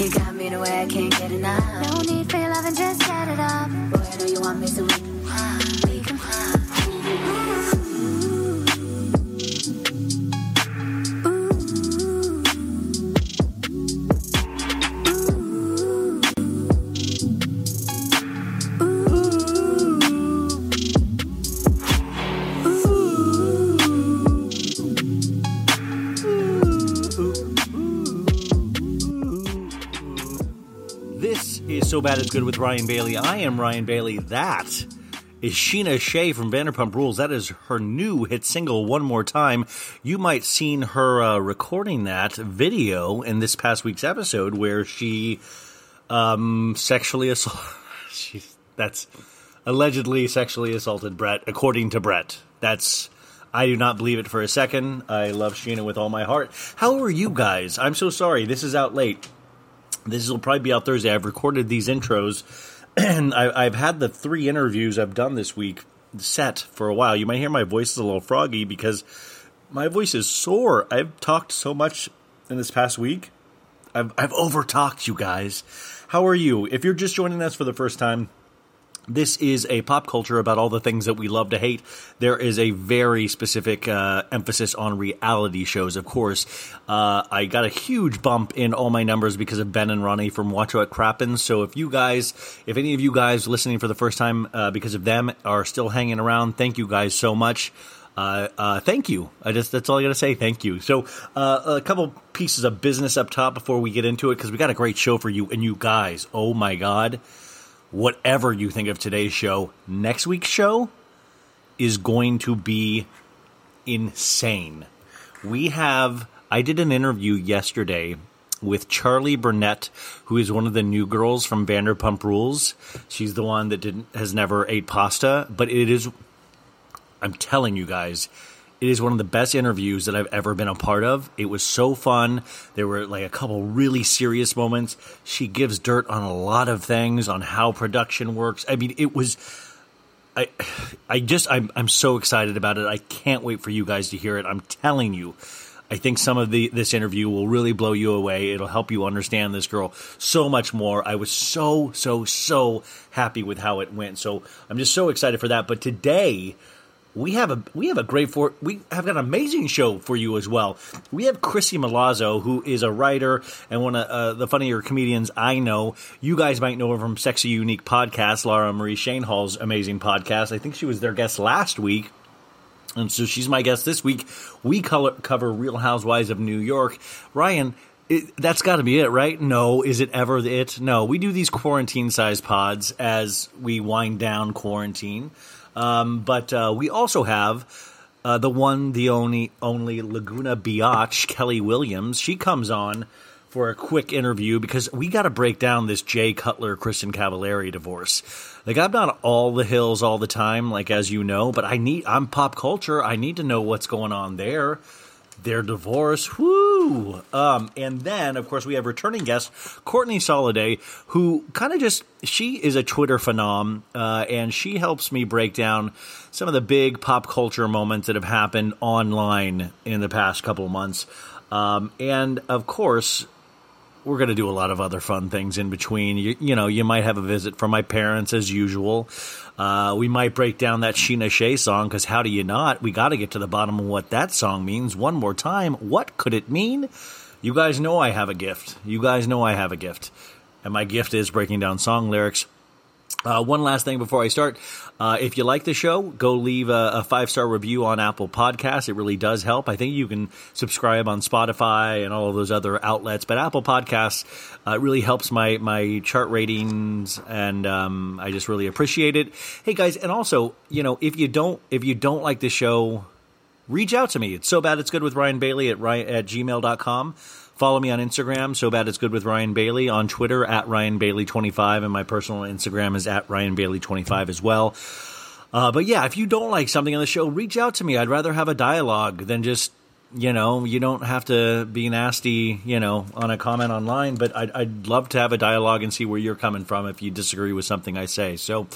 You got me the way I can't get enough. No need for your love and just set it up. Boy, I know you want me so we So Bad It's Good with Ryan Bailey. I am Ryan Bailey. That is Scheana Shay from Vanderpump Rules. That is her new hit single, One More Time. You might seen her uh, recording that video in this past week's episode where she um, sexually assaulted. she, that's allegedly sexually assaulted Brett, according to Brett. That's. I do not believe it for a second. I love Scheana with all my heart. How are you guys? I'm so sorry. This is out late. This will probably be out Thursday. I've recorded these intros, and I, I've had the three interviews I've done this week set for a while. You might hear my voice is a little froggy because my voice is sore. I've talked so much in this past week. I've I've overtalked you guys. How are you? If you're just joining us for the first time, this is a pop culture about all the things that we love to hate. There is a very specific uh, emphasis on reality shows, of course. Uh, I got a huge bump in all my numbers because of Ben and Ronnie from Watch What Crappens. So if you guys, if any of you guys listening for the first time uh, because of them are still hanging around, thank you guys so much. Uh, uh, thank you. I just that's all I got to say. Thank you. So, uh, a couple pieces of business up top before we get into it because we got a great show for you and you guys. Oh my god, whatever you think of today's show, next week's show is going to be insane. We have, I did an interview yesterday with Charli Burnett, who is one of the new girls from Vanderpump Rules. She's the one that didn't has never ate pasta, but it is I'm telling you guys, it is one of the best interviews that I've ever been a part of. It was so fun. There were like a couple really serious moments. She gives dirt on a lot of things on how production works. I mean, it was I I just I'm I'm so excited about it. I can't wait for you guys to hear it. I'm telling you. I think some of the this interview will really blow you away. It'll help you understand this girl so much more. I was so so so happy with how it went. So I'm just so excited for that. But today we have a we have a great for we have got an amazing show for you as well. We have Crissy Milazzo, who is a writer and one of uh, the funnier comedians I know. You guys might know her from Sexy Unique podcast, Laura Marie Schoenhals's amazing podcast. I think she was their guest last week. And so she's my guest this week. We color, cover Real Housewives of New York. Ryan, it, that's got to be it, right? No, is it ever it? No, we do these quarantine size pods as we wind down quarantine. Um, but uh, we also have uh, the one, the only, only Laguna Biotch, Kelli Williams. She comes on for a quick interview because we got to break down this Jay Cutler Kristen Cavallari divorce. Like I'm not all the hills all the time, like as you know, but I need I'm pop culture. I need to know what's going on there. Their divorce, whoo! Um, and then, of course, we have returning guest Courtney Soliday, who kind of just she is a Twitter phenom, uh, and she helps me break down some of the big pop culture moments that have happened online in the past couple of months. Um, and of course, we're going to do a lot of other fun things in between. You, you know, you might have a visit from my parents as usual. Uh, we might break down that Scheana Shay song because how do you not? We got to get to the bottom of what that song means one more time. What could it mean? You guys know I have a gift. You guys know I have a gift. And my gift is breaking down song lyrics. Uh, one last thing before I start. Uh, if you like the show, go leave a, a five star review on Apple Podcasts. It really does help. I think you can subscribe on Spotify and all of those other outlets, but Apple Podcasts uh, really helps my my chart ratings, and um, I just really appreciate it. Hey guys, and also, you know, if you don't if you don't like the show, reach out to me. It's so bad it's good with Ryan Bailey at Ryan, at gmail.com. Follow me on Instagram, so bad it's good with Ryan Bailey. On Twitter, at Ryan Bailey25, and my personal Instagram is at Ryan Bailey25 as well. Uh, but yeah, if you don't like something on the show, reach out to me. I'd rather have a dialogue than just, you know, you don't have to be nasty, you know, on a comment online, but I'd, I'd love to have a dialogue and see where you're coming from if you disagree with something I say. So,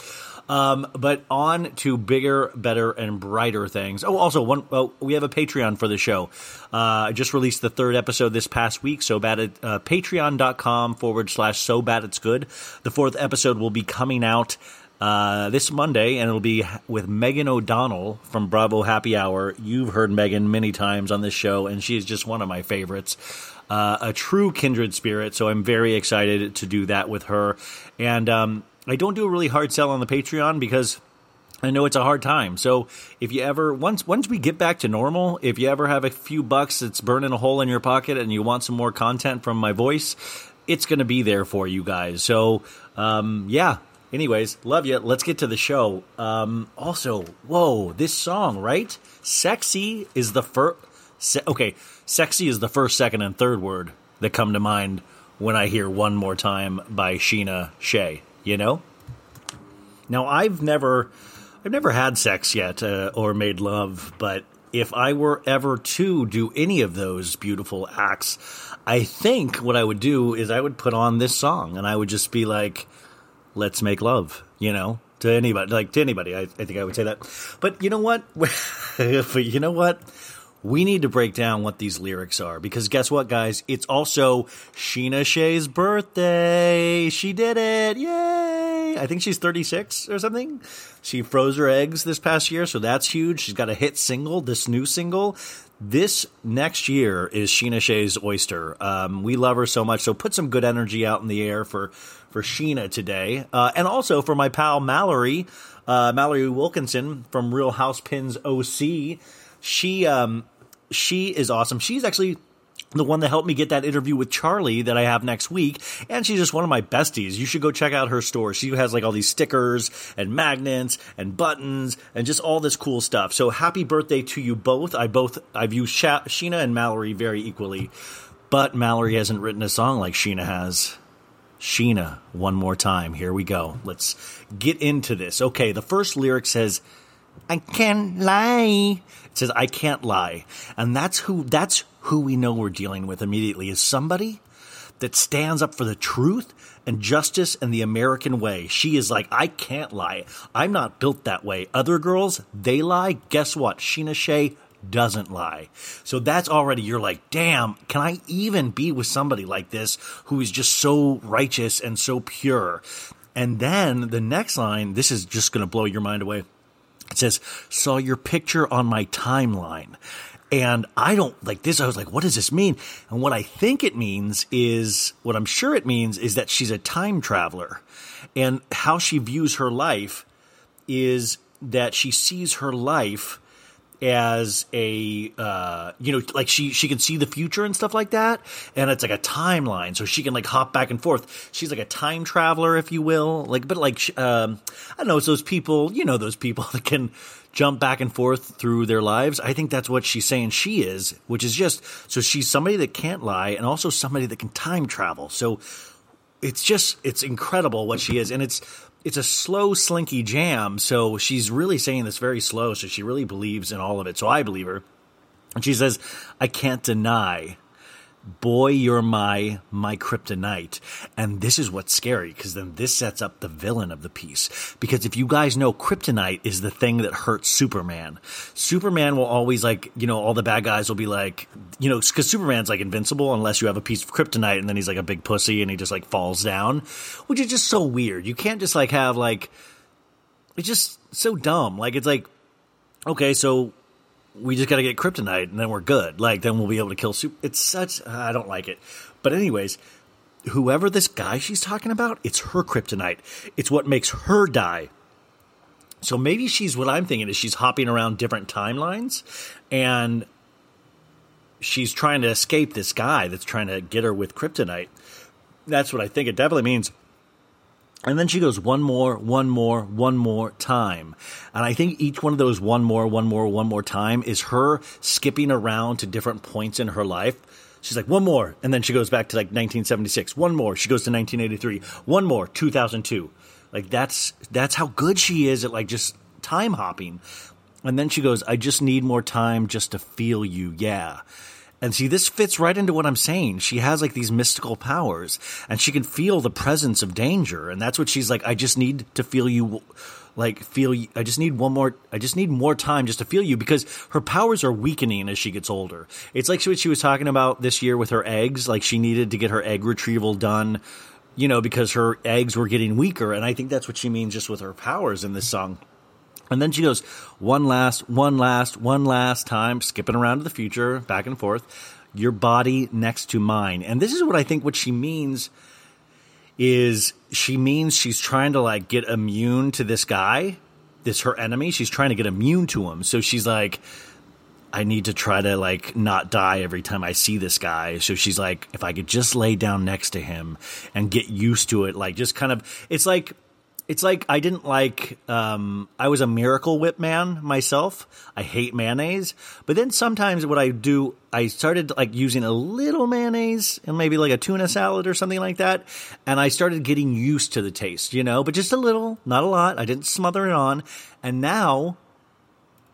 um, but on to bigger, better, and brighter things. Oh, also, one oh, we have a Patreon for the show. Uh, I just released the third episode this past week. So bad at uh, patreon.com forward slash so bad it's good. The fourth episode will be coming out uh, this Monday, and it'll be with Megan O'Donnell from Bravo Happy Hour. You've heard Megan many times on this show, and she is just one of my favorites. Uh, a true kindred spirit, so I'm very excited to do that with her. And um, I don't do a really hard sell on the Patreon because I know it's a hard time. So if you ever once once we get back to normal, if you ever have a few bucks that's burning a hole in your pocket and you want some more content from my voice, it's going to be there for you guys. So um, yeah. Anyways, love you. Let's get to the show. Um, also, whoa, this song, right? Sexy is the first. Se- okay, sexy is the first, second, and third word that come to mind when I hear "One More Time" by Scheana Shay you know? Now, I've never, I've never had sex yet uh, or made love, but if I were ever to do any of those beautiful acts, I think what I would do is I would put on this song and I would just be like, let's make love, you know, to anybody, like to anybody. I, I think I would say that. But you know what? but you know what? we need to break down what these lyrics are because guess what, guys? It's also Scheana Shay's birthday. She did it. Yay. I think she's 36 or something. She froze her eggs this past year, so that's huge. She's got a hit single, this new single. This next year is Scheana Shay's Oyster. Um, we love her so much, so put some good energy out in the air for, for Scheana today. Uh, and also for my pal Mallory, uh, Mallory Wilkinson from Real House Pins OC she um she is awesome. She's actually the one that helped me get that interview with Charli that I have next week. And she's just one of my besties. You should go check out her store. She has like all these stickers and magnets and buttons and just all this cool stuff. So happy birthday to you both. I both, I view Sha- Scheana and Mallory very equally, but Mallory hasn't written a song like Scheana has. Scheana, one more time. Here we go. Let's get into this. Okay, the first lyric says, I can't lie. It says I can't lie. And that's who that's who we know we're dealing with immediately is somebody that stands up for the truth and justice and the American way. She is like, I can't lie. I'm not built that way. Other girls, they lie. Guess what? Scheana Shay doesn't lie. So that's already, you're like, damn, can I even be with somebody like this who is just so righteous and so pure? And then the next line, this is just going to blow your mind away. It says, saw your picture on my timeline. And I don't like this. I was like, what does this mean? And what I think it means is what I'm sure it means is that she's a time traveler. And how she views her life is that she sees her life as a uh, you know like she she can see the future and stuff like that and it's like a timeline so she can like hop back and forth. She's like a time traveler if you will like but like um, i don't know it's those people you know those people that can jump back and forth through their lives. I think that's what she's saying she is which is just so she's somebody that can't lie and also somebody that can time travel. So it's just it's incredible what she is and it's it's a slow, slinky jam. So she's really saying this very slow. So she really believes in all of it. So I believe her. And she says, I can't deny boy, you're my my kryptonite. And this is what's scary because then this sets up the villain of the piece. Because if you guys know, kryptonite is the thing that hurts Superman. Superman will always like, you know, all the bad guys will be like, you know, because Superman's like invincible unless you have a piece of kryptonite, and then he's like a big pussy and he just like falls down, which is just so weird. You can't just like have like, it's just so dumb. Like it's like, okay, so we just got to get kryptonite and then we're good. Like then we'll be able to kill super. It's such I don't like it. But anyways, whoever this guy she's talking about, it's her kryptonite. It's what makes her die. So maybe she's what I'm thinking is she's hopping around different timelines and she's trying to escape this guy that's trying to get her with kryptonite. That's what I think it definitely means. And then she goes one more, one more, one more time. And I think each one of those one more, one more, one more time is her skipping around to different points in her life. She's like, one more. And then she goes back to like 1976. One more. She goes to 1983. One more, 2002. Like that's, that's how good she is at like just time hopping. And then she goes, I just need more time just to feel you. Yeah. And see, this fits right into what I'm saying. She has like these mystical powers and she can feel the presence of danger. And that's what she's like, I just need to feel you, like, feel, you. I just need one more, I just need more time just to feel you because her powers are weakening as she gets older. It's like what she was talking about this year with her eggs. Like, she needed to get her egg retrieval done, you know, because her eggs were getting weaker. And I think that's what she means just with her powers in this song. And then she goes, one last, one last, one last time, skipping around to the future, back and forth. Your body next to mine. And this is what I think what she means is she means she's trying to like get immune to this guy, this her enemy. She's trying to get immune to him. So she's like, I need to try to like not die every time I see this guy. So she's like, if I could just lay down next to him and get used to it, like just kind of, it's like it's like I didn't like. Um, I was a Miracle Whip man myself. I hate mayonnaise, but then sometimes what I do, I started like using a little mayonnaise and maybe like a tuna salad or something like that, and I started getting used to the taste, you know, but just a little, not a lot. I didn't smother it on, and now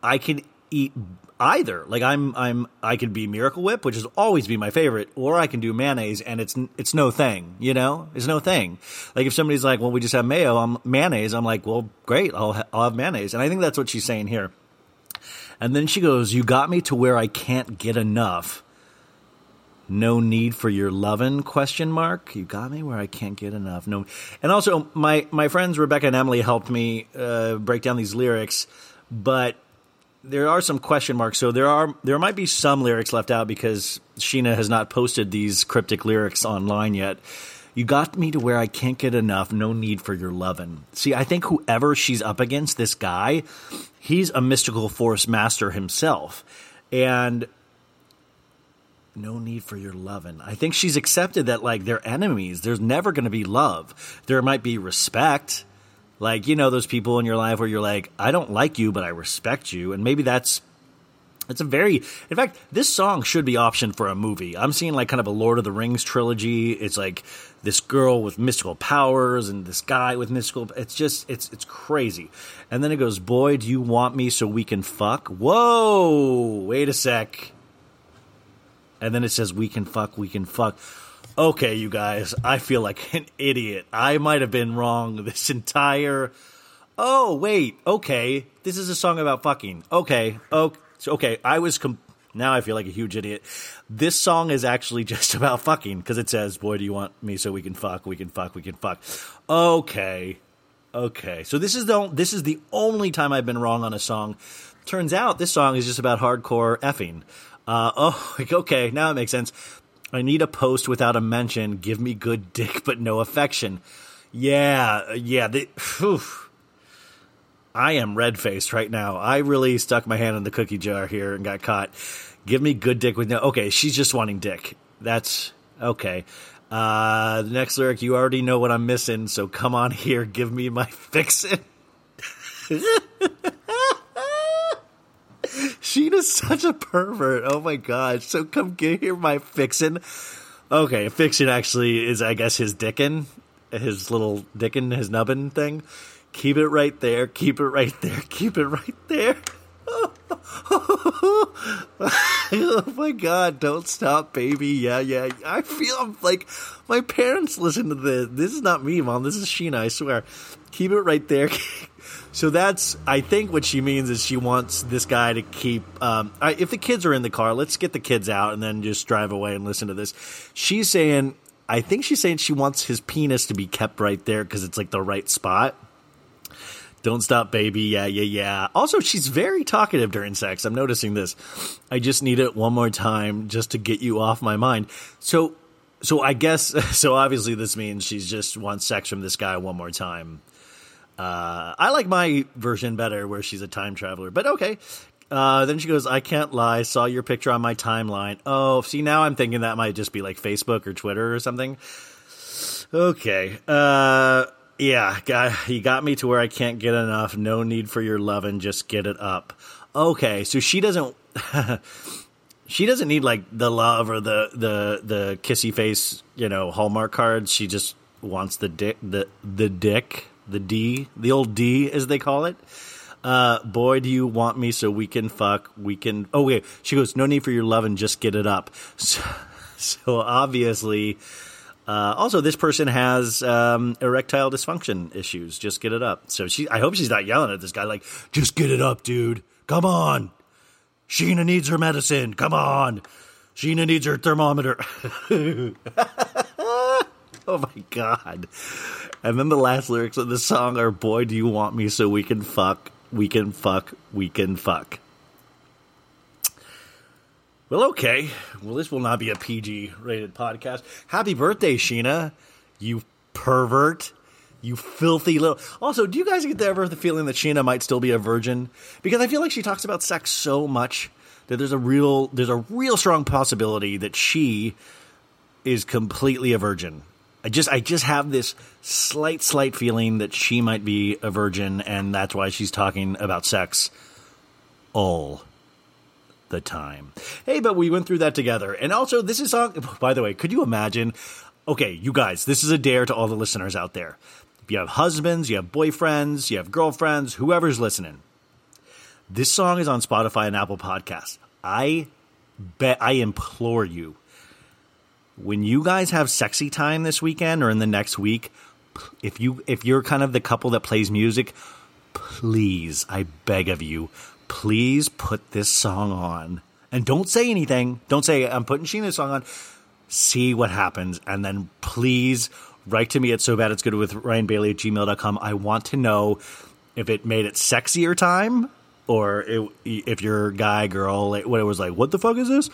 I can eat either. Like I'm I'm I could be Miracle Whip, which has always be my favorite, or I can do mayonnaise, and it's it's no thing. You know, it's no thing. Like if somebody's like, "Well, we just have mayo, I'm mayonnaise," I'm like, "Well, great, I'll ha- I'll have mayonnaise," and I think that's what she's saying here. And then she goes, "You got me to where I can't get enough." No need for your lovin' question mark. You got me where I can't get enough. No, and also my my friends Rebecca and Emily helped me uh, break down these lyrics, but there are some question marks. So there are there might be some lyrics left out because Scheana has not posted these cryptic lyrics online yet. You got me to where I can't get enough. No need for your lovin'. See, I think whoever she's up against, this guy, he's a mystical force master himself, and no need for your lovin'. I think she's accepted that like they're enemies. There's never going to be love. There might be respect like, you know, those people in your life where you're like, I don't like you, but I respect you. And maybe that's it's a very, in fact, this song should be optioned for a movie. I'm seeing like kind of a Lord of the Rings trilogy. It's like this girl with mystical powers and this guy with mystical. It's just, it's it's crazy. And then it goes, "Boy, do you want me so we can fuck?" Whoa, wait a sec. And then it says, "We can fuck, we can fuck." Okay, you guys, I feel like an idiot. I might have been wrong this entire. Oh wait, okay, this is a song about fucking. Okay, okay, okay. I was now I feel like a huge idiot. This song is actually just about fucking because it says, "Boy, do you want me so we can fuck, we can fuck, we can fuck." Okay, okay. So this is the this is the only time I've been wrong on a song. Turns out this song is just about hardcore effing. Uh, oh, okay, now it makes sense. I need a post without a mention. Give me good dick, but no affection. Yeah, yeah. They, I am red faced right now. I really stuck my hand in the cookie jar here and got caught. Give me good dick with no. Okay, she's just wanting dick. That's okay. Uh, the next lyric, you already know what I'm missing, so come on here, give me my fixin'. Scheana's such a pervert. Oh my gosh. So come get here, my fixin'. Okay, fiction actually is, I guess, his dickin', his little dickin', his nubbin thing. Keep it right there. Keep it right there. Keep it right there. oh my god, don't stop, baby. Yeah, yeah. I feel like my parents listen to this. This is not me, mom. This is Scheana, I swear. Keep it right there. so that's, I think what she means is she wants this guy to keep, um, I, if the kids are in the car, let's get the kids out and then just drive away and listen to this. She's saying, I think she's saying she wants his penis to be kept right there because it's like the right spot. Don't stop, baby. Yeah, yeah, yeah. Also, she's very talkative during sex. I'm noticing this. I just need it one more time just to get you off my mind. So, so I guess, so obviously this means she's just wants sex from this guy one more time. Uh, I like my version better where she's a time traveler, but okay. Uh, then she goes, I can't lie. Saw your picture on my timeline. Oh, see, now I'm thinking that might just be like Facebook or Twitter or something. Okay. Uh, yeah, guy, you got me to where I can't get enough. No need for your loving, just get it up. Okay, so she doesn't. she doesn't need like the love or the the the kissy face, you know, Hallmark cards. She just wants the dick, the the dick, the D, the old D as they call it. Uh, boy, do you want me so we can fuck? We can. Oh wait, she goes. No need for your love and just get it up. So, so obviously, uh, also, this person has um, erectile dysfunction issues. Just get it up. So she, I hope she's not yelling at this guy like, "Just get it up, dude. Come on. Scheana needs her medicine. Come on. Scheana needs her thermometer." oh my god! And then the last lyrics of the song are, "Boy, do you want me so we can fuck, we can fuck, we can fuck." Well, okay. Well, this will not be a PG rated podcast. Happy birthday, Scheana. You pervert. You filthy little. Also, do you guys get the ever the feeling that Scheana might still be a virgin? Because I feel like she talks about sex so much that there's a real there's a real strong possibility that she is completely a virgin. I just I just have this slight slight feeling that she might be a virgin and that's why she's talking about sex all the time. Hey, but we went through that together. And also, this is song, oh, by the way, could you imagine? Okay, you guys, this is a dare to all the listeners out there. If you have husbands, you have boyfriends, you have girlfriends, whoever's listening, this song is on Spotify and Apple Podcasts. I bet, I implore you, when you guys have sexy time this weekend or in the next week, if you if you're kind of the couple that plays music, please, I beg of you, please put this song on. And don't say anything. Don't say, I'm putting Scheana's song on. See what happens. And then please write to me at so bad it's good with Ryan Bailey at gmail.com. I want to know if it made it sexier time or it, if your guy, girl, what it was like, what the fuck is this?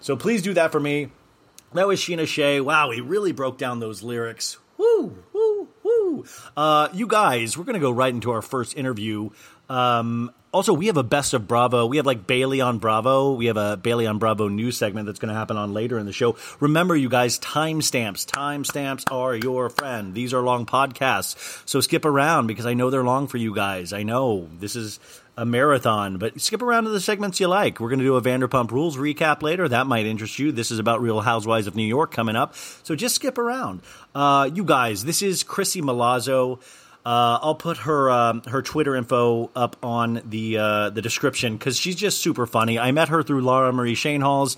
So please do that for me. That was Scheana Shay. Wow, he really broke down those lyrics. Woo, woo, woo. Uh, you guys, we're going to go right into our first interview. Um, also, we have a best of Bravo. We have like Bailey on Bravo. We have a Bailey on Bravo news segment that's going to happen on later in the show. Remember, you guys, timestamps. Timestamps are your friend. These are long podcasts. So skip around because I know they're long for you guys. I know this is a marathon, but skip around to the segments you like. We're going to do a Vanderpump Rules recap later. That might interest you. This is about Real Housewives of New York coming up. So just skip around. Uh, you guys, this is Crissy Milazzo. Uh, I'll put her um, her Twitter info up on the uh, the description because she's just super funny. I met her through Laura Marie Schoenhals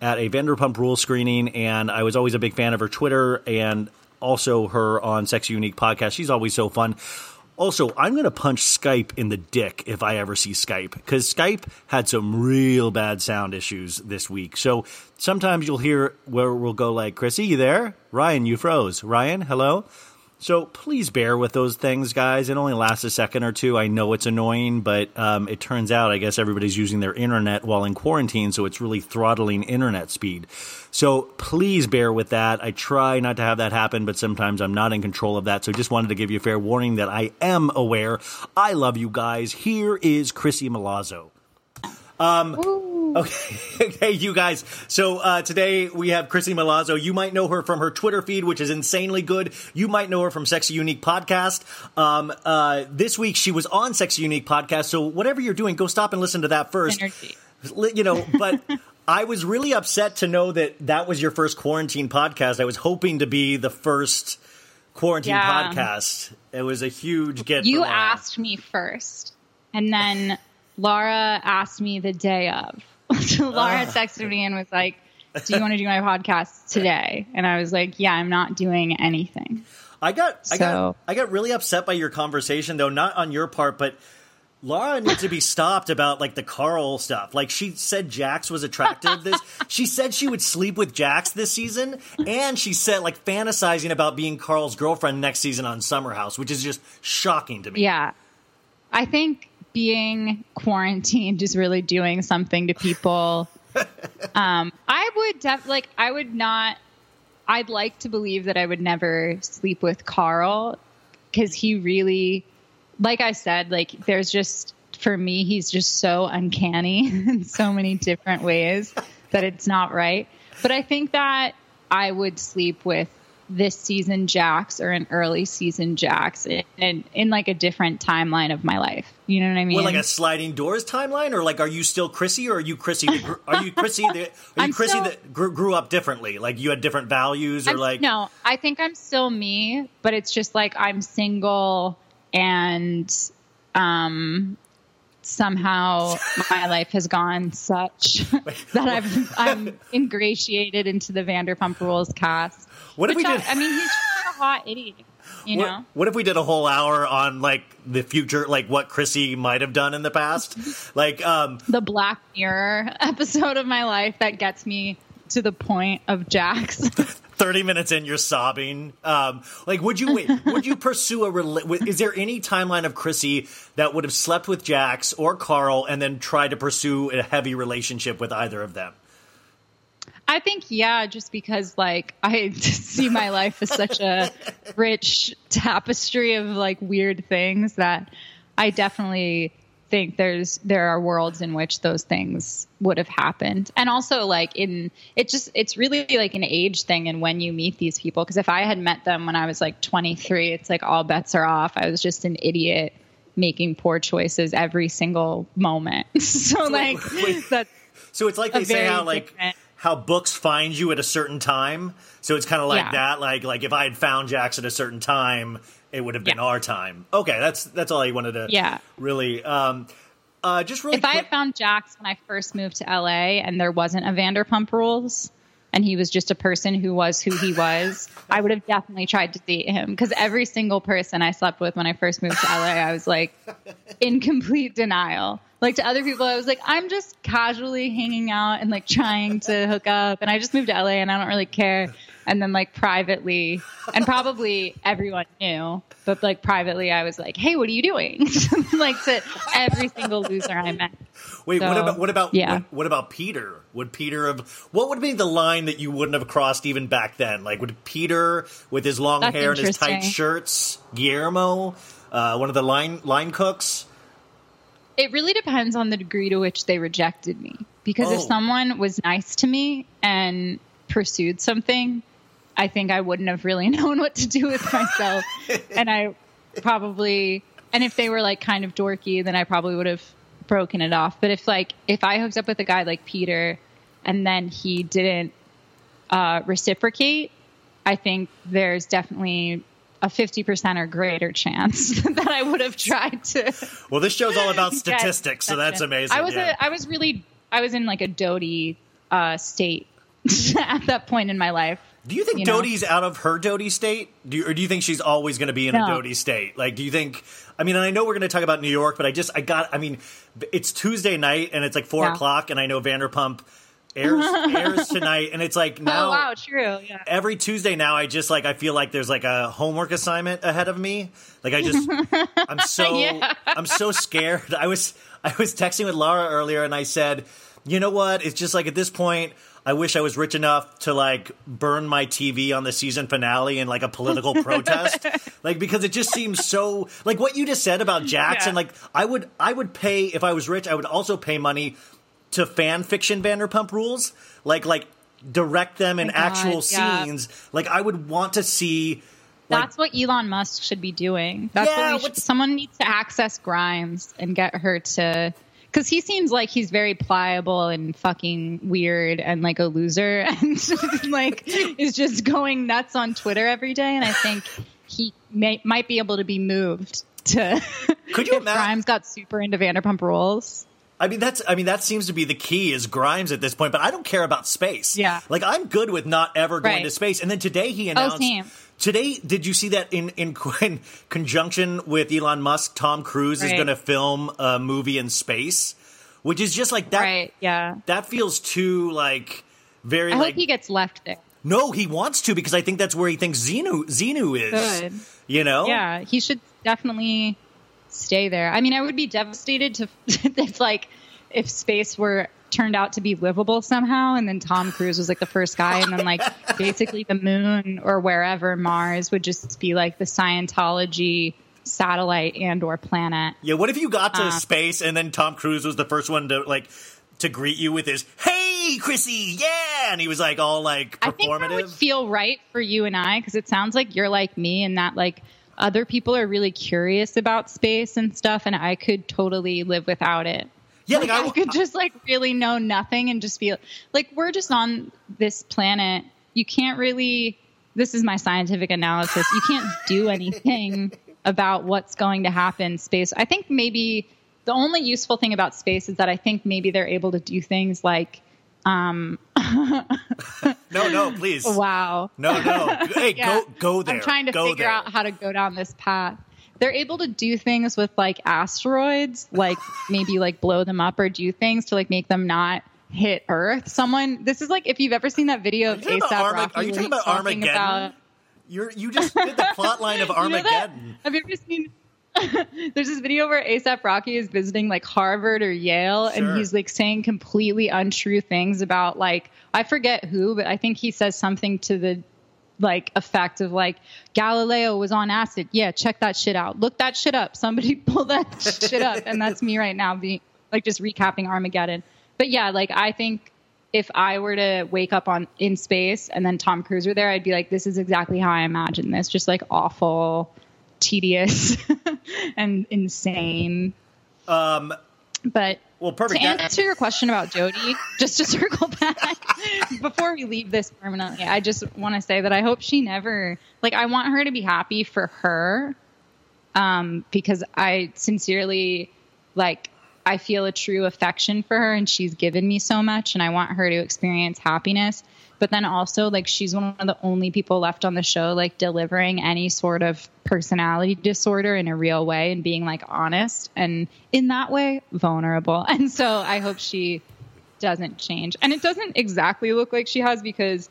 at a Vanderpump Rules screening, and I was always a big fan of her Twitter and also her on Sexy Unique podcast. She's always so fun. Also, I'm going to punch Skype in the dick if I ever see Skype because Skype had some real bad sound issues this week. So sometimes you'll hear where we'll go like, Crissy, you there? Ryan, you froze. Ryan, hello? So please bear with those things, guys. It only lasts a second or two. I know it's annoying, but um, it turns out I guess everybody's using their internet while in quarantine, so it's really throttling internet speed. So please bear with that. I try not to have that happen, but sometimes I'm not in control of that. So just wanted to give you a fair warning that I am aware. I love you guys. Here is Crissy Milazzo. Um, okay, okay, you guys. So uh, today we have Crissy Milazzo. You might know her from her Twitter feed, which is insanely good. You might know her from Sexy Unique podcast. Um, uh, this week she was on Sexy Unique podcast. So whatever you're doing, go stop and listen to that first. Energy. You know, but. I was really upset to know that that was your first quarantine podcast. I was hoping to be the first quarantine Yeah. podcast. It was a huge get. You asked me first, and then Laura asked me the day of. so Laura ah. texted me and was like, "Do you want to do my podcast today?" And I was like, "Yeah, I'm not doing anything." I got I got I got really upset by your conversation though, not on your part, but Laura needs to be stopped about like the Carl stuff. Like she said Jax was attractive this she said she would sleep with Jax this season and she said like fantasizing about being Carl's girlfriend next season on Summer House, which is just shocking to me. Yeah. I think being quarantined is really doing something to people. um, I would def- like I would not I'd like to believe that I would never sleep with Carl cuz he really like I said like there's just for me he's just so uncanny in so many different ways that it's not right. But I think that I would sleep with this season Jax or an early season Jax in, in, in like a different timeline of my life. You know what I mean? Well, like a sliding doors timeline, or like, are you still Crissy, or are you Crissy? Are you Crissy? That, are you I'm Crissy still- that grew, grew up differently? Like you had different values, or I'm- like no, I think I'm still me, but it's just like I'm single and um somehow my life has gone such that I've I'm ingratiated into the Vanderpump Rules cast. What if we did- I mean, he's a hot idiot, you What, know. what if we did a whole hour on like the future, like what Crissy might have done in the past? like, um, the Black Mirror episode of my life that gets me to the point of Jax. thirty minutes in, you're sobbing. Um, like, would you wait? would you pursue a? Rela- is there any timeline of Crissy that would have slept with Jax or Carl and then tried to pursue a heavy relationship with either of them? I think yeah, just because like I see my life as such a rich tapestry of like weird things that I definitely think there's there are worlds in which those things would have happened. And also like in it just it's really like an age thing and when you meet these people because if I had met them when I was like 23, it's like all bets are off. I was just an idiot making poor choices every single moment. so like wait. that's So it's like they say how like different- how books find you at a certain time. So it's kind of like Yeah. that. Like like if I had found Jax at a certain time, it would have been Yeah. our time. Okay, that's that's all I wanted to. Yeah. Really. Um, uh, just really. if I had found Jax when I first moved to LA and there wasn't a Vanderpump Rules and he was just a person who was who he was, I would have definitely tried to date him because every single person I slept with when I first moved to LA, I was like in complete denial. Like to other people, I was like, I'm just casually hanging out and like trying to hook up, and I just moved to LA and I don't really care. And then like privately, and probably everyone knew, but like privately, I was like, Hey, what are you doing? like to every single loser I met. Wait, what about what about yeah. what, what about Peter? Would Peter have what would be the line that you wouldn't have crossed even back then? Like would Peter with his long That's hair and his tight shirts, Guillermo, uh, one of the line line cooks? It really depends on the degree to which they rejected me. Because if Oh. someone was nice to me and pursued something, I think I wouldn't have really known what to do with myself. and I probably, and if they were like kind of dorky, then I probably would have broken it off. But if like, if I hooked up with a guy like Peter and then he didn't uh, reciprocate, I think there's definitely a 50% or greater chance that I would have tried to Well, this show's all about statistics, so that's amazing. I was yeah. a, I was really I was in like a doty uh, state at that point in my life. Do you think you know? Dodie's out of her Dodie state? Do you, or do you think she's always going to be in a No. Dodie state? Like, do you think? I mean, and I know we're going to talk about New York, but I just, I got, I mean, it's Tuesday night and it's like four Yeah. o'clock, and I know Vanderpump airs airs tonight, and it's like oh, now. oh wow, true. Yeah. Every Tuesday now, I just like I feel like there's like a homework assignment ahead of me. Like I just, I'm so, Yeah. I'm so scared. I was, I was texting with Laura earlier, and I said, you know what? It's just like at this point, I wish I was rich enough to like burn my TV on the season finale in like a political protest, like because it just seems so like what you just said about Jackson. Yeah. Like I would, I would pay if I was rich. I would also pay money to fan fiction Vanderpump Rules, like like direct them in oh God, actual yeah. scenes. Like I would want to see. Like, That's what Elon Musk should be doing. That's Yeah, what should, someone needs to access Grimes and get her to because he seems like he's very pliable and fucking weird and like a loser and like is just going nuts on Twitter every day. And I think he may, might be able to be moved to. Could you imagine- Grimes got super into Vanderpump Rules? I mean that's I mean that seems to be the key is Grimes at this point, but I don't care about space. Yeah. Like I'm good with not ever going Right. to space. And then today he oh, announced same. Today, did you see that in, in in conjunction with Elon Musk, Tom Cruise is going to film a movie in space, which is just like that. Right. Yeah. That feels too like very I like hope he gets left there. no, he wants to because I think that's where he thinks Xenu Xenu is. Good. You know? Yeah, he should definitely stay there. I mean, I would be devastated to if like if space were turned out to be livable somehow and then Tom Cruise was like the first guy and then like basically the moon or wherever Mars would just be like the Scientology satellite and or planet. Yeah, what if you got to Uh. space and then Tom Cruise was the first one to like to greet you with his "Hey, Crissy, yeah," and he was like all like I think that would performative. feel right for you and I because it sounds like you're like me and that like other people are really curious about space and stuff and I could totally live without it. yeah, like, like, I, could just like really know nothing and just be like we're just on this planet. You can't really this is my scientific analysis. You can't do anything about what's going to happen space. I think maybe the only useful thing about space is that i think maybe they're able to do things like um no, no, please, wow no, no. Hey, Yeah. go go there. I'm trying to go figure there. out how to go down this path. They're able to do things with like asteroids, like maybe like blow them up or do things to like make them not hit Earth. Someone, this is like if you've ever seen that video of ASAP Armag- Rocky, are you talking about Armageddon? about- You're you just did the plot line of You know? Armageddon. Have you ever seen? There's this video where ASAP Rocky is visiting like Harvard or Yale, Sure. and he's like saying completely untrue things about like I forget who, but I think he says something to the like effect of like Galileo was on acid. Yeah, check that shit out. Look that shit up. Somebody pull that shit up, and that's me right now, being like just recapping Armageddon. But yeah, like I think if I were to wake up on in space and then Tom Cruise were there, I'd be like, this is exactly how I imagine this. Just like awful, tedious, and insane. Um, But well, perfect. to answer your question about Jodie, just to circle back before we leave this permanently, I just want to say that I hope she never like I want her to be happy for her, um, because I sincerely like I feel a true affection for her, and she's given me so much, and I want her to experience happiness. But then also, like, she's one of the only people left on the show, like, delivering any sort of personality disorder in a real way and being, like, honest and in that way, vulnerable. And so I hope she doesn't change. And it doesn't exactly look like she has because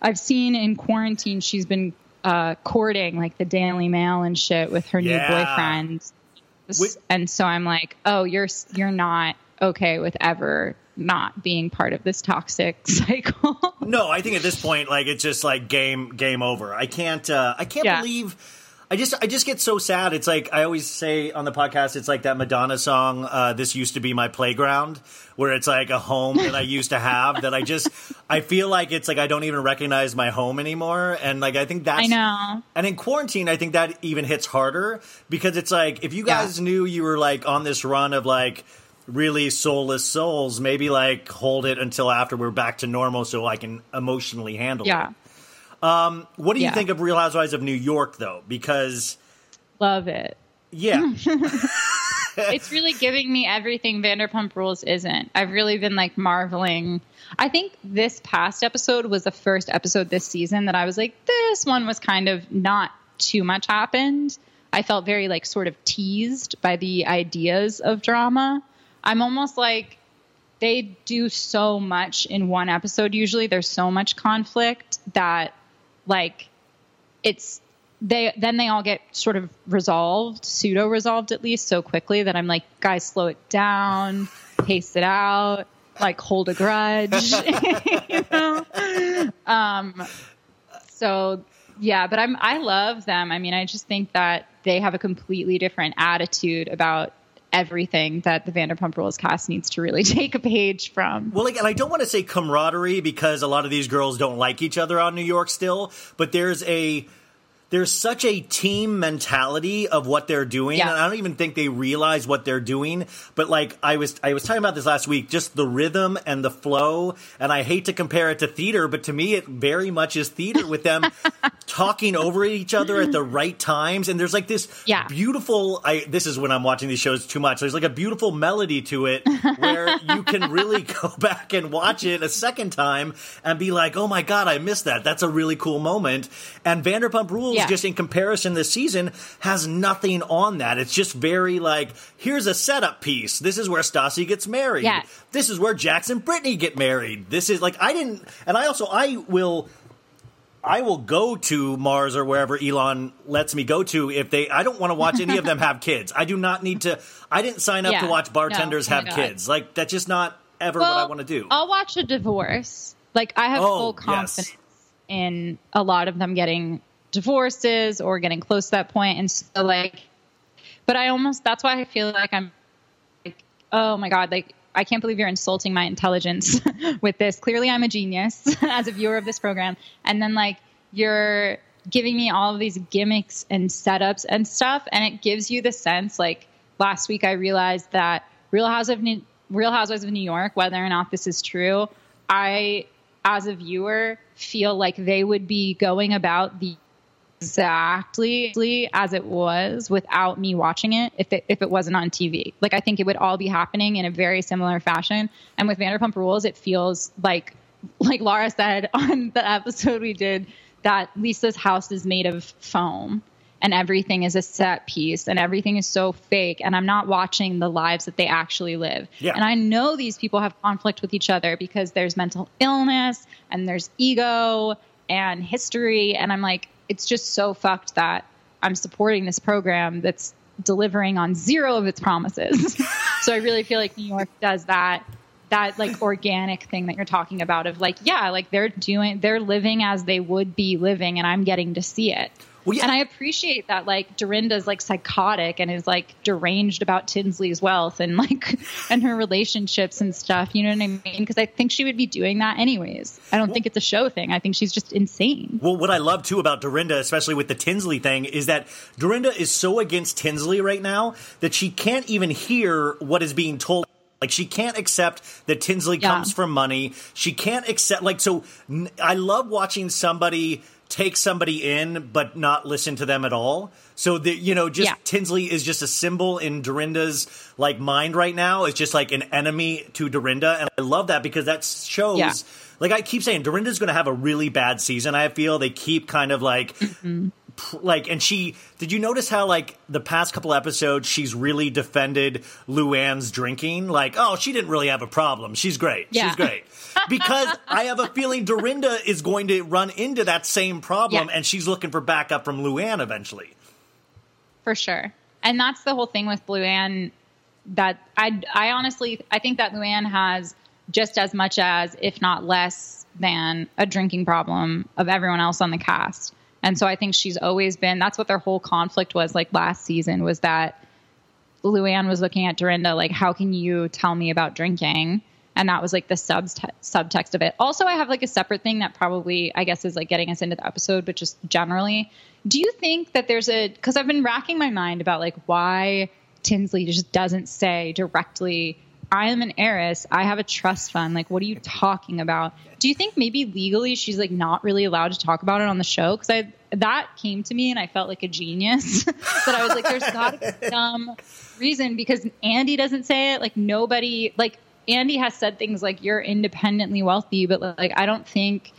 I've seen in quarantine she's been uh, courting, like, the Daily Mail and shit with her Yeah. new boyfriend. Wait- And so I'm like, oh, you're you're not okay with ever not being part of this toxic cycle. No, I think at this point, like it's just like game game over. I can't uh, I can't Yeah. believe. I just I just get so sad. It's like I always say on the podcast. It's like that Madonna song. Uh, this used to be my playground, where it's like a home that I used to have. that I just I feel like it's like I don't even recognize my home anymore. And like I think that's I know. And in quarantine, I think that even hits harder because it's like if you Yeah. guys knew you were like on this run of like really soulless souls, maybe like hold it until after we're back to normal so I can emotionally handle it. Yeah, um, What do you Yeah. think of Real Housewives of New York though? Because love it. yeah, it's really giving me everything Vanderpump Rules isn't. I've really been like marveling. I think this past episode was the first episode this season that I was like, this one was kind of not too much happened. I felt very like sort of teased by the ideas of drama. I'm almost like they do so much in one episode usually. There's so much conflict that like it's they then they all get sort of resolved, pseudo resolved at least so quickly that I'm like, guys, slow it down, pace it out, like hold a grudge, you know. Um, so yeah, but I'm I love them. I mean, I just think that they have a completely different attitude about everything that the Vanderpump Rules cast needs to really take a page from. well, and I don't want to say camaraderie because a lot of these girls don't like each other on New York still, but there's a there's such a team mentality of what they're doing Yeah. and i don't even think they realize what they're doing but like i was i was talking about this last week just the rhythm and the flow and i hate to compare it to theater but to me it very much is theater with them talking over each other at the right times and there's like this Yeah. beautiful i this is when i'm watching these shows too much there's like a beautiful melody to it where you can really go back and watch it a second time and be like oh my god i missed that that's a really cool moment and vanderpump rules Yeah. Just in comparison this season has nothing on that it's just very like here's a setup piece this is where stassi gets married Yeah. this is where Jackson and brittany get married this is like i didn't and i also i will I will go to Mars or wherever Elon lets me go to if they. I don't want to watch any of them have kids. I do not need to. I didn't sign up Yeah. to watch bartenders No. Have God. kids. Like that's just not ever what I want to do. I'll watch a divorce. Like I have Oh, full yes. confidence in a lot of them getting divorces or getting close to that point, and so like, but I almost that's why I feel like I'm like, oh my god, like I can't believe you're insulting my intelligence with this. Clearly, I'm a genius as a viewer of this program, and then like you're giving me all of these gimmicks and setups and stuff, and it gives you the sense like last week I realized that Real House of New, Real Housewives of New York, whether or not this is true, I as a viewer feel like they would be going about the exactly as it was without me watching it if it if it wasn't on TV. Like I think it would all be happening in a very similar fashion. And with Vanderpump Rules, it feels like like Laura said on the episode we did that Lisa's house is made of foam and everything is a set piece and everything is so fake and I'm not watching the lives that they actually live. Yeah. And I know these people have conflict with each other because there's mental illness and there's ego and history and I'm like it's just so fucked that I'm supporting this program that's delivering on zero of its promises. so I really feel like New York does that that like organic thing that you're talking about of like yeah like they're doing they're living as they would be living and i'm getting to see it Well, yeah. and i appreciate that like dorinda's like psychotic and is like deranged about tinsley's wealth and like and her relationships and stuff you know what i mean because i think she would be doing that anyways i don't think it's a show thing i think she's just insane Well, what I love too about Dorinda, especially with the Tinsley thing, is that Dorinda is so against Tinsley right now that she can't even hear what is being told. Like she can't accept that Tinsley Yeah. comes from money. She can't accept like so. n- I love watching somebody take somebody in but not listen to them at all. So the you know just Yeah. Tinsley is just a symbol in Dorinda's like mind right now. It's just like an enemy to Dorinda, and I love that because that shows. Yeah. Like I keep saying, Dorinda's going to have a really bad season. I feel they keep kind of like, Mm-hmm. Like, and she. Did you notice how like the past couple episodes she's really defended Luann's drinking? Like, oh, she didn't really have a problem. She's great. Yeah. She's great. Because I have a feeling Dorinda is going to run into that same problem, Yeah. and she's looking for backup from Luann eventually. for sure. And that's the whole thing with Luann. That I, I honestly, I think that Luann has just as much as, if not less than, a drinking problem of everyone else on the cast. And so I think she's always been. That's what their whole conflict was like last season. Was that Luann was looking at Dorinda like, how can you tell me about drinking? And that was like the subst- subtext of it. Also, I have like a separate thing that probably, I guess, is like getting us into the episode, but just generally, do you think that there's a, because I've been racking my mind about like why Tinsley just doesn't say directly, I am an heiress. I have a trust fund. Like, what are you talking about? Do you think maybe legally she's like not really allowed to talk about it on the show? Because I that came to me and I felt like a genius. but I was like, there's got to be some reason because Andy doesn't say it. Like nobody, like Andy has said things like you're independently wealthy, but like I don't think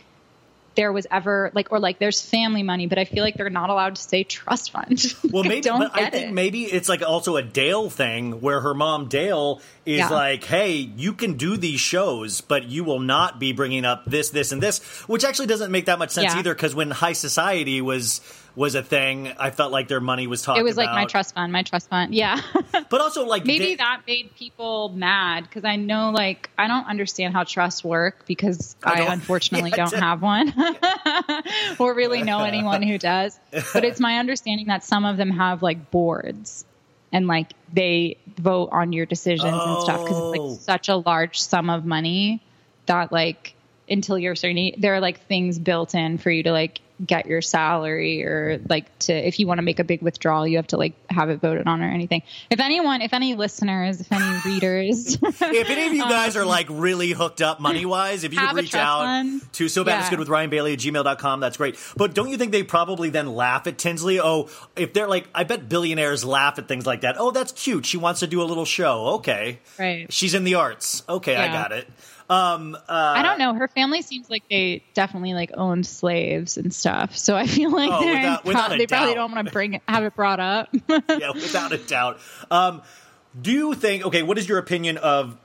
there was ever like or like there's family money, but I feel like they're not allowed to say trust fund. Well, I maybe, but I think it. maybe it's like also a Dale thing where her mom Dale is Yeah. like, "Hey, you can do these shows, but you will not be bringing up this, this, and this," which actually doesn't make that much sense Yeah. either. Because when High Society was was a thing, I felt like their money was talked. It was like my trust fund, my trust fund. Yeah. but also like Maybe Da- that made people mad because I know, like, I don't understand how trusts work because I I, unfortunately Yeah, don't have one or really know anyone who does. But it's my understanding that some of them have like boards and like they vote on your decisions and stuff because it's Oh. like such a large sum of money that like until you're certain there are like things built in for you to like get your salary or like to if you want to make a big withdrawal, you have to like have it voted on or anything. If anyone, if any listeners, if any readers, if any of you guys are um, like really hooked up money wise, if you could reach out to so bad it's Yeah. good with Ryan Bailey at gmail.com, that's great. But don't you think they probably then laugh at Tinsley? Oh, if they're like, I bet billionaires laugh at things like that. Oh, that's cute. She wants to do a little show. Okay. Right. She's in the arts. Okay, I got it. Um, uh, I don't know. Her family seems like they definitely like owned slaves and stuff. So I feel like Oh, without- without a they probably don't want to bring it, have it brought up. yeah, without a doubt. Um, do you think? Okay, what is your opinion of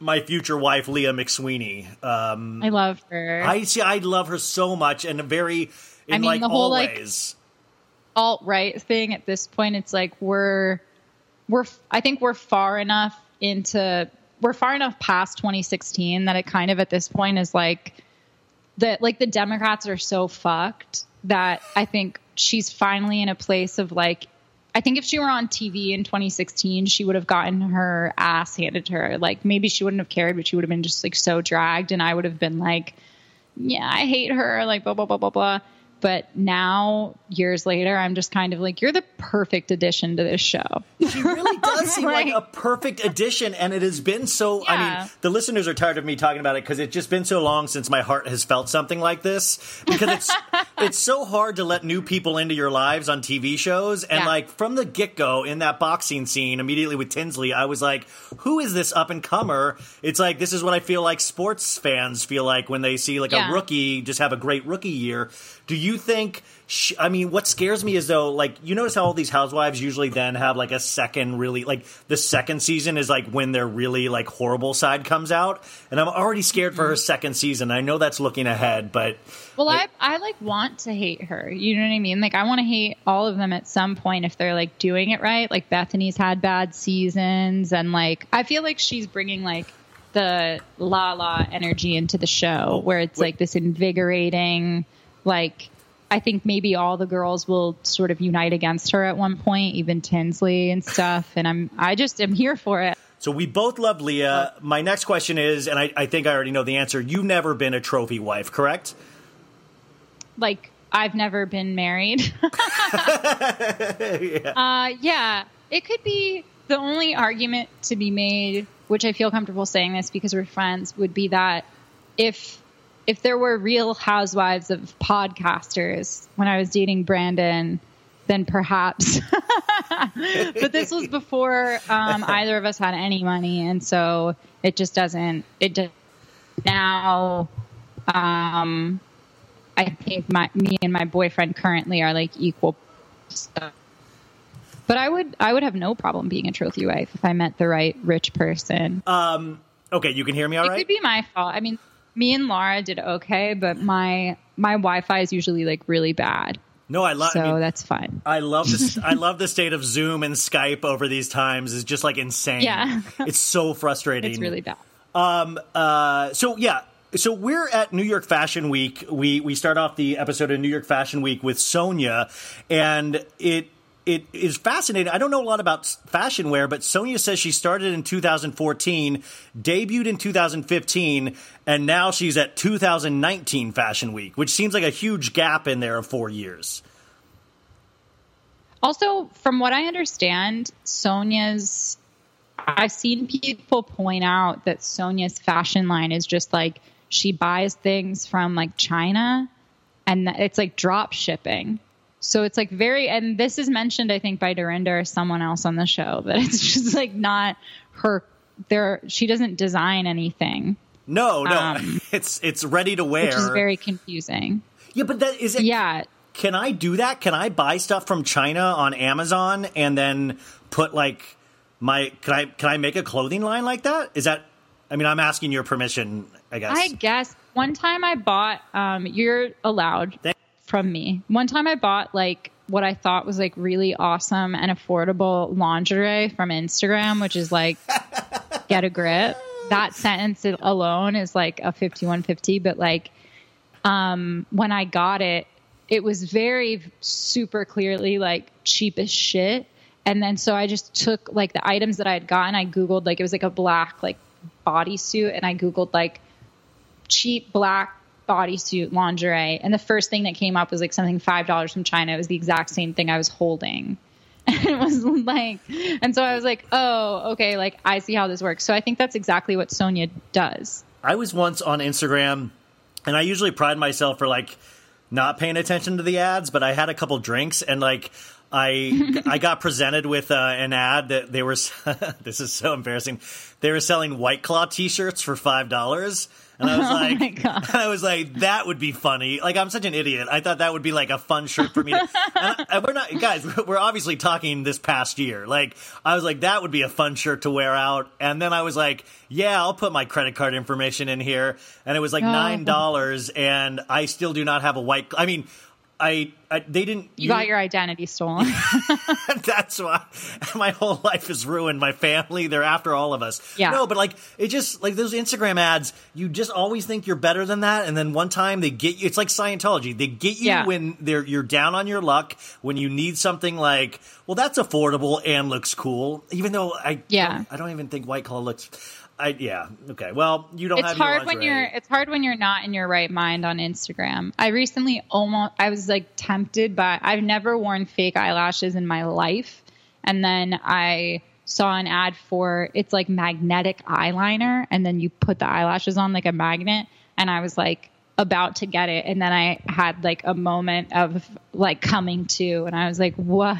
my future wife, Leah McSweeney? Um, I love her. I see. I love her so much, and very in I mean, like the whole, all like, alt right thing at this point it's like we're we're i think we're far enough into we're far enough past 2016 that it kind of at this point is like that like the democrats are so fucked that i think she's finally in a place of like i think if she were on tv in 2016 she would have gotten her ass handed to her like maybe she wouldn't have cared but she would have been just like so dragged and i would have been like yeah, I hate her, like blah blah blah blah blah. But now, years later, I'm just kind of like, you're the perfect addition to this show. She really does seem like Like- a perfect addition, and it has been so. I mean, the listeners are tired of me talking about it because it's just been so long since my heart has felt something like this. Because it's it's so hard to let new people into your lives on TV shows, and Yeah. like from the get go in that boxing scene immediately with Tinsley, I was like, "Who is this up and comer?" It's like this is what I feel like sports fans feel like when they see like Yeah. a rookie just have a great rookie year. Do you think? Sh- I mean, what scares me is though, like you notice how all these housewives usually then have like a second, really like the second season is like when their really like horrible side comes out, and I'm already scared for her mm-hmm. second season. I know that's looking ahead, but Well, I, I like want to hate her. You know what I mean? Like, I want to hate all of them at some point if they're like doing it right. Like, Bethany's had bad seasons, and like, I feel like she's bringing like the la la energy into the show where it's like this invigorating, like, I think maybe all the girls will sort of unite against her at one point, even Tinsley and stuff. And I'm, I just am here for it. So we both love Leah. My next question is, and I, I think I already know the answer. You've never been a trophy wife, correct? like I've never been married. Uh, yeah, it could be the only argument to be made, which I feel comfortable saying this because we're friends, would be that if if there were real housewives of podcasters when I was dating Brandon, then perhaps. but this was before um, either of us had any money, and so it just doesn't. It does now. Um, I think my me and my boyfriend currently are like equal. So. But I would I would have no problem being a trophy wife if I met the right rich person. Okay, you can hear me all it right? could be my fault. I mean, me and Laura did okay, but my my Wi-Fi is usually like really bad, no, I love. so I, mean, that's fine. I love this. I love the state of Zoom and Skype over these times is just like insane. Yeah. it's so frustrating. It's really bad. Um. Uh, so yeah, so we're at New York Fashion Week. We we start off the episode of New York Fashion Week with Sonia, and it it is fascinating. I don't know a lot about fashion wear, but Sonia says she started in 2014, debuted in 2015, and now she's at 2019 Fashion Week, which seems like a huge gap in there of four years. Also, from what I understand, Sonia's I've seen people point out that Sonia's fashion line is just like she buys things from like China and it's like drop shipping. So it's like very and this is mentioned I think by Dorinda or someone else on the show that it's just like not her there she doesn't design anything, No, no, Um, it's it's ready to wear. which is very confusing. yeah, but that is it. Yeah, Can I do that? Can I buy stuff from China on Amazon and then put like my can I can I make a clothing line like that? Is that I mean I'm asking your permission, I guess. I guess one time I bought um you're allowed Thank- from me. One time I bought like what I thought was like really awesome and affordable lingerie from Instagram, which is like get a grip. That sentence alone is like a 5150, but like um when I got it, it was very super clearly like cheap as shit. And then so I just took like the items that I had gotten, I googled like it was like a black like bodysuit and I googled like cheap black bodysuit lingerie, and the first thing that came up was like something five dollars from China. It was the exact same thing I was holding. And it was like, and so I was like, oh, okay, like I see how this works. So I think that's exactly what Sonia does. I was once on Instagram, and I usually pride myself for like not paying attention to the ads, but I had a couple drinks and like I I got presented with uh, an ad that they were. this is so embarrassing. They were selling White Claw T-shirts for five dollars, and I was Oh like, God. I was like, that would be funny. Like I'm such an idiot. I thought that would be like a fun shirt for me. To, and, I- we're not guys. We're obviously talking this past year. Like I was like, that would be a fun shirt to wear out. And then I was like, yeah, I'll put my credit card information in here, and it was like Oh. nine dollars, and I still do not have a white. I mean. I, I they didn't. You got your identity stolen. That's why my whole life is ruined. My family, they're after all of us. Yeah. No, but like it just like those Instagram ads, you just always think you're better than that, and then one time they get you. It's like Scientology. They get you Yeah. when they're you're down on your luck when you need something like, well, that's affordable and looks cool. Even though I Yeah. I don't even think White Claw looks. I yeah okay. Well, you don't it's have hard when you're it's hard when you're not in your right mind on Instagram. I recently almost I was like tempted by I've never worn fake eyelashes in my life and then I saw an ad for it's like magnetic eyeliner and then you put the eyelashes on like a magnet and I was like about to get it and then I had like a moment of like coming to and I was like what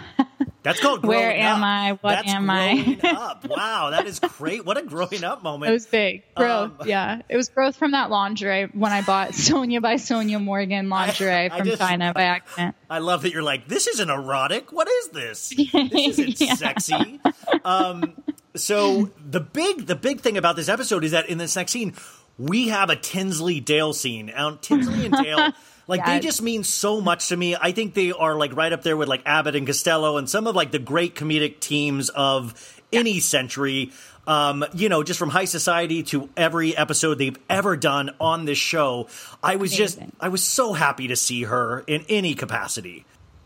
That's called Where am up. I? What That's am I? growing up. Wow, that is great. What a growing up moment. It was big growth. Um, yeah, it was growth from that lingerie when I bought Sonia by Sonia Morgan lingerie I from just- China by accident. I love that you're like, this isn't erotic. What is this? This isn't Yeah. sexy. Um, so the big the big thing about this episode is that in this next scene, we have a Tinsley Dale scene. And Tinsley and Dale, like they just mean so much to me. I think they are like right up there with like Abbott and Costello and some of like the great comedic teams of any century. Um, you know, just from High Society to every episode they've ever done on this show. I was just I was so happy to see her in any capacity.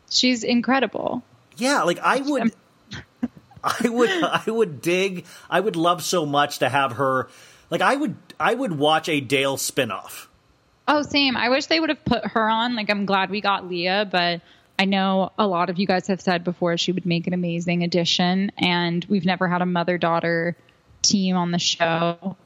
She's incredible. Yeah, like I would, I would, I would dig. I would love so much to have her. Like I would, I would watch a Dale spinoff. Oh, same. I wish they would have put her on. Like, I'm glad we got Leah, but I know a lot of you guys have said before she would make an amazing addition, and we've never had a mother daughter team on the show.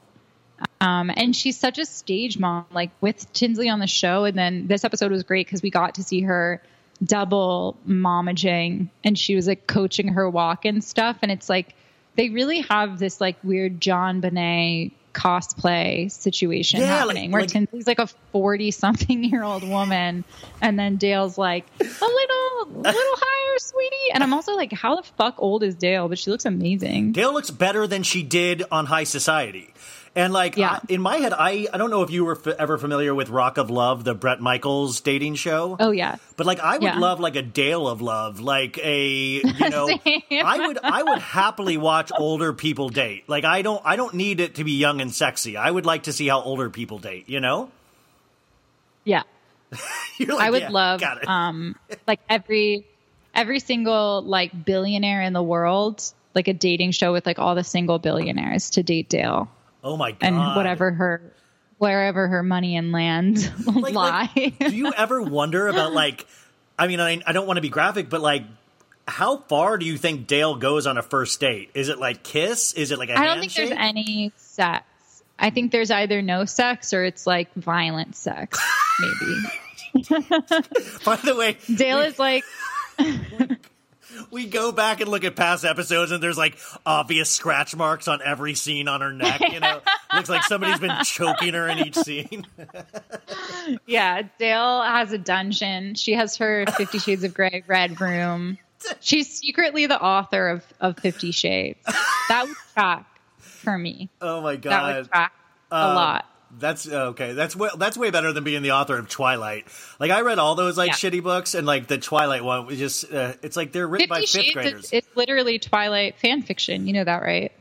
Um, and she's such a stage mom, like with Tinsley on the show. And then this episode was great because we got to see her double momaging and she was like coaching her walk and stuff. And it's like they really have this like weird JonBenét cosplay situation Yeah, like- happening where like- Tinsley's like a 40 something year old woman and then Dale's like a little little higher sweetie. And I'm also like how the fuck old is Dale? But she looks amazing. Dale looks better than she did on High Society. And like Yeah. I- in my head, I I don't know if you were f- ever familiar with Rock of Love, the Bret Michaels dating show. oh yeah But like I would Yeah. love like a Dale of Love, like a you know I would I would happily watch older people date. Like I don't I don't need it to be young and sexy. I would like to see how older people date, you know? yeah like, I would "Yeah, love got it." um like every every single like billionaire in the world like a dating show with like all the single billionaires to date Dale oh my god. and whatever her wherever her money and land Like- lie. like, do you ever wonder about like I mean I I don't want to be graphic, but like how far do you think Dale goes on a first date? Is it like kiss? Is it like a I don't think there's any sex. I think there's either no sex or it's like violent sex, maybe. By the way, Dale is like, we go back and look at past episodes and there's like obvious scratch marks on every scene on her neck, you know. Looks like somebody's been choking her in each scene. yeah, Dale has a dungeon. She has her Fifty Shades of Grey red room. She's secretly the author of, of Fifty Shades. That would track for me. Oh my god That would track a Uh, lot. That's okay. That's way, that's way better than being the author of Twilight. Like I read all those like Yeah. shitty books, and like the Twilight one was just uh, it's like they're written by fifth Shades graders. is, it's literally Twilight fan fiction. You know that, right?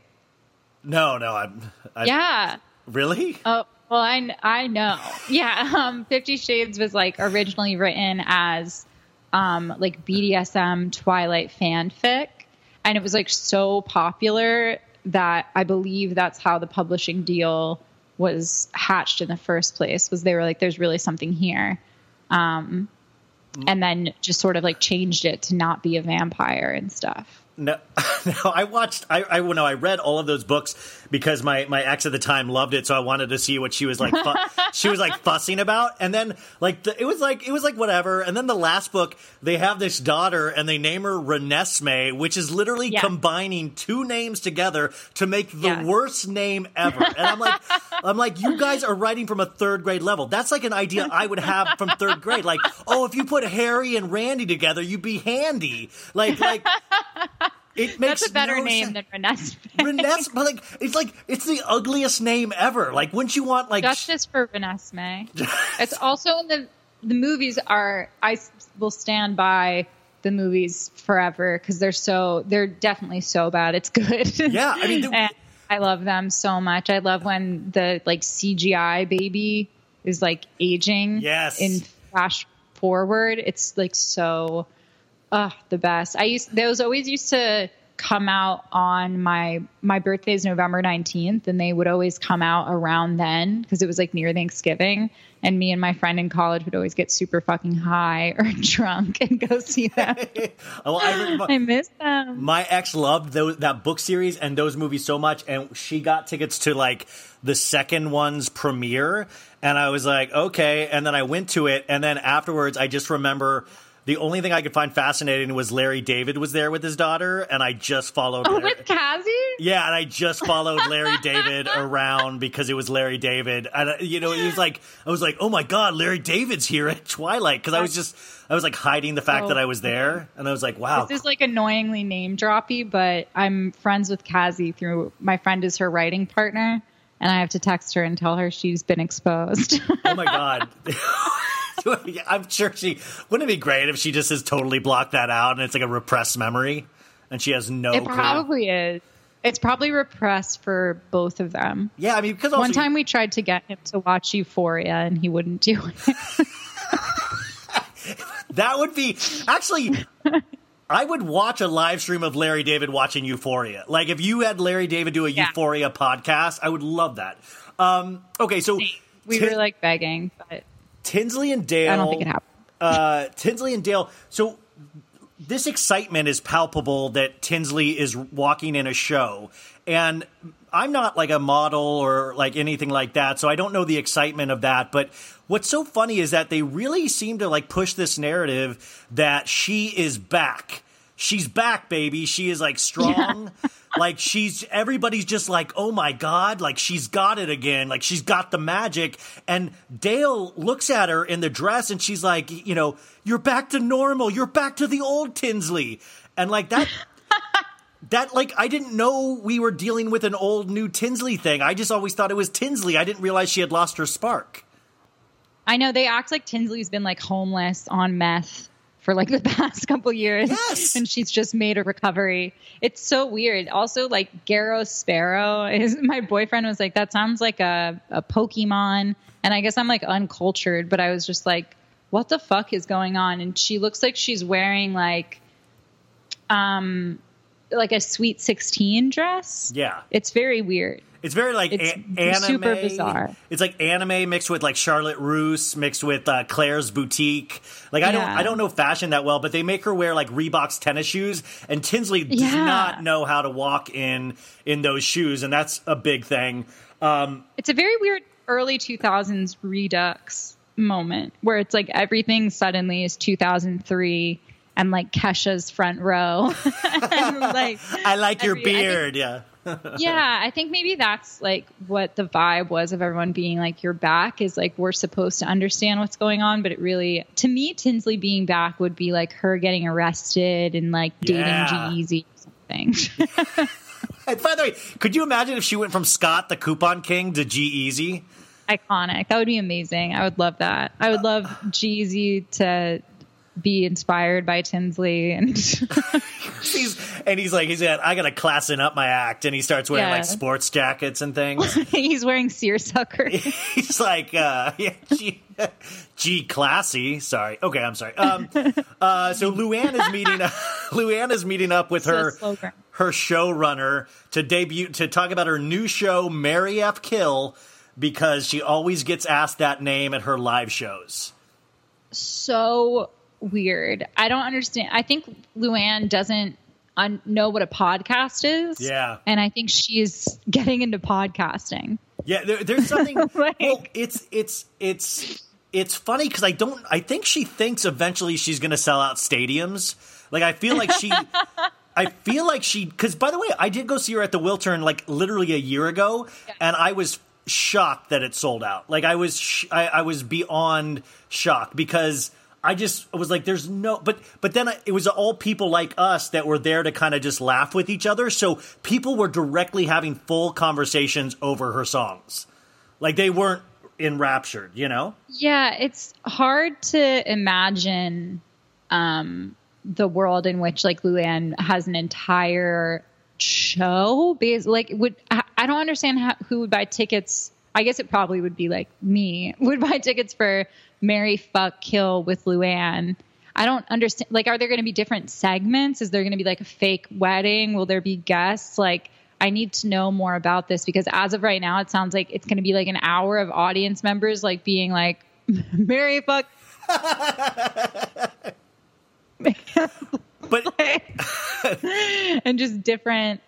no, no, I'm I, Yeah. really. Oh well, I I know. Yeah, um, Fifty Shades was like originally written as um, like BDSM Twilight fanfic, and it was like so popular that I believe that's how the publishing deal was hatched in the first place. Was they were like, "There's really something here," um, and then just sort of like changed it to not be a vampire and stuff. No, no, I watched. I, I no, I read all of those books because my my ex at the time loved it, so I wanted to see what she was like. Fu- she was like fussing about, and then like the, it was like it was like whatever. And then the last book, they have this daughter, and they name her Renesmee, which is literally Yeah. combining two names together to make the Yeah. worst name ever. And I'm like, I'm like, you guys are writing from a third grade level. That's like an idea I would have from third grade. Like, oh, if you put Harry and Randy together, you'd be handy. Like, like. It makes That's a better no name sense. than Renesmee. Renes, but like it's like it's the ugliest name ever. Like, wouldn't you want like? Justice for Renesmee. it's also in the the movies are I will stand by the movies forever because they're so they're definitely so bad. It's good. Yeah, I mean, the- and I love them so much. I love when the like CGI baby is like aging. Yes. In flash forward, it's like so. Uh the best. I used those always used to come out on my my birthday is November 19th and they would always come out around then because it was like near Thanksgiving and me and my friend in college would always get super fucking high or drunk and go see them. Oh, I I miss them. my ex loved those, that book series and those movies so much, and she got tickets to like the second one's premiere, and I was like, okay, and then I went to it, and then afterwards, I just remember. The only thing I could find fascinating was Larry David was there with his daughter, and I just followed. Oh, Larry- with Cazzie? Yeah, and I just followed Larry David around because it was Larry David. And uh, you know, it was like I was like, "Oh my god, Larry David's here at Twilight" because I was just I was like hiding the fact Oh. that I was there, and I was like, "Wow." This is like annoyingly name droppy, but I'm friends with Cazzie through my friend is her writing partner, and I have to text her and tell her she's been exposed. oh my god. I'm sure she wouldn't it be great if she just has totally blocked that out and it's like a repressed memory and she has no it clue. probably is. It's probably repressed for both of them. Yeah, I mean because also One time we tried to get him to watch Euphoria, and he wouldn't do it. That would be actually. I would watch a live stream of Larry David watching Euphoria. Like if you had Larry David do a Yeah. Euphoria podcast, I would love that. Um, okay, so We Tin- were like begging, but Tinsley and Dale. I don't think it happened. uh, Tinsley and Dale. So this excitement is palpable that Tinsley is walking in a show, and I'm not like a model or like anything like that, so I don't know the excitement of that. But what's so funny is that they really seem to like push this narrative that she is back. She's back, baby. She is like strong. Like she's everybody's just like, "Oh my god, like she's got it again. Like she's got the magic." And Dale looks at her in the dress and she's like, "You know, you're back to normal. You're back to the old Tinsley." And like that that like I didn't know we were dealing with an old new Tinsley thing. I just always thought it was Tinsley. I didn't realize she had lost her spark. I know they act like Tinsley's been like homeless on meth for like the past couple years. Yes. And she's just made a recovery. It's so weird. Also, like Garo Sparrow is my boyfriend was like, that sounds like a, a Pokemon. And I guess I'm like uncultured, but I was just like, what the fuck is going on? And she looks like she's wearing like um like a sweet 16 dress. Yeah. It's very weird. It's very like It's a- anime. super bizarre. It's like anime mixed with like Charlotte Russe mixed with uh, Claire's boutique. Like I don't I don't know fashion that well, but they make her wear like Reebok's tennis shoes, and Tinsley does Yeah. not know how to walk in in those shoes, and that's a big thing. Um, it's a very weird early 2000s redux moment where it's like everything suddenly is 2003 and like Kesha's front row. And, like I like your every- think- beard. yeah. Yeah, I think maybe that's like what the vibe was of everyone being like you're back is like we're supposed to understand what's going on, but it really to me Tinsley being back would be like her getting arrested and like dating Yeah. G-Eazy or something. And by the way, could you imagine if she went from Scott the Coupon King to G-Eazy? iconic. That would be amazing. I would love that. I would love Jeezy to be inspired by Tinsley and He's and he's like he's got I gotta classen up my act, and he starts wearing Yeah. like sports jackets and things. he's wearing seersucker. he's like uh yeah, G, G classy. Sorry. Okay, I'm sorry. Um uh so Luann is meeting Luann is meeting up with her her showrunner to debut to talk about her new show, Mary F. Kill. because she always gets asked that name at her live shows. So weird. I don't understand. I think Luann doesn't un- know what a podcast is. Yeah. And I think she's getting into podcasting. Yeah, there, there's something. Like- well, it's it's it's it's funny because I don't. I think she thinks eventually she's going to sell out stadiums. Like I feel like she. I feel like she. Because by the way, I did go see her at the Wiltern like literally a year ago, and I was shocked that it sold out. Like I was, sh- I, I was beyond shocked because. I just was like, "There's no," but but then it was all people like us that were there to kind of just laugh with each other. So people were directly having full conversations over her songs, like they weren't enraptured, you know? Yeah, it's hard to imagine um, the world in which like Luann has an entire show because like would I I don't understand how, who would buy tickets. I guess it probably would be like me would buy tickets for Mary Fuck Kill with Luann. I don't understand. Like, are there going to be different segments? Is there going to be like a fake wedding? Will there be guests? Like, I need to know more about this because as of right now, it sounds like it's going to be like an hour of audience members like being like, Mary Fuck. But and just different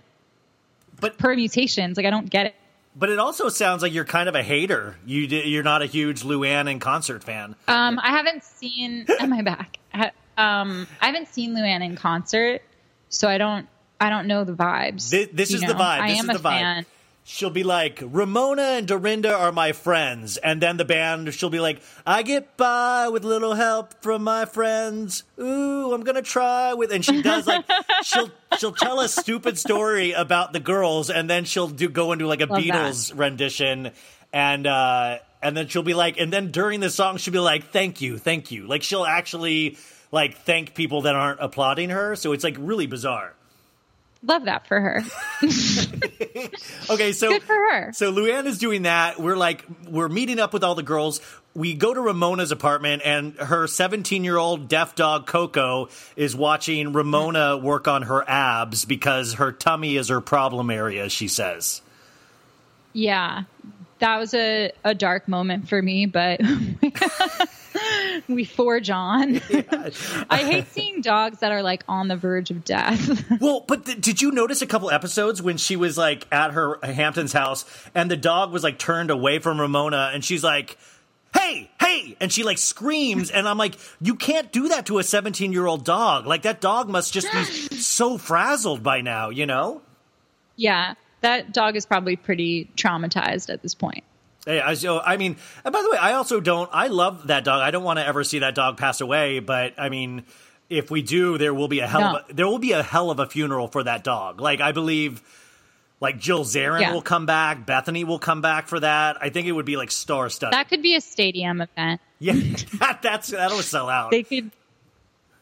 but permutations. Like, I don't get it. But it also sounds like you're kind of a hater. You you're not a huge Luann and concert fan. Um, I haven't seen. Am I back? Ha- Um, I haven't seen Luann in concert, so I don't. I don't know the vibes. Thi- this you is the know? vibe. I am is a vibe. fan. She'll be like, Ramona and Dorinda are my friends. And then the band, she'll be like, I get by with little help from my friends. Ooh, I'm going to try with, and she does like, she'll, she'll tell a stupid story about the girls and then she'll do, go into like a Love that. Beatles rendition. And, uh, and then she'll be like, and then during the song, she'll be like, thank you, thank you. Like she'll actually like thank people that aren't applauding her. So it's like really bizarre. Love that for her. Okay, so Good for her. So Luann is doing that. We're like we're meeting up with all the girls. We go to Ramona's apartment, and her 17 year old deaf dog Coco is watching Ramona work on her abs because her tummy is her problem area. She says. Yeah, that was a, a dark moment for me, but we forge on. I hate seeing dogs that are like on the verge of death. Well, but th- did you notice a couple episodes when she was like at her uh, Hampton's house and the dog was like turned away from Ramona and she's like, "Hey, hey!" and she like screams and I'm like, "You can't do that to a 17 year old dog. Like that dog must just be so frazzled by now, you know." yeah, that dog is probably pretty traumatized at this point. Hey, I, so, I mean, and by the way, I also don't. I love that dog. I don't want to ever see that dog pass away. But I mean, if we do, there will be a hell No. of a, there will be a hell of a funeral for that dog. Like I believe, like Jill Zarin Yeah. will come back. Bethany will come back for that. I think it would be like star studded. That could be a stadium event. yeah, that, that's that'll sell out. They could,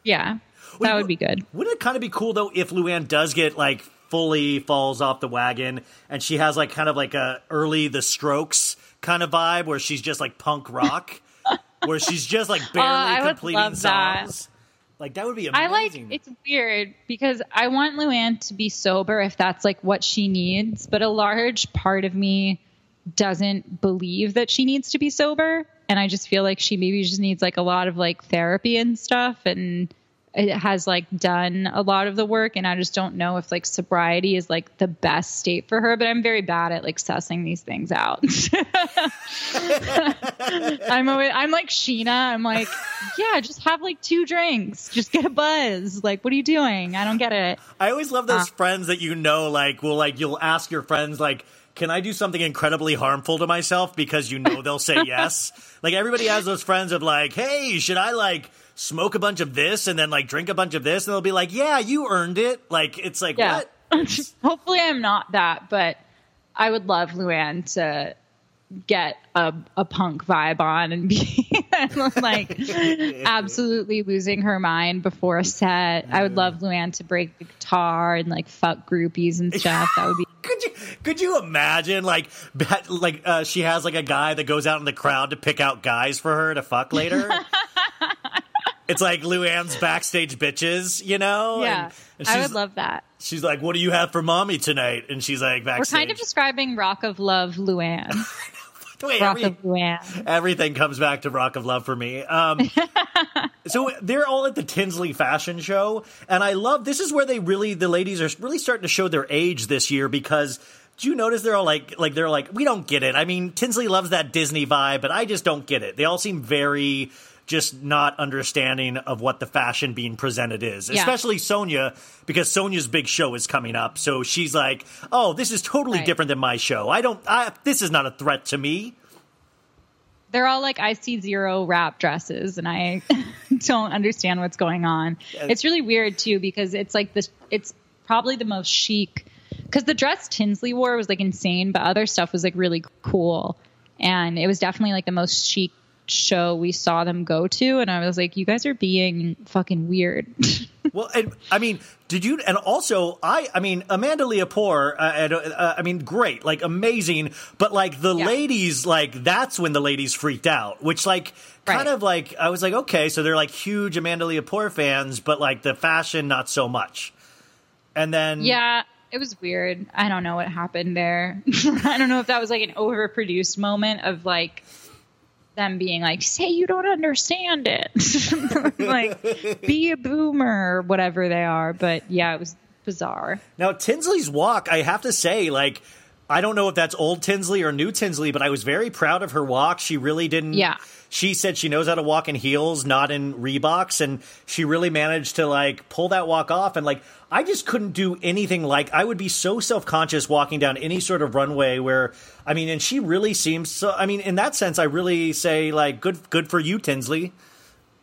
yeah, Wait, that would be good. Wouldn't it kind of be cool though if Luann does get like fully falls off the wagon and she has like kind of like a early The Strokes kind of vibe where she's just like punk rock, where she's just like barely Uh, completing love that. songs. Like that would be amazing. I like amazing. it's weird because I want Luann to be sober if that's like what she needs, but a large part of me doesn't believe that she needs to be sober, and I just feel like she maybe just needs like a lot of like therapy and stuff and it has like done a lot of the work and I just don't know if like sobriety is like the best state for her, but I'm very bad at like sussing these things out. I'm always, I'm like Scheana. I'm like, yeah, just have like two drinks. Just get a buzz. Like, what are you doing? I don't get it. I always love those Uh. friends that you know, like, will like you'll ask your friends like. Can I do something incredibly harmful to myself because you know they'll say yes? Like everybody has those friends of like, hey, should I like smoke a bunch of this and then like drink a bunch of this? And they'll be like, yeah, you earned it. Like it's like Yeah. what? Hopefully, I'm not that, but I would love Luann to get a, a punk vibe on and be like absolutely losing her mind before a set. I would love Luann to break the guitar and like fuck groupies and stuff. That would be Could you could you imagine like like uh, she has like a guy that goes out in the crowd to pick out guys for her to fuck later? It's like Luann's backstage bitches, you know? yeah. And- and I would love that. She's like, "What do you have for mommy tonight?" And she's like, We're kind of describing Rock of Love Luann. Wait, Rock every- of Luann. everything comes back to Rock of Love for me. Um, so they're all at the Tinsley Fashion Show, and I love this is where they really the ladies are really starting to show their age this year because. Do you notice they're all like, like they're like, we don't get it. I mean, Tinsley loves that Disney vibe, but I just don't get it. They all seem very just not understanding of what the fashion being presented is, Yeah. especially Sonia, because Sonia's big show is coming up. So she's like, oh, this is totally Right. different than my show. I don't, I, this is not a threat to me. They're all like I see zero wrap dresses, and I don't understand what's going on. It's really weird too because it's like this. It's probably the most chic because the dress Tinsley wore was like insane, but other stuff was like really cool, and it was definitely like the most chic show we saw them go to. And I was like, you guys are being fucking weird. Well, and I mean, did you? And also, I, I mean, Amanda Lepore. Uh, uh, I mean, great, like amazing. But like the Yeah. ladies, like that's when the ladies freaked out. Which like kind Right. of like I was like, okay, so they're like huge Amanda Lepore fans, but like the fashion, not so much. And then Yeah, it was weird. I don't know what happened there. I don't know if that was like an overproduced moment of like them being like, say you don't understand it. like, be a boomer or whatever they are. But yeah, it was bizarre. Now Tinsley's walk, I have to say, like I don't know if that's old Tinsley or new Tinsley, but I was very proud of her walk. She really didn't. Yeah. She said she knows how to walk in heels, not in Reeboks, and she really managed to like pull that walk off. And like, I just couldn't do anything like. I would be so self conscious walking down any sort of runway where, I mean, and she really seems so. I mean, in that sense, I really say like, good, good for you, Tinsley.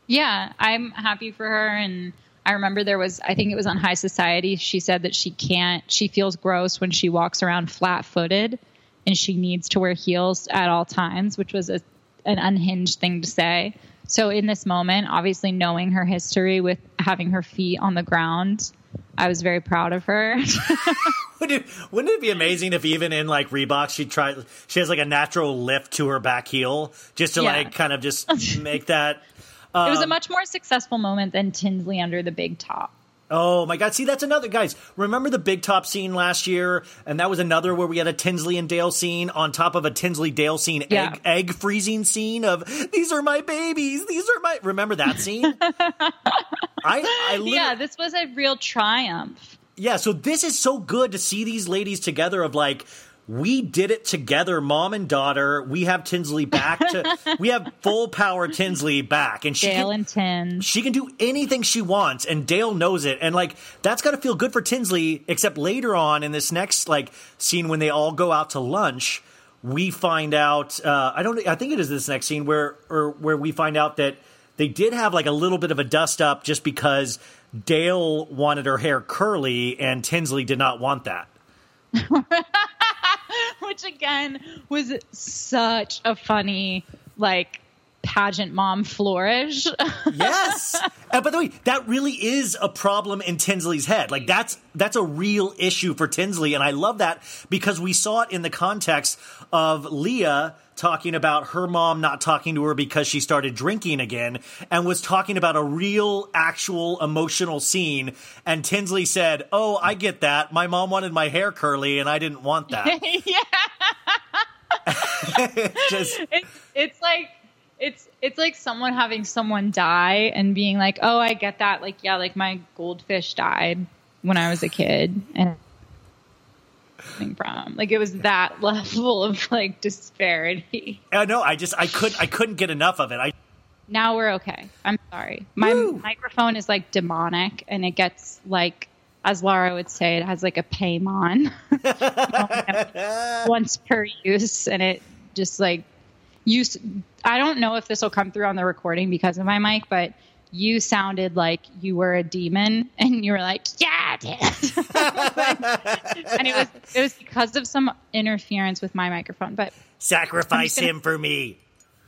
Yeah, I'm happy for her. And I remember there was, I think it was on High Society. She said that she can't, she feels gross when she walks around flat footed and she needs to wear heels at all times, which was a, an unhinged thing to say. So in this moment, obviously knowing her history with having her feet on the ground, I was very proud of her. Wouldn't it, wouldn't it be amazing if even in like Reebok she try she has like a natural lift to her back heel just to Yeah. like kind of just make that it was a Um, much more successful moment than Tinsley under the big top. Oh my god, see that's another guys, remember the big top scene last year and that was another where we had a Tinsley and Dale scene on top of a Tinsley Dale scene Yeah. egg egg freezing scene of these are my babies, these are my Remember that scene? I I Yeah, this was a real triumph. Yeah, so this is so good to see these ladies together of like we did it together, mom and daughter. We have Tinsley back to we have full power Tinsley back and she Dale can, and Tins. she can do anything she wants and Dale knows it and like that's got to feel good for Tinsley except later on in this next like scene when they all go out to lunch we find out uh, I don't I think it is this next scene where or where we find out that they did have like a little bit of a dust up just because Dale wanted her hair curly and Tinsley did not want that. which again was such a funny like pageant mom flourish. Yes. and by the way, that really is a problem in Tinsley's head. Like that's that's a real issue for Tinsley, and I love that because we saw it in the context of Leah talking about her mom not talking to her because she started drinking again and was talking about a real actual emotional scene and Tinsley said, "Oh, I get that. My mom wanted my hair curly and I didn't want that." yeah, Just it's it's like it's it's like someone having someone die and being like, "Oh, I get that." Like, yeah, like my goldfish died when I was a kid, and coming from like it was that level of like disparity. uh, no, I just I could I couldn't get enough of it. I Now we're okay. I'm sorry. My Woo. microphone is like demonic and it gets like, as Laura would say, it has like a Paimon once per use. And it just like, use. I don't know if this will come through on the recording because of my mic, but you sounded like you were a demon and you were like, yeah, dude." and it was, it was because of some interference with my microphone. But sacrifice him for me.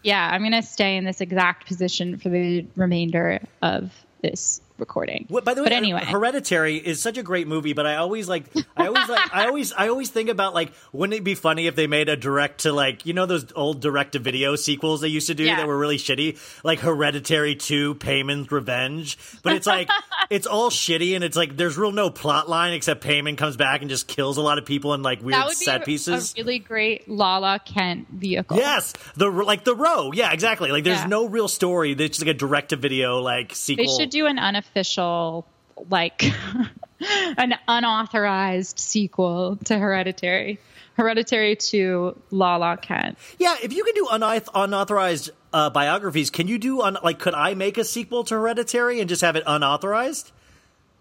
yeah, I'm going to stay in this exact position for the remainder of this recording. Well, by the way, but uh, anyway, Hereditary is such a great movie, but I always like, I always like, I always, I always think about like, wouldn't it be funny if they made a direct to like, you know, those old direct to video sequels they used to do Yeah. that were really shitty, like Hereditary Two, Paimon's Revenge. But it's like, it's all shitty, and it's like there's real no plot line except Paimon comes back and just kills a lot of people in like weird that would be set a, pieces. a really great Lala Kent vehicle. Yes, the like the row. Yeah, exactly. Like there's Yeah. no real story. It's just like a direct to video like sequel. They should do an unofficial, like, an unauthorized sequel to Hereditary. Hereditary to Lala Kent. Yeah, if you can do unauth- unauthorized uh, biographies, can you do un- like could I make a sequel to Hereditary and just have it unauthorized?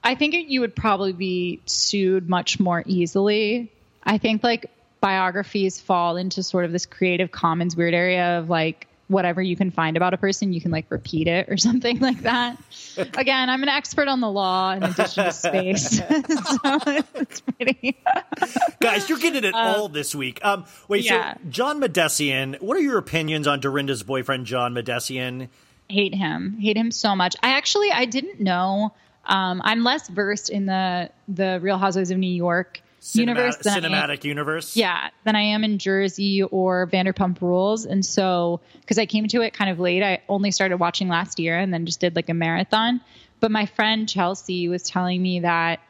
I think it, you would probably be sued much more easily. I think like biographies fall into sort of this creative commons weird area of like whatever you can find about a person, you can like repeat it or something like that. Again, I'm an expert on the law in addition to space. so it's pretty. Guys, you're getting it all this week. Um, wait, yeah. so John Mahdessian, what are your opinions on Dorinda's boyfriend, John Mahdessian? hate him hate him so much i actually i didn't know um, i'm less versed in the the real housewives of new york universe Cinematic, am- universe. yeah than i am in jersey or vanderpump rules and so because i came to it kind of late i only started watching last year and then just did like a marathon but my friend chelsea was telling me that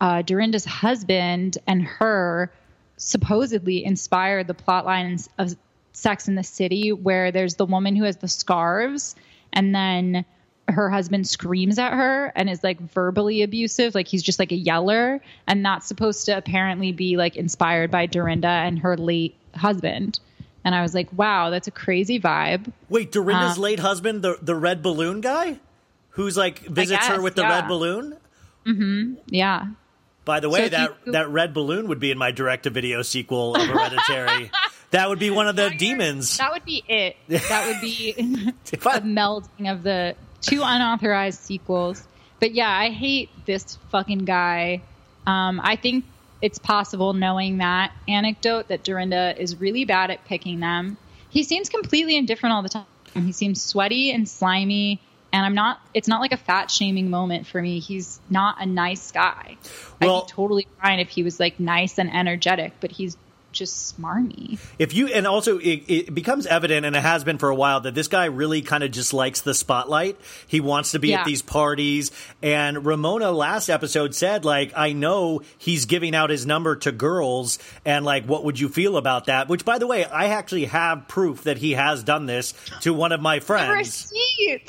uh, dorinda's husband and her supposedly inspired the plot lines of Sex in the City, where there's the woman who has the scarves, and then her husband screams at her and is like verbally abusive, like he's just like a yeller, and that's supposed to apparently be like inspired by Dorinda and her late husband. And I was like, wow, that's a crazy vibe. Wait, Dorinda's Um, late husband, the the red balloon guy, who's like visits her with the yeah. red balloon. Yeah. By the way, if that you- that red balloon would be in my direct to video sequel of Hereditary. that would be one of the demons. That would be it. That would be a melding of the two unauthorized sequels. But yeah, I hate this fucking guy. Um, I think it's possible, knowing that anecdote, that Dorinda is really bad at picking them. He seems completely indifferent all the time. He seems sweaty and slimy. And I'm not, it's not like a fat shaming moment for me. He's not a nice guy. Well- I'd be totally fine if he was like nice and energetic, but he's just smarmy. If you and also it, it becomes evident, and it has been for a while, that this guy really kind of just likes the spotlight. He wants to be at these parties. And Ramona last episode said, like, I know he's giving out his number to girls, and like, what would you feel about that? Which, by the way, I actually have proof that he has done this to one of my friends.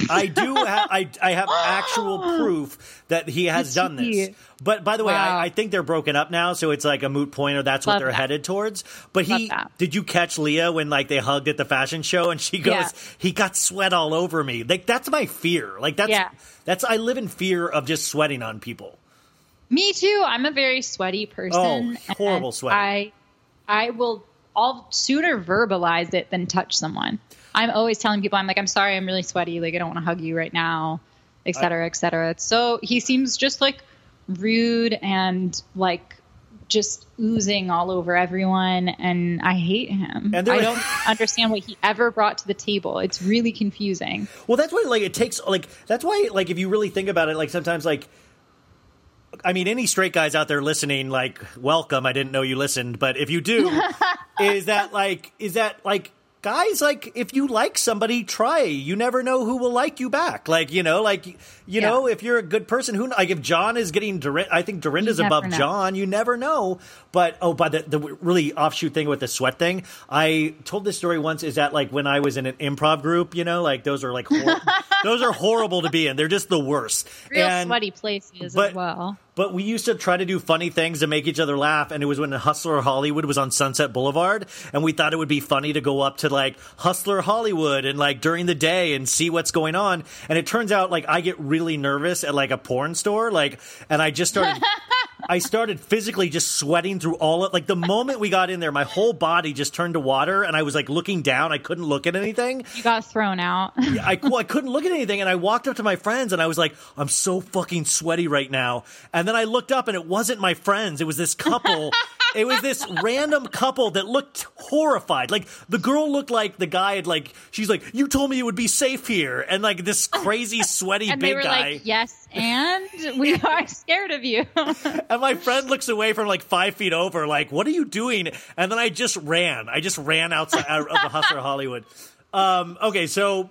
I do have I, I have actual proof that he has done this. But by the way, Wow. I, I think they're broken up now, so it's like a moot point, or that's what they're that. headed towards. But he did you catch Leah when like they hugged at the fashion show, and she goes, Yeah. "He got sweat all over me." Like that's my fear. Like that's Yeah. that's I live in fear of just sweating on people. Me too. I'm a very sweaty person. Oh, horrible sweating. I I will I'll sooner verbalize it than touch someone. I'm always telling people I'm like, I'm sorry, I'm really sweaty, like I don't want to hug you right now, et cetera, et cetera. So he seems just like rude and like just oozing all over everyone and I hate him. And I don't understand what he ever brought to the table. It's really confusing. Well, that's why like it takes like that's why like if you really think about it, like sometimes like I mean, any straight guys out there listening, like, welcome. I didn't know you listened, but if you do, is that like, is that like, guys, like, if you like somebody, try. You never know who will like you back. Like, you know, like, you Yeah. know, if you're a good person, who, like, if John is getting, Dorin- I think Dorinda's above know. John, you never know. But, oh, by the, the really offshoot thing with the sweat thing, I told this story once, is that like when I was in an improv group, you know, like those are like, hor- those are horrible to be in. They're just the worst. Real And- sweaty places but- as well. But we used to try to do funny things to make each other laugh, and it was when Hustler Hollywood was on Sunset Boulevard, and we thought it would be funny to go up to like Hustler Hollywood and like during the day and see what's going on. And it turns out like I get really nervous at like a porn store, like, and I just started. I started physically just sweating through all of like the moment we got in there, my whole body just turned to water, and I was like looking down. I couldn't look at anything. You got thrown out. I, well, I couldn't look at anything, and I walked up to my friends, and I was like, "I'm so fucking sweaty right now." And then I looked up, and it wasn't my friends; it was this couple it was this random couple that looked horrified. Like the girl looked like the guy had like she's like, "You told me it would be safe here," and like this crazy sweaty and big they were guy. like, "Yes, and we are scared of you." And my friend looks away from like five feet over, like, "What are you doing?" And then I just ran. I just ran outside out of the Hustler Hollywood. Um, okay, so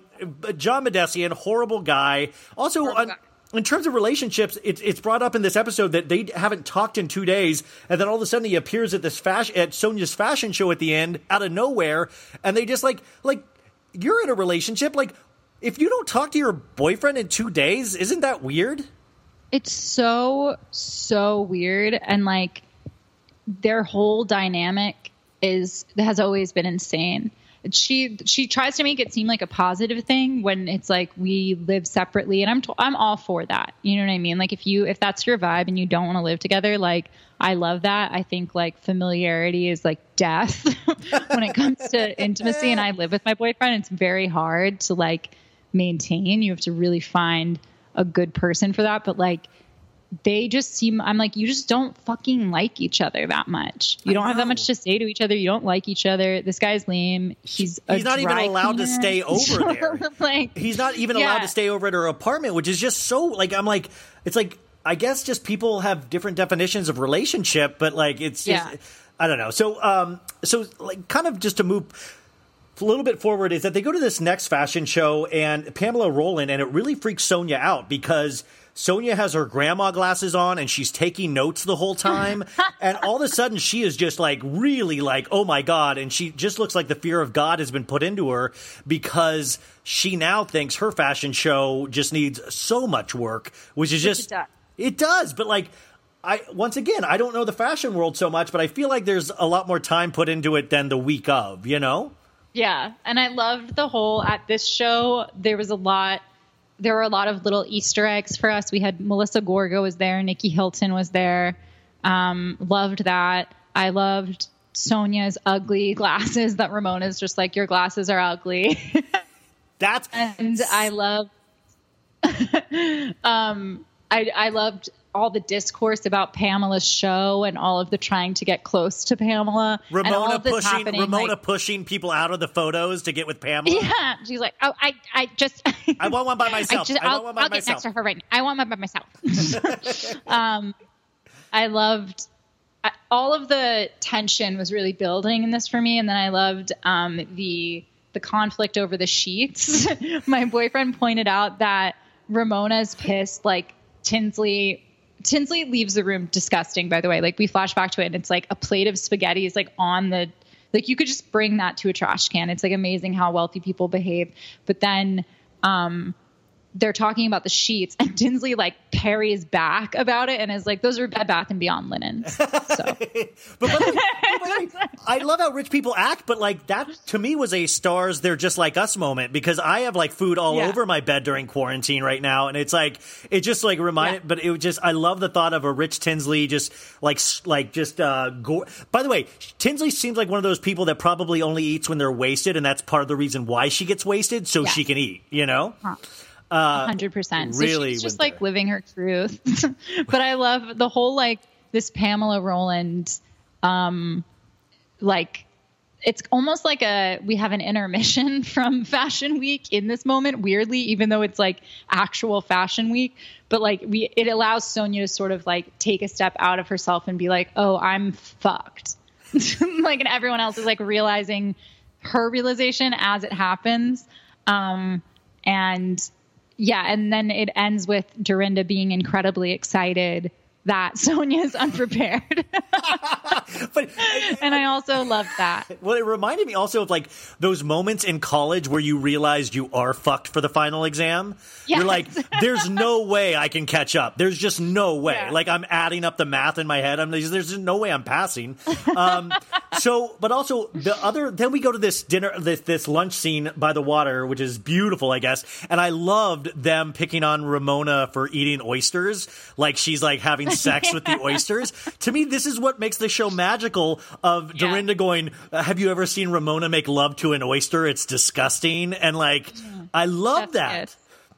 John Mahdessian, horrible guy. Also, on, guy. In terms of relationships, it's it's brought up in this episode that they haven't talked in two days, and then all of a sudden he appears at this fashion at Sonia's fashion show at the end out of nowhere, and they just like like you're in a relationship, like. If you don't talk to your boyfriend in two days, isn't that weird? it's so so weird and like their whole dynamic is has always been insane she she tries to make it seem like a positive thing when it's like we live separately. And i'm t- i'm all for that. You know what i mean? Like if you if that's your vibe and you don't want to live together like i love that. I think like familiarity is like death when it comes to intimacy. And i live with my boyfriend. It's very hard to like maintain. You have to really find a good person for that. But like they just seem i'm like you just don't fucking like each other that much. You I don't have that much to say to each other. You don't like each other. This guy's lame. He's a He's not even allowed to stay over there. like He's not even allowed to stay over at her apartment, which is just so like I'm like it's like I guess just people have different definitions of relationship, but like it's just Yeah. I don't know. So um so like kind of just to move a little bit forward is that they go to this next fashion show and Pamella Roland and it really freaks Sonia out because Sonia has her grandma glasses on and she's taking notes the whole time. and all of a sudden she is just like really like, oh my God. And she just looks like the fear of God has been put into her because she now thinks her fashion show just needs so much work, which is just, it does. it does. But like, I, once again, I don't know the fashion world so much, but I feel like there's a lot more time put into it than the week of, you know? Yeah, and I loved the whole at this show. There was a lot. There were a lot of little Easter eggs for us. We had Melissa Gorga was there, Nicky Hilton was there. Um, loved that. I loved Sonia's ugly glasses. That Ramona's just like your glasses are ugly, That's and I love. um, I I loved all the discourse about Pamella's show and all of the trying to get close to Pamella. Ramona pushing Ramona like- pushing people out of the photos to get with Pamella. Yeah, she's like, oh, I, I just, I want one by myself. I, just, want I'll, one by I'll get next to her right now. I want one by myself. um, I loved I, all of the tension was really building in this for me, and then I loved um, the the conflict over the sheets. My boyfriend pointed out that Ramona's pissed, like Tinsley. Tinsley leaves the room disgusting, by the way. Like we flash back to it and it's like a plate of spaghetti is like on the like you could just bring that to a trash can. It's like amazing how wealthy people behave. But then um they're talking about the sheets and Tinsley like parries back about it and is like, those are Bed Bath and Beyond linens. So But by the way- by the way, I love how rich people act, but like that to me was a stars they're just like us moment because I have like food all Yeah. over my bed during quarantine right now, and it's like it just like reminded. Yeah. But it was just I love the thought of a rich Tinsley just like like just uh. Go- By the way, Tinsley seems like one of those people that probably only eats when they're wasted, and that's part of the reason why she gets wasted so Yeah. she can eat. You know. Hundred percent. So really she's just like living her truth. but I love the whole like this Pamella Roland, um, like it's almost like a we have an intermission from Fashion Week in this moment. Weirdly, even though it's like actual Fashion Week, but like we it allows Sonia to sort of like take a step out of herself and be like, oh, I'm fucked. like and everyone else is like realizing her realization as it happens. Um, and yeah, and then it ends with Dorinda being incredibly excited that Sonia's unprepared. But and I also love that. Well, it reminded me also of like those moments in college where you realized you are fucked for the final exam. You're like, there's no way I can catch up. There's just no way. Yeah. Like I'm adding up the math in my head. I'm there's just no way I'm passing. Um, so, but also the other. Then we go to this dinner, this this lunch scene by the water, which is beautiful, I guess. And I loved them picking on Ramona for eating oysters, like she's like having sex with the oysters. To me, this is what makes the show magical. Of Yeah. Dorinda going, uh, "Have you ever seen Ramona make love to an oyster? It's disgusting." And like, I love That's that.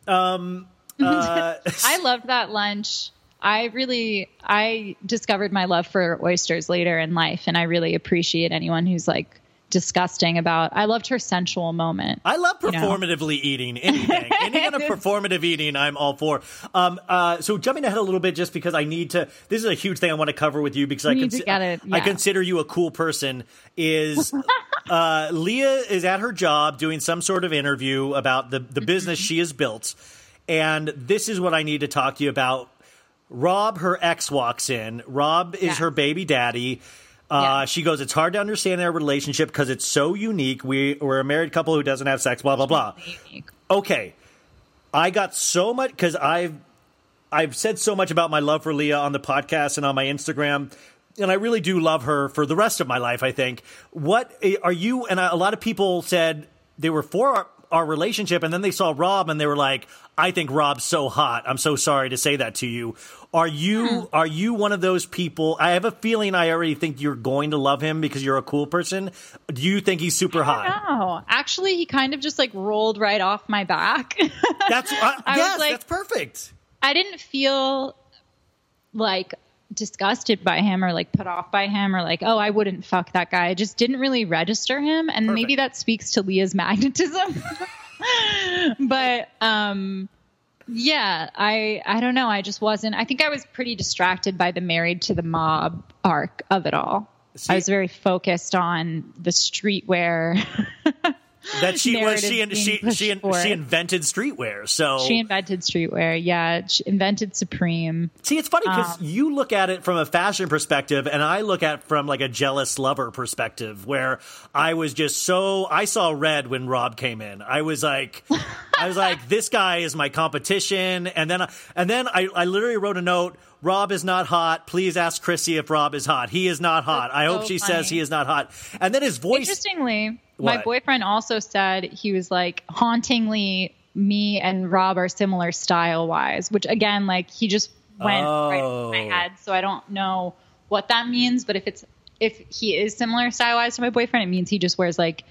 good. Uh, I loved that lunch. I really I discovered my love for oysters later in life, and I really appreciate anyone who's like disgusting about. I loved her sensual moment. I love you know? performatively eating anything. Any kind of performative eating, I'm all for. Um, uh, so jumping ahead a little bit, just because I need to. This is a huge thing I want to cover with you because I, need to get it, I consider you a cool person. Is uh, Leah is at her job doing some sort of interview about the Mm-hmm. the business she has built, and this is what I need to talk to you about. Rob, her ex, walks in. Rob is Yeah. her baby daddy. Uh, Yeah. She goes, It's hard to understand their relationship because it's so unique. We, we're a married couple who doesn't have sex, blah, blah, blah. Okay. I got so much because I've I've said so much about my love for Leah on the podcast and on my Instagram, and I really do love her for the rest of my life. I think. What are you? And a lot of people said they were for our, our relationship, and then they saw Rob, and they were like, "I think Rob's so hot." I'm so sorry to say that to you. Are you are you one of those people? I have a feeling I already think you're going to love him because you're a cool person. Do you think he's super hot? No, actually, he kind of just like rolled right off my back. That's uh, I was yes, like- that's perfect. I didn't feel like disgusted by him or like put off by him or like, oh, I wouldn't fuck that guy. I just didn't really register him. And maybe that speaks to Leah's magnetism. but um yeah, I I don't know. I just wasn't I think I was pretty distracted by the married to the mob arc of it all. See- I was very focused on the streetwear. That she was she she she, she invented streetwear. So she invented streetwear. Yeah, she invented Supreme. see, it's funny because Um, you look at it from a fashion perspective, and I look at it from like a jealous lover perspective, where I was just so I saw red when Rob came in. I was like, I was like, this guy is my competition, and then and then I I literally wrote a note. Rob is not hot. Please ask Crissy if Rob is hot. He is not hot. I hope so she says he is not hot. And then his voice. Interestingly, my boyfriend also said he was like hauntingly me and Rob are similar style wise, which again, like he just went right over my Oh. head. So I don't know what that means, but if it's if he is similar style wise to my boyfriend, it means he just wears like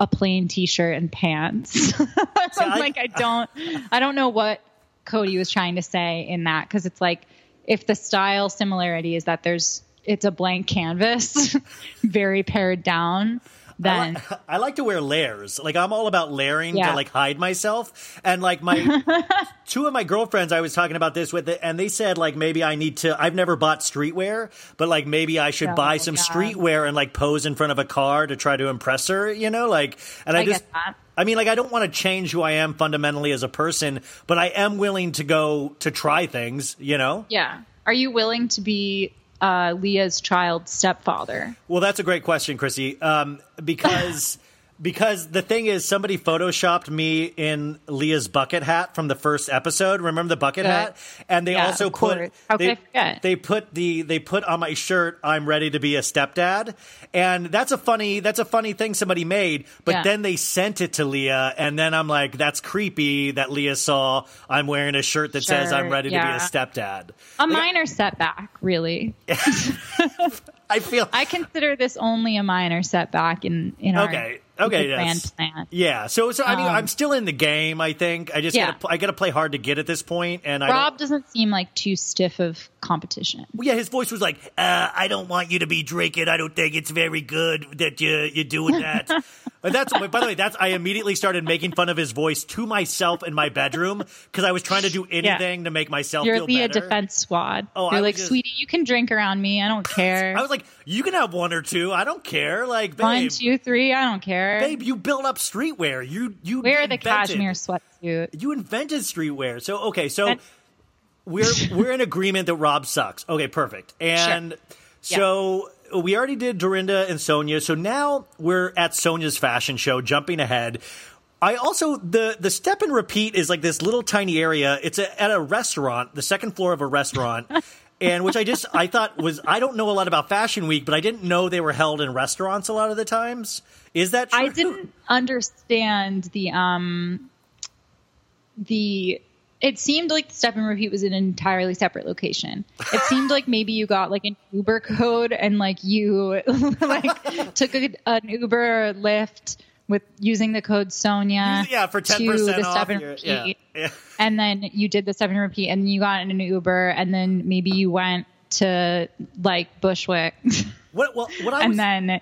a plain t-shirt and pants. I'm I- like I don't I don't know what Cody was trying to say in that because it's like if the style similarity is that there's it's a blank canvas, very pared down, then I like to wear layers. Like I'm all about layering Yeah. to like hide myself. And like my two of my girlfriends, I was talking about this with, it, and they said like maybe I need to. I've never bought streetwear, but like maybe I should Oh, buy some God. streetwear and like pose in front of a car to try to impress her. You know, like and I, I just. I mean, like, I don't want to change who I am fundamentally as a person, but I am willing to go to try things, you know? yeah. Are you willing to be uh, Leah's child stepfather? Well, that's a great question, Crissy. Um, because because the thing is, somebody photoshopped me in Leah's bucket hat from the first episode. Remember the bucket Good. hat? And they Yeah, also put. They, they put the they put on my shirt, "I'm ready to be a stepdad," and that's a funny that's a funny thing somebody made. But Yeah. then they sent it to Leah, and then I'm like, that's creepy that Leah saw I'm wearing a shirt that says I'm ready to be a stepdad. A minor setback, really. I feel I consider this only a minor setback in in our Okay. The grand plan. Yeah, so so I mean, Um, I'm still in the game. I think I just Yeah. gotta, pl- I got to play hard to get at this point. and I Rob don't, doesn't seem like too stiff of competition. yeah, his voice was like, uh, "I don't want you to be drinking. I don't think it's very good that you you're doing that." that's by the way, that's I immediately started making fun of his voice to myself in my bedroom because I was trying to do anything to make myself You're feel Leah better. Defense Squad. Oh, I You're like, just- sweetie, you can drink around me. I don't care. I was like, "You can have one or two. I don't care." Like, babe, One, two, three. I don't care. Babe, you built up streetwear. You you Wear the invented- cashmere sweatsuit. You invented streetwear. So okay, so we're we're in agreement that Rob sucks. Okay, perfect. And so we already did Dorinda and Sonia. So now we're at Sonia's fashion show, jumping ahead. I also the the step and repeat is like this little tiny area. It's a, at a restaurant, the second floor of a restaurant. And which I just I thought was I don't know a lot about Fashion Week, but I didn't know they were held in restaurants a lot of the times. Is that true? I didn't understand the um the it seemed like the step and repeat was an entirely separate location. It seemed like maybe you got like an Uber code and like you like took a, an Uber or Lyft with using the code Sonia. Yeah, for ten percent off. seven your- repeat. yeah, yeah. And then you did the seven repeat, and you got in an Uber, and then maybe you went to like Bushwick, What? Well, what I and was, then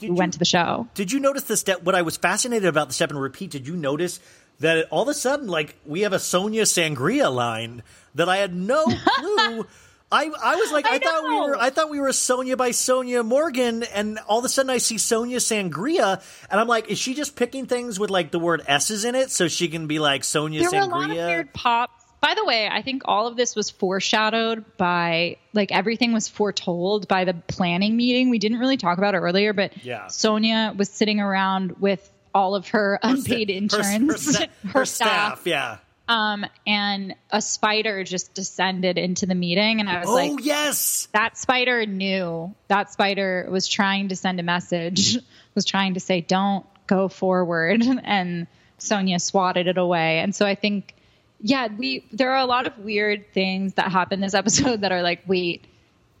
you- went to the show. Did you notice the step? What I was fascinated about the step and repeat. Did you notice that all of a sudden, like we have a Sonia Sangria line that I had no clue. I, I was like I, I thought we were I thought we were Sonia by Sonia Morgan and all of a sudden I see Sonia Sangria and I'm like is she just picking things with like the word S's in it so she can be like Sonia There were a Sangria lot of weird pops. By the way, I think all of this was foreshadowed by like everything was foretold by the planning meeting. We didn't really talk about it earlier, but Yeah. Sonia was sitting around with all of her unpaid Her- her- insurance, her, her staff yeah um, and a spider just descended into the meeting, and I was oh like, "Oh yes. that spider knew. That spider was trying to send a message was trying to say don't go forward. And sonia swatted it away. And so i think yeah we there are a lot of weird things that happen this episode that are like wait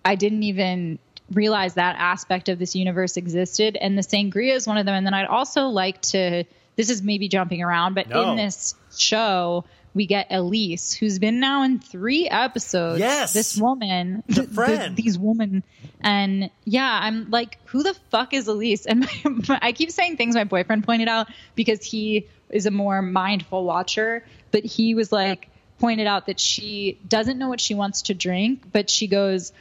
i didn't even realize that aspect of this universe existed. And the sangria is one of them. And then i'd also like to this is maybe jumping around but No. in this show we get elise who's been now in three episodes Yes. this woman The th- friend. these women and yeah i'm like who the fuck is elise and my, my- i keep saying things my boyfriend pointed out because he is a more mindful watcher but he was like pointed out that she doesn't know what she wants to drink but she goes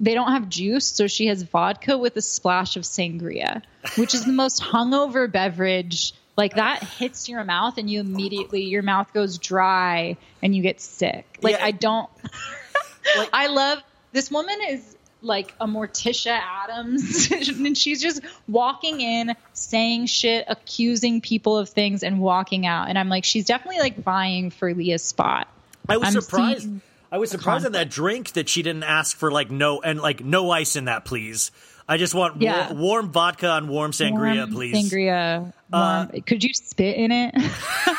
they don't have juice so she has vodka with a splash of sangria which is the most hungover beverage like that hits your mouth and you immediately your mouth goes dry and you get sick like Yeah. i don't I love this woman is like a Morticia Addams, and she's just walking in, saying shit, accusing people of things, and walking out. And I'm like, she's definitely like vying for Leah's spot. I was I'm surprised. I was surprised at that drink that she didn't ask for like no and like no ice in that, please. I just want Yeah. war- warm vodka and warm sangria, warm please. Uh, Sangria. Warm. Could you spit in it?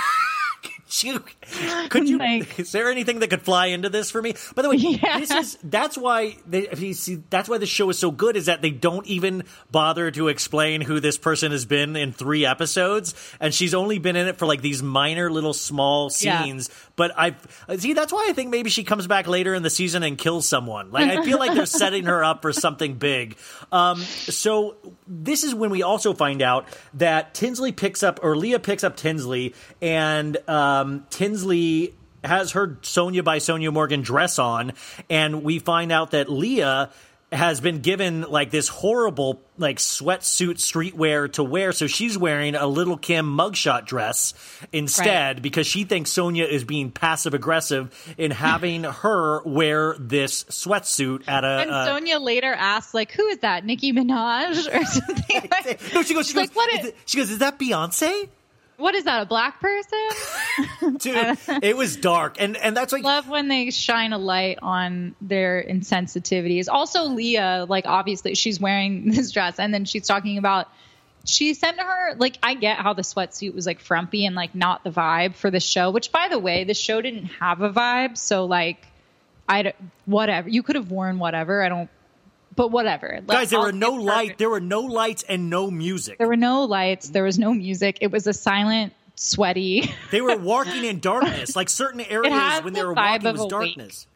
You- could you? Like- is there anything that could fly into this for me? By the way, Yeah. this is that's why they. If you see, that's why the show is so good. Is that they don't even bother to explain who this person has been in three episodes, and she's only been in it for like these minor little small Yeah. scenes. But I see that's why I think maybe she comes back later in the season and kills someone. Like I feel like they're setting her up for something big. Um, so this is when we also find out that Tinsley picks up or Leah picks up Tinsley, and um, Tinsley has her Sonia by Sonia Morgan dress on, and we find out that Leah has been given like this horrible like sweatsuit streetwear to wear so she's wearing a Lil' Kim mugshot dress instead because she thinks sonia is being passive aggressive in having her wear this sweatsuit at a and uh, Sonia later asks, like, who is that? Nicki Minaj or something? like, no she goes she goes, like, what is is- it- she goes is that beyonce what is that? A black person? dude it was dark and and that's like love when they shine a light on their insensitivities. Also, Leah, like obviously she's wearing this dress, and then she's talking about she sent her like I get how the sweatsuit was like frumpy and like not the vibe for the show. Which, by the way, the show didn't have a vibe, so like I don't- whatever you could have worn whatever. I don't, but whatever. Like, guys there I'll were no light there were no lights and no music There were no lights. There was no music. It was a silent, sweaty. They were walking in darkness, like certain areas when the they were walking was a wake. darkness.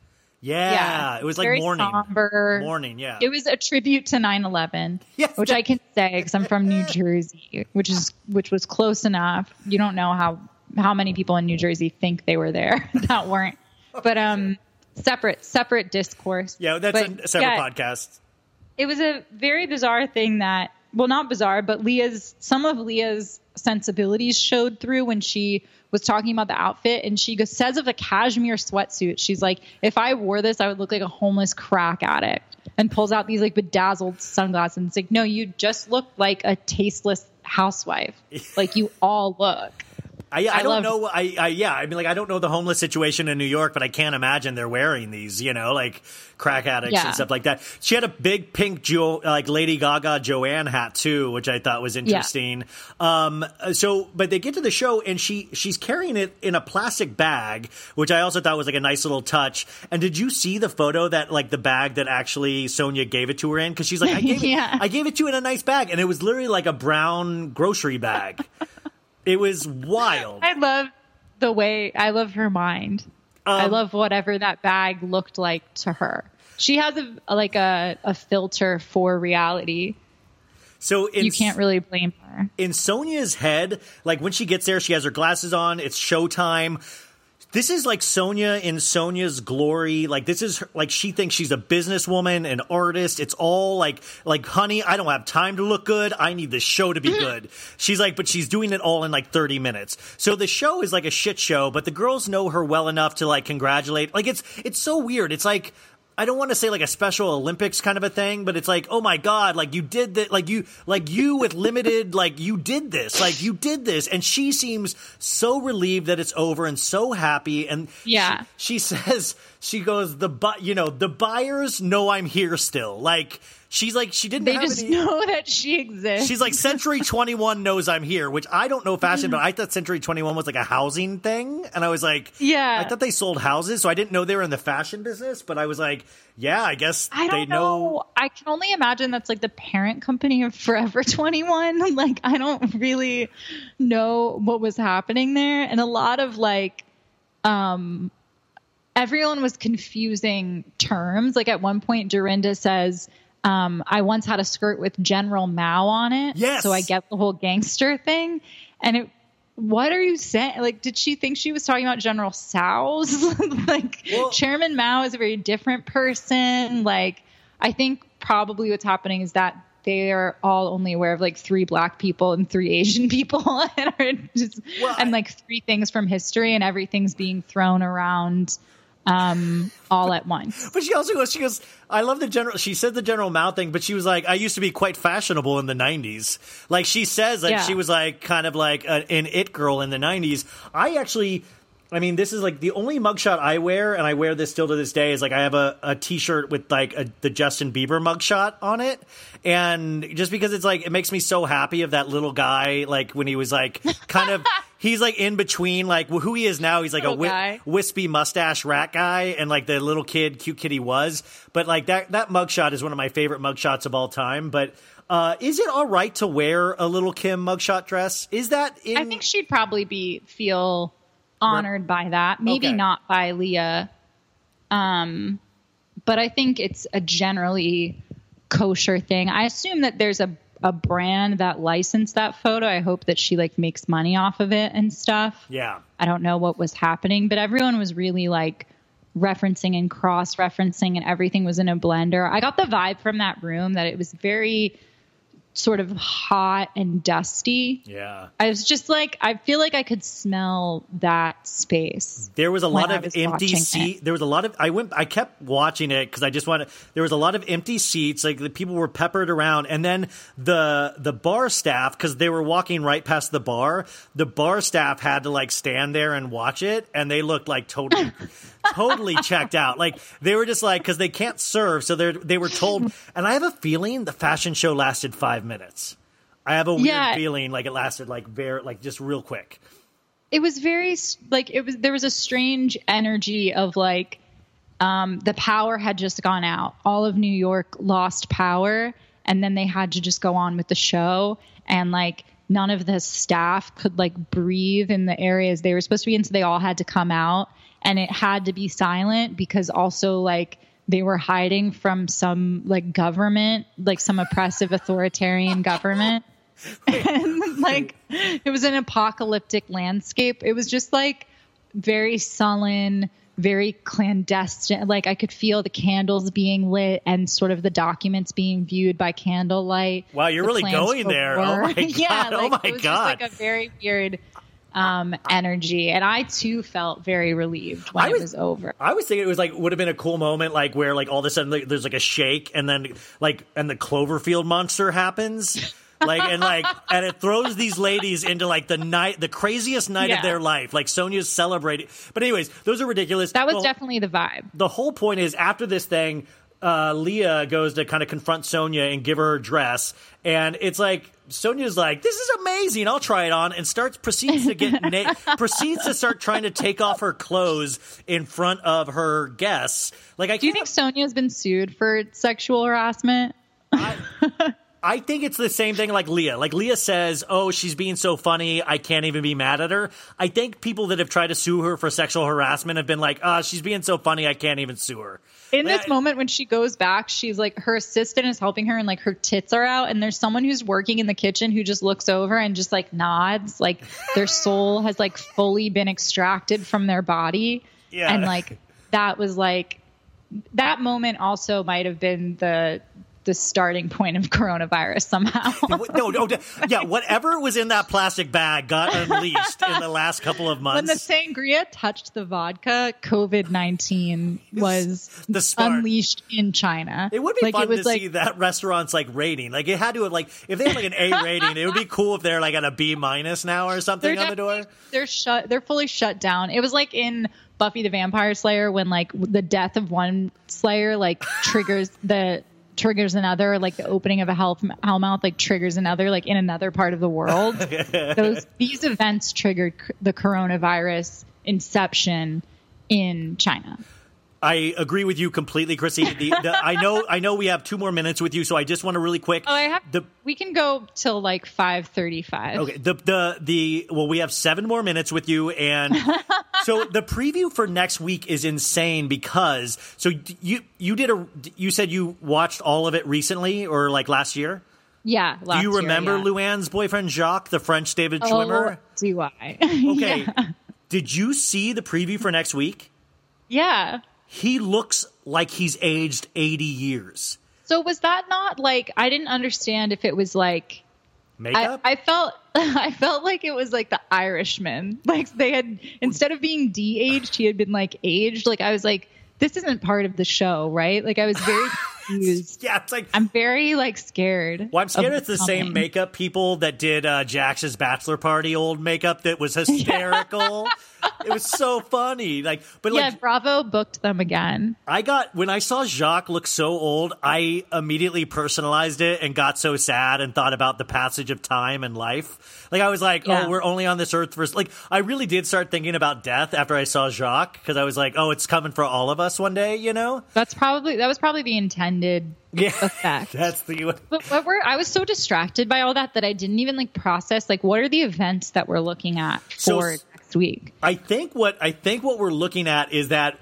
Yeah, it was like morning. somber. Morning, yeah. It was a tribute to 9/11, Yes. which I can say because I'm from New Jersey, which is which was close enough. You don't know how how many people in New Jersey think they were there that weren't. But um, separate separate discourse. yeah, that's But, a separate yeah, podcast. It was a very bizarre thing that well not bizarre but leah's some of leah's sensibilities showed through when she was talking about the outfit and she says of a cashmere sweatsuit she's like if i wore this i would look like a homeless crack addict and pulls out these like bedazzled sunglasses. And it's like no you just look like a tasteless housewife. Like you all look I, I, I don't love- know. I, I yeah. I mean, like I don't know the homeless situation in New York, but I can't imagine they're wearing these. You know, like crack addicts Yeah. and stuff like that. She had a big pink jo- like Lady Gaga Joanne hat too, which I thought was interesting. Um, so, but they get to the show and she she's carrying it in a plastic bag, which I also thought was like a nice little touch. And did you see the photo that like the bag that actually Sonia gave it to her in? Because she's like, I gave it, Yeah. I gave it to you in a nice bag, and it was literally like a brown grocery bag. It was wild. I love the way I love her mind. I Um, love whatever that bag looked like to her. She has a like a, a filter for reality. So in, You can't really blame her. in Sonia's head, like when she gets there, she has her glasses on. It's showtime. This is like Sonia in Sonia's glory. Like this is her, like she thinks she's a businesswoman, an artist. It's all like like honey, I don't have time to look good. I need the show to be mm-hmm. good. She's like, but she's doing it all in like 30 minutes. So the show is like a shit show, but the girls know her well enough to like congratulate. Like it's it's so weird. It's like I don't want to say like a special Olympics kind of a thing, but it's like, oh my god, like you did that, like you, like you with limited, like you did this, like you did this, and she seems so relieved that it's over and so happy, and Yeah. she, she says she goes the bu- you know the buyers know I'm here still, like she's like she didn't They have just any- know that she exists. She's like Century 21 knows I'm here, which I don't know fashion, but I thought Century 21 was like a housing thing, and I was like, Yeah. I thought they sold houses, so I didn't know they were in the fashion business, but I was like, yeah, I guess I they don't know. I can only imagine that's like the parent company of Forever 21. Like, I don't really know what was happening there. And a lot of like, um, everyone was confusing terms. Like, at one point, Dorinda says, um, I once had a skirt with General Mao on it. Yes. So I get the whole gangster thing. And it, what are you saying? Like, did she think she was talking about General Tso's? like, Well- Chairman Mao is a very different person. Like, I think probably what's happening is that they are all only aware of like three black people and three Asian people, and are just Well, and like three things from history, and everything's being thrown around um all at once. But she also goes, she goes, I love the general, she said the General Mao thing, but she was like, I used to be quite fashionable in the 90s. Like she says, like Yeah. she was like kind of like a, an it girl in the 90s. I actually, I mean, this is like the only mugshot I wear, and I wear this still to this day, is like I have a, a t shirt with like a, the Justin Bieber mugshot on it. And just because it's like, it makes me so happy of that little guy, like when he was like kind of. He's like in between, like who he is now. He's like a Little guy. wispy mustache rat guy and like the little kid, cute kid he was. But like that that mugshot is one of my favorite mugshots of all time. But uh, is it all right to wear a Lil' Kim mugshot dress? Is that in? I think she'd probably be feel honored by that. Maybe Okay. not by Leah. Um, but I think it's a generally kosher thing. I assume that there's a a brand that licensed that photo. I hope that she like makes money off of it and stuff. yeah. I don't know what was happening, but everyone was really like referencing and cross referencing, and everything was in a blender. I got the vibe from that room that it was very sort of hot and dusty. Yeah. I was just like, I feel like I could smell that space. There was a lot of empty watching seat. There was a lot of. I went. I kept watching it because I just wanted. There was a lot of empty seats. Like the people were peppered around, and then the the bar staff because they were walking right past the bar. The bar staff had to like stand there and watch it, and they looked like totally, totally checked out. Like they were just like because they can't serve, so they they were told. And I have a feeling the fashion show lasted five minutes. I have a weird Yeah. feeling like it lasted like very like just real quick. It was very like it was. There was a strange energy of like um, the power had just gone out. All of New York lost power, and then they had to just go on with the show. And like none of the staff could like breathe in the areas they were supposed to be in, so they all had to come out, and it had to be silent because also like they were hiding from some like government, like some oppressive authoritarian government. and like it was an apocalyptic landscape. It was just like very sullen, very clandestine. Like I could feel the candles being lit and sort of the documents being viewed by candlelight. Wow, you're really going there. Oh my yeah, God. Oh like, my it was God. Just like a very weird um energy. And i too felt very relieved when I it was- was over. I was thinking it was like would have been a cool moment, like where like all of a sudden like, there's like a shake, and then like and the Cloverfield monster happens. like and like and it throws these ladies into like the night the craziest night of their life. Like sonia's celebrating. But anyways those are ridiculous. That was Well, definitely the vibe. the whole point is after this thing uh, leah goes to kind of confront sonia and give her her dress. And it's like sonia's like this is amazing i'll try it on and starts proceeds to get na- proceeds to start trying to take off her clothes in front of her guests like i Do you think Sonia's been sued for sexual harassment? I think it's the same thing like Leah. Like Leah says, "Oh, she's being so funny, I can't even be mad at her." I think people that have tried to sue her for sexual harassment have been like, "Ah, she's being so funny, I can't even sue her." In this moment, when she goes back, she's like, her assistant is helping her, and like her tits are out, and there's someone who's working in the kitchen who just looks over and just like nods, like their soul has like fully been extracted from their body, Yeah. and like that was like that moment also might have been the the starting point of coronavirus somehow. no, no, yeah, whatever was in that plastic bag got unleashed in the last couple of months. when the sangria touched the vodka, COVID nineteen was The spark. unleashed in China. It would be like, fun it was to like, see that restaurant's like rating. Like it had to have like if they had like an A rating, it would be cool if they're like at a B minus now or something on the door. They're shut. They're fully shut down. It was like in Buffy the Vampire Slayer when like the death of one Slayer like triggers the triggers another, like the opening of a hell mouth, like triggers another, like in another part of the world. Those these events triggered c- the coronavirus inception in China. I agree with you completely, Crissy. The, the, I know, I know, we have two more minutes with you, so I just want to really quick. Oh, I have. the we can go till like five thirty-five. okay. The the the well, we have seven more minutes with you, and so the preview for next week is insane because so you you did a you said you watched all of it recently or like last year. Yeah. Do you year, remember yeah. Luann's boyfriend Jacques, the French David Schwimmer? Oh, do I? Okay. Did you see the preview for next week? yeah. He looks like he's aged 80 years. So was that not like I didn't understand if it was like I, Makeup? I felt I felt like it was like the Irishman. Like they had instead of being de-aged, he had been like aged. Like I was like, this isn't part of the show, right? Like I was very confused. yeah, it's like I'm very like scared. Well, I'm scared it's the same makeup people that did uh, Jax's bachelor party old makeup that was hysterical. it was so funny. Like, but Yeah, like, Bravo booked them again. I got when I saw Jacques look so old, I immediately personalized it and got so sad and thought about the passage of time and life. Like, I was like, Yeah. oh, we're only on this earth for like. I really did start thinking about death after I saw Jacques because I was like, oh, it's coming for all of us one day, you know? That's probably that was probably the Yeah, effect. that's the. But what were I was so distracted by all that that I didn't even like process like what are the events that we're looking at for s- next week. I think what I think what we're looking at is that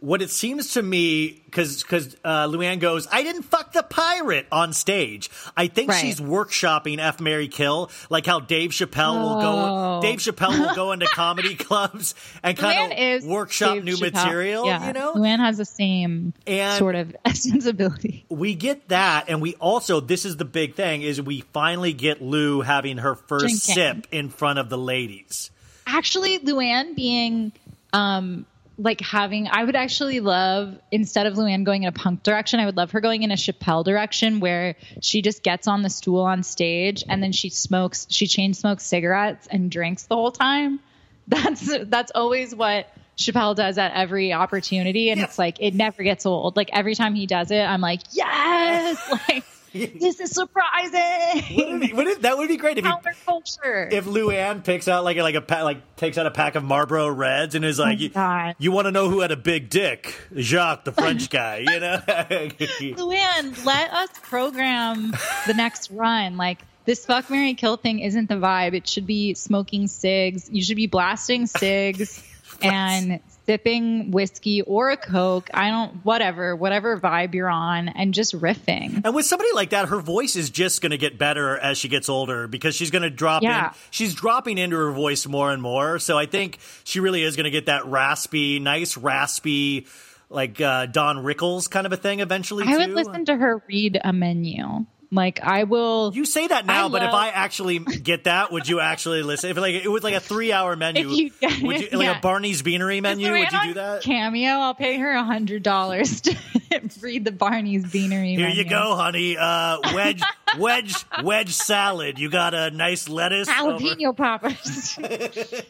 what it seems to me because because uh, Luann goes, I didn't fuck the pirate on stage. I think Right. she's workshopping F Mary Kill, like how Dave Chappelle will Oh. go. Dave Chappelle will go into comedy clubs and kind of workshop Dave new Chappelle. material. Yeah. You know, Luann has the same And- sort of sensibility. we get that, and we also this is the big thing is we finally get Lou having her first Drinking. sip in front of the ladies. Actually, Luann being um like having I would actually love instead of Luann going in a punk direction, I would love her going in a Chappelle direction where she just gets on the stool on stage and then she smokes she chain smokes cigarettes and drinks the whole time. That's that's always what Chappelle does at every opportunity and it's like it never gets old. Like every time he does it, I'm like, "Yes!" Like this is surprising. Wouldn't it- wouldn't- that would be great if you Counterculture. if Luann picks out like like a like takes out a pack of Marlboro Reds and is oh like, Oh, God. you, want to know who had a big dick? Jacques, the French guy. You know. Luann, let us program the next run. Like this fuck Mary Kill thing isn't the vibe. It should be smoking cigs. You should be blasting cigs and sipping whiskey or a coke. I don't whatever, whatever vibe you're on and just riffing. and with somebody like that, her voice is just going to get better as she gets older because she's going to drop Yeah. in. She's dropping into her voice more and more. So I think she really is going to get that raspy, nice raspy, like uh, Don Rickles kind of a thing eventually. I would listen to her read a menu. Like I will You say that now, I but if I actually get that, would you actually listen? If like it was like a three-hour menu, you would you it, like yeah. a Barney's Beanery menu? Would you do that? Cameo, I'll pay her a hundred dollars to read the Barney's Beanery. Here you go, honey. Uh, wedge, wedge, wedge salad. You got a nice lettuce. over- jalapeno poppers.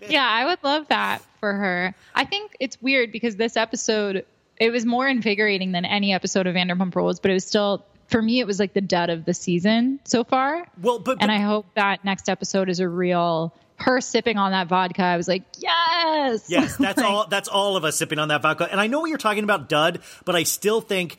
yeah, I would love that for her. I think it's weird because this episode it was more invigorating than any episode of Vanderpump Rules, but it was still for me it was like the dud of the season so far. Well, but, and I hope that next episode is a real her sipping on that vodka. I was like, yes, Yes, that's Like, all. That's all of us sipping on that vodka. And I know what you're talking about, Dud, but I still think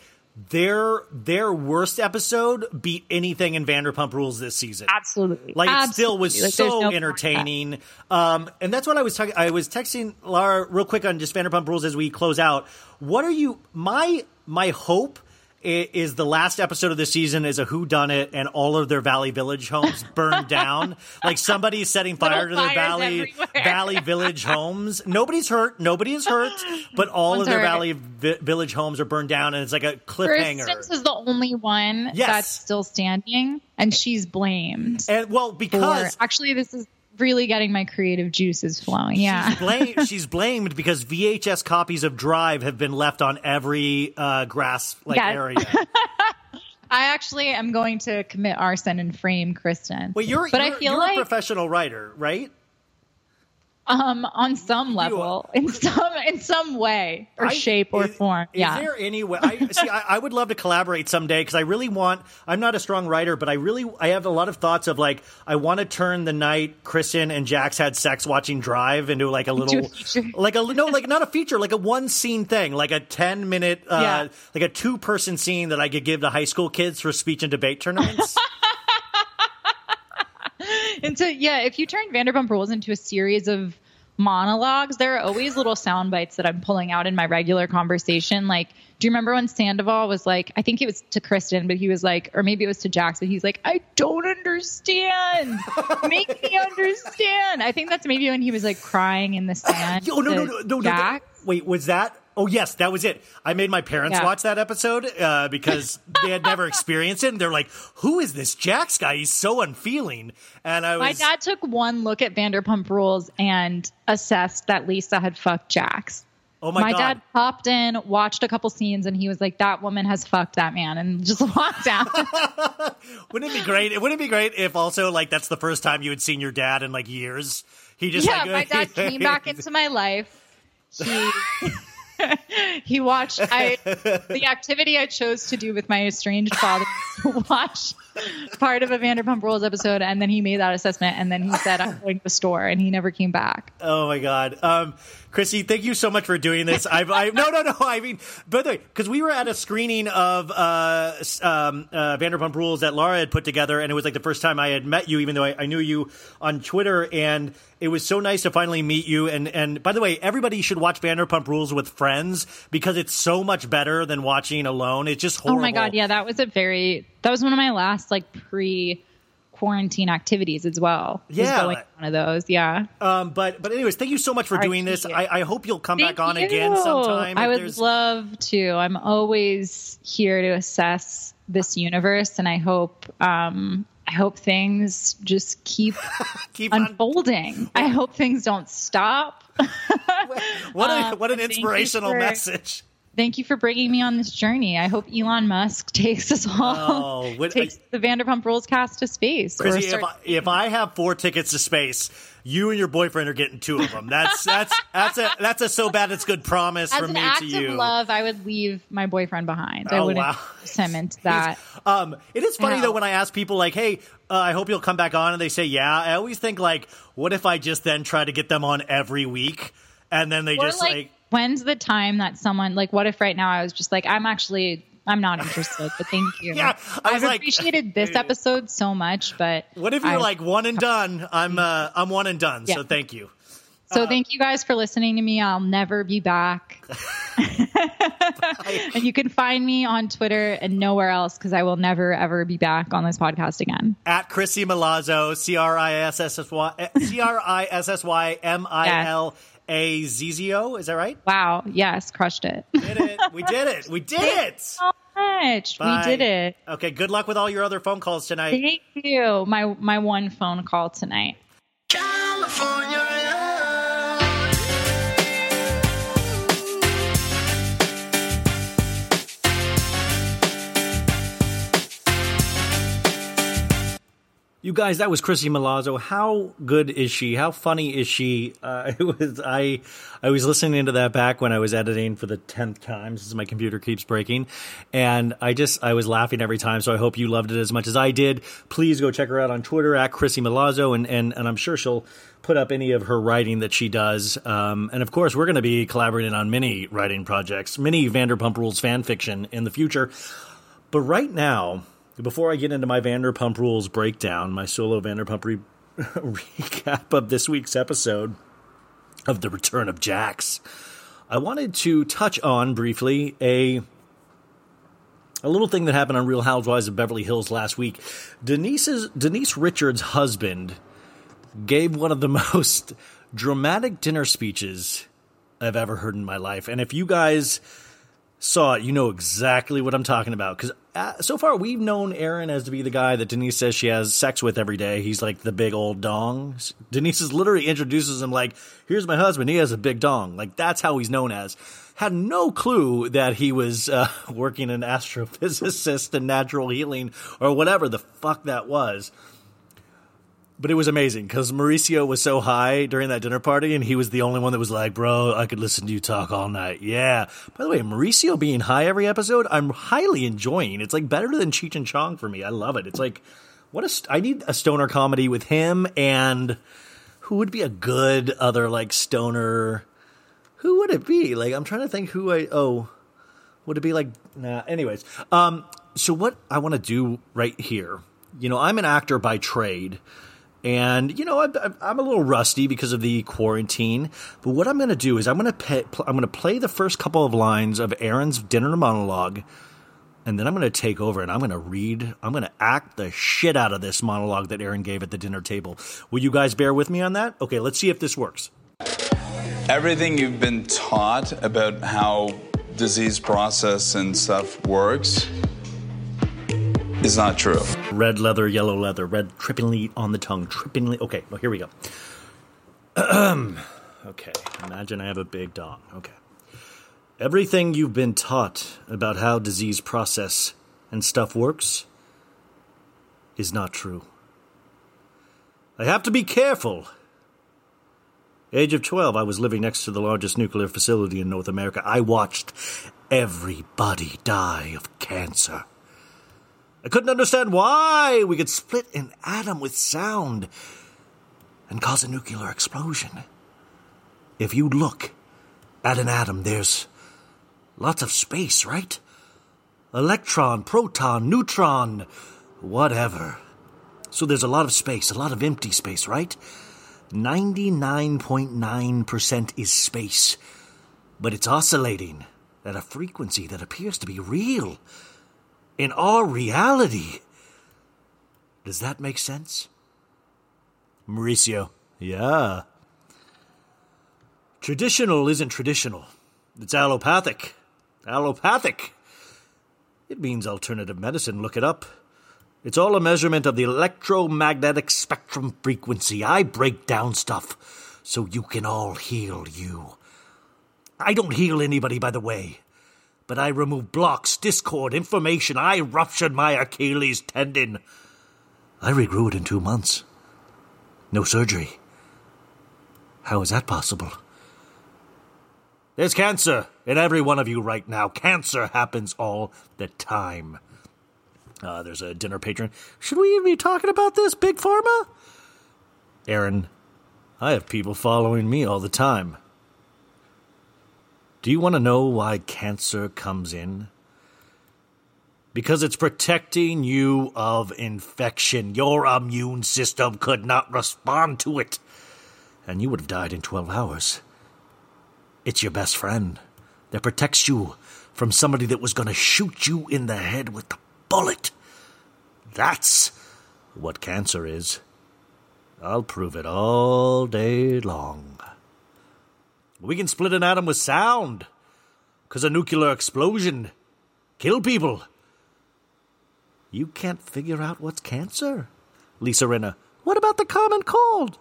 their their worst episode beat anything in Vanderpump Rules this season. Absolutely, Like it still was Like, so no entertaining. Um, and that's what I was talking. I was texting Laura real quick on just Vanderpump Rules as we close out. What are you? My my hope is the last episode of the season is a who done it and all of their Valley Village homes burned down. Like somebody's setting fire to their Valley everywhere. Valley Village homes. Nobody's hurt. Nobody is hurt. But all One's of their hurt. Valley Vi- Village homes are burned down, and it's like a cliffhanger. Kristen's is the only one Yes. that's still standing, and she's blamed. and well, for because actually, this is really getting my creative juices flowing. Yeah. She's blamed. she's blamed because VHS copies of Drive have been left on every uh, grass like Yes. area. I actually am going to commit arson and frame Kristen. Well, you're but you're, I feel you're like a professional writer, right? Um on some level, in some in some way or I- shape or is- form. Is yeah. there any way? I see. I, I would love to collaborate someday because I really want. I'm not a strong writer, but I really I have a lot of thoughts of like I want to turn the night Kristen and Jax had sex watching Drive into like a little a like a no like not a feature like a one scene thing like a ten minute uh, Yeah. like a two person scene that I could give to high school kids for speech and debate tournaments. And so, yeah, if you turn Vanderpump Rules into a series of monologues, there are always little sound bites that I'm pulling out in my regular conversation. Like, do you remember when Sandoval was like, I think it was to Kristen, but he was like, or maybe it was to Jax, but he's like, I don't understand. Make me understand. I think that's maybe when he was like crying in the sand. Oh no no no no no! Wait, was that? Oh yes, that was it. I made my parents Yeah. watch that episode uh, because they had never experienced it, and they're like, "Who is this Jax guy? He's so unfeeling." And I was, My dad took one look at Vanderpump Rules and assessed that Lisa had fucked Jax. "Oh my, god!" My dad popped in, watched a couple scenes, and he was like, "That woman has fucked that man," and just walked out. Wouldn't it be great? It wouldn't it be great if also like that's the first time you had seen your dad in like years? He just yeah, like, my dad came back into my life. He he watched I the activity I chose to do with my estranged father watch part of a Vanderpump Rules episode, and then he made that assessment, and then he said, "I'm going to the store," and he never came back. Oh my god, um, Crissy, thank you so much for doing this. I've, I no, no, no. I mean, by the way, because we were at a screening of uh, um, uh, Vanderpump Rules that Laura had put together, and it was like the first time I had met you, even though I, I knew you on Twitter, and it was so nice to finally meet you. And and by the way, everybody should watch Vanderpump Rules with friends because it's so much better than watching alone. It's just horrible. Oh my god, yeah, that was a very that was one of my last like pre quarantine activities as well. Yeah. going to one of those. Yeah. Um, but but anyways, thank you so much for doing this. I, I hope you'll come Thank back on you. again sometime. I would there's- love to. I'm always here to assess this universe, and I hope um, I hope things just keep keep on unfolding. I hope things don't stop. What, a, Um, what an you inspirational message. Thank you for bringing me on this journey. I hope Elon Musk takes us all, Oh, what- takes the Vanderpump Rules cast to space. Crissy, if start- I, if I have four tickets to space, you and your boyfriend are getting two of them. That's that's that's a that's a so bad it's good promise as from me to you. of love, I would leave my boyfriend behind. I Oh, wouldn't wow. force him into that. Um, it is funny Yeah. though when I ask people like, "Hey, uh, I hope you'll come back on," and they say, "Yeah." I always think like, "What if I just then try to get them on every week?" And then they Or just like, like, when's the time that someone like what if right now I was just like I'm actually I'm not interested, but thank you. Yeah, I was I've like- appreciated this episode so much, but "What if you're I- like one and done?" I'm uh, I'm one and done. So thank you. So thank you guys for listening to me. I'll never be back. and you can find me on Twitter and nowhere else because I will never ever be back on this podcast again. At Crissy Milazzo, C R I S S S Y C R I S S Y M I L A Z Z O. Is that right? Wow. Yes, crushed it. Did it? We did it. We did it. so much. Bye. We did it. Okay. Good luck with all your other phone calls tonight. Thank you. My my one phone call tonight. You guys, that was Crissy Milazzo. How good is she? How funny is she? Uh, it was I. I was listening to that back when I was editing for the tenth time, since my computer keeps breaking, and I just I was laughing every time. So I hope you loved it as much as I did. Please go check her out on Twitter at Crissy Milazzo, and and and I'm sure she'll put up any of her writing that she does. Um, and of course, we're going to be collaborating on many writing projects, many Vanderpump Rules fan fiction in the future. But right now before I get into my Vanderpump Rules breakdown, my solo Vanderpump re- recap of this week's episode of The Return of Jax, I wanted to touch on briefly a a little thing that happened on Real Housewives of Beverly Hills last week. Denise's Denise Richards' husband gave one of the most dramatic dinner speeches I've ever heard in my life. And if you guys saw it, you know exactly what I'm talking about. Because uh, so far, we've known Aaron as to be the guy that Denise says she has sex with every day. He's like the big old dong. Denise is literally introduces him like, "Here's my husband. He has a big dong." Like that's how he's known as. Had no clue that he was uh, working an astrophysicist and natural healing or whatever the fuck that was but it was amazing because Mauricio was so high during that dinner party, and he was the only one that was like, "Bro, I could listen to you talk all night." Yeah. By the way, Mauricio being high every episode, I'm highly enjoying. It's like better than Cheech and Chong for me. I love it. It's like what a st- I need a stoner comedy with him and who would be a good other like stoner. Who would it be? Like I'm trying to think who I oh would it be like nah. Anyways, um, so what I want to do right here, you know, I'm an actor by trade. And you know, I, I'm a little rusty because of the quarantine. But what I'm going to do is I'm going to I'm going to play the first couple of lines of Aaron's dinner monologue, and then I'm going to take over and I'm going to read. I'm going to act the shit out of this monologue that Aaron gave at the dinner table. Will you guys bear with me on that? Okay, let's see if this works. Everything you've been taught about how disease process and stuff works is not true. Red leather, yellow leather, red trippingly on the tongue, trippingly. Okay, well, here we go. okay, imagine I have a big dong. Okay. Everything you've been taught about how disease process and stuff works is not true. I have to be careful. Age of 12, I was living next to the largest nuclear facility in North America. I watched everybody die of cancer. I couldn't understand why we could split an atom with sound and cause a nuclear explosion. If you look at an atom, there's lots of space, right? Electron, proton, neutron, whatever. So there's a lot of space, a lot of empty space, right? 99.9% is space, but it's oscillating at a frequency that appears to be real in our reality. Does that make sense? Mauricio. Yeah. Traditional isn't traditional. It's allopathic. Allopathic. It means alternative medicine. Look it up. It's all a measurement of the electromagnetic spectrum frequency. I break down stuff so you can all heal you. I don't heal anybody, by the way but I removed blocks, discord, information. I ruptured my Achilles tendon. I regrew it in two months. No surgery. How is that possible? There's cancer in every one of you right now. Cancer happens all the time. Uh, there's a dinner patron. Should we even be talking about this, Big Pharma? Aaron, I have people following me all the time. Do you want to know why cancer comes in? Because it's protecting you of infection. Your immune system could not respond to it, and you would have died in 12 hours. It's your best friend that protects you from somebody that was going to shoot you in the head with a bullet. That's what cancer is. I'll prove it all day long. We can split an atom with sound. Because a nuclear explosion kill people. You can't figure out what's cancer? Lisa Rinna, what about the common cold?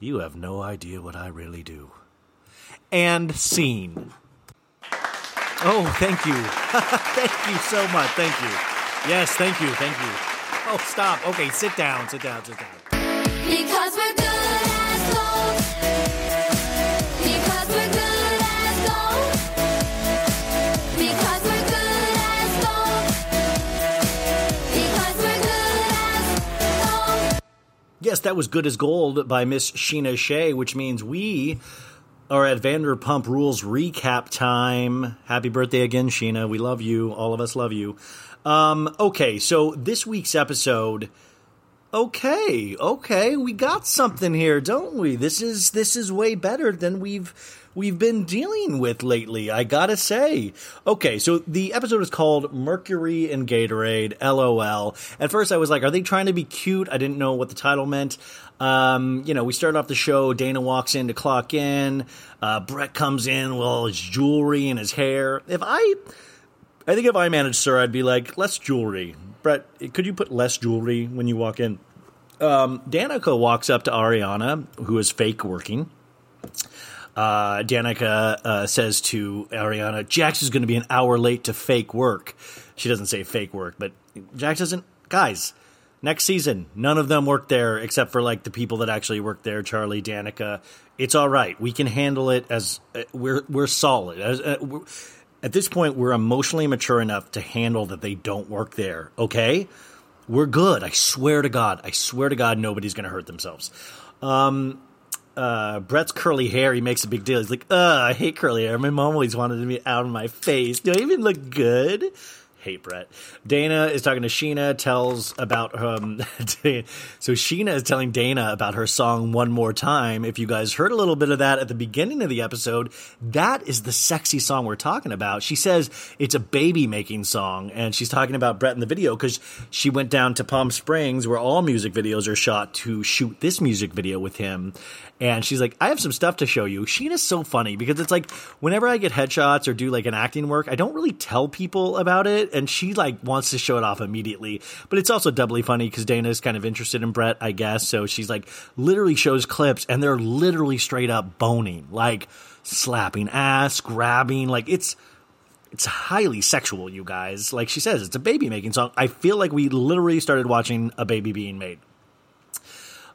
You have no idea what I really do. And scene. Oh, thank you. thank you so much. Thank you. Yes, thank you. Thank you. Oh, stop. Okay, sit down, sit down, sit down. Because we're good Yes, that was Good as Gold by Miss Scheana Shay, which means we are at Vanderpump Rules recap time. Happy birthday again, Scheana. We love you. All of us love you. Um, okay, so this week's episode. Okay, okay, we got something here, don't we? This is this is way better than we've we've been dealing with lately. I gotta say. Okay, so the episode is called Mercury and Gatorade. LOL. At first, I was like, are they trying to be cute? I didn't know what the title meant. Um, you know, we start off the show. Dana walks in to clock in. Uh, Brett comes in with all his jewelry and his hair. If I I think if I managed SUR, I'd be like, less jewelry. Brett, could you put less jewelry when you walk in? Um, Danica walks up to Ariana, who is fake working. Uh, Danica uh, says to Ariana, Jax is going to be an hour late to fake work. She doesn't say fake work, but Jax doesn't. Guys, next season, none of them work there except for like the people that actually work there Charli, Danica. It's all right. We can handle it as uh, we're, we're solid. As, uh, we're, at this point, we're emotionally mature enough to handle that they don't work there, okay? We're good. I swear to God. I swear to God, nobody's going to hurt themselves. Um, uh, Brett's curly hair, he makes a big deal. He's like, ugh, I hate curly hair. My mom always wanted to be out of my face. Do I even look good? Hate Brett. Dana is talking to Scheana, tells about um so Scheana is telling Dana about her song One More Time. If you guys heard a little bit of that at the beginning of the episode, that is the sexy song we're talking about. She says it's a baby making song, and she's talking about Brett in the video because she went down to Palm Springs where all music videos are shot to shoot this music video with him. And she's like, I have some stuff to show you. Scheana's so funny because it's like whenever I get headshots or do like an acting work, I don't really tell people about it. And she like wants to show it off immediately. But it's also doubly funny because Dana is kind of interested in Brett, I guess. So she's like literally shows clips and they're literally straight up boning, like slapping ass, grabbing. Like it's it's highly sexual, you guys. Like she says, it's a baby making song. I feel like we literally started watching a baby being made.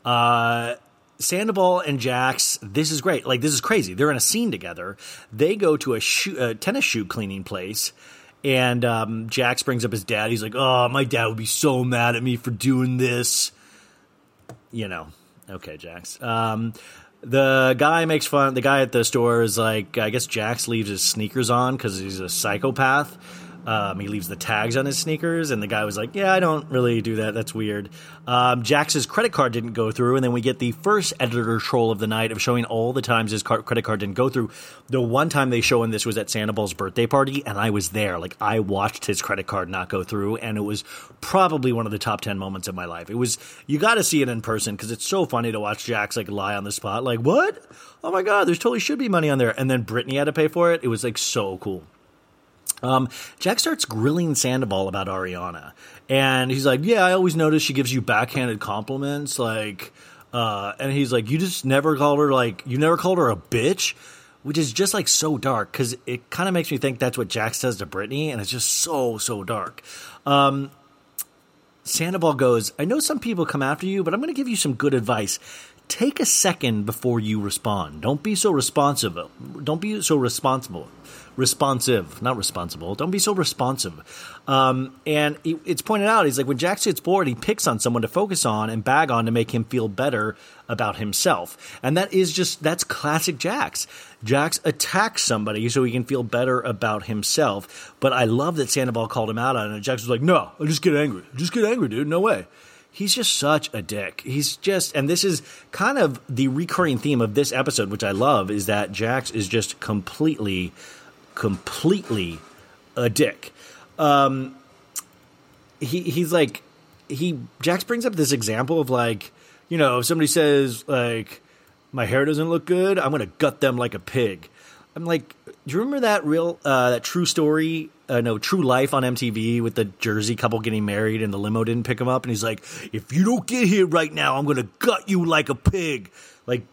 Uh, Sandoval and Jax, this is great. Like this is crazy. They're in a scene together. They go to a, shoe, a tennis shoe cleaning place, and um, Jax brings up his dad. He's like, "Oh, my dad would be so mad at me for doing this." You know, okay, Jax. Um, the guy makes fun. The guy at the store is like, I guess Jax leaves his sneakers on because he's a psychopath. Um, he leaves the tags on his sneakers, and the guy was like, "Yeah, I don't really do that. That's weird." Um, Jax's credit card didn't go through, and then we get the first editor troll of the night of showing all the times his car- credit card didn't go through. The one time they show in this was at Sandoval's birthday party, and I was there. Like I watched his credit card not go through, and it was probably one of the top ten moments of my life. It was you got to see it in person because it's so funny to watch Jax like lie on the spot, like what? Oh my god, there's totally should be money on there, and then Brittany had to pay for it. It was like so cool. Um, Jack starts grilling Sandoval about Ariana, and he's like, "Yeah, I always notice she gives you backhanded compliments, like." Uh, and he's like, "You just never called her like you never called her a bitch," which is just like so dark because it kind of makes me think that's what Jack says to Brittany, and it's just so so dark. Um, Sandoval goes, "I know some people come after you, but I'm going to give you some good advice." Take a second before you respond. Don't be so responsive. Don't be so responsible responsive, not responsible. Don't be so responsive. Um, and it, it's pointed out, he's like, when Jax gets bored, he picks on someone to focus on and bag on to make him feel better about himself. And that is just, that's classic Jax. Jax attacks somebody so he can feel better about himself. But I love that Sandoval called him out on it. Jax was like, no, I just get angry. Just get angry, dude. No way he's just such a dick. He's just, and this is kind of the recurring theme of this episode, which I love, is that Jax is just completely completely a dick. Um, he he's like he Jax brings up this example of like you know if somebody says like my hair doesn't look good, I'm gonna gut them like a pig. I'm like, do you remember that real uh, that true story? Uh, no, True Life on MTV with the Jersey couple getting married and the limo didn't pick him up, and he's like, if you don't get here right now, I'm gonna gut you like a pig. Like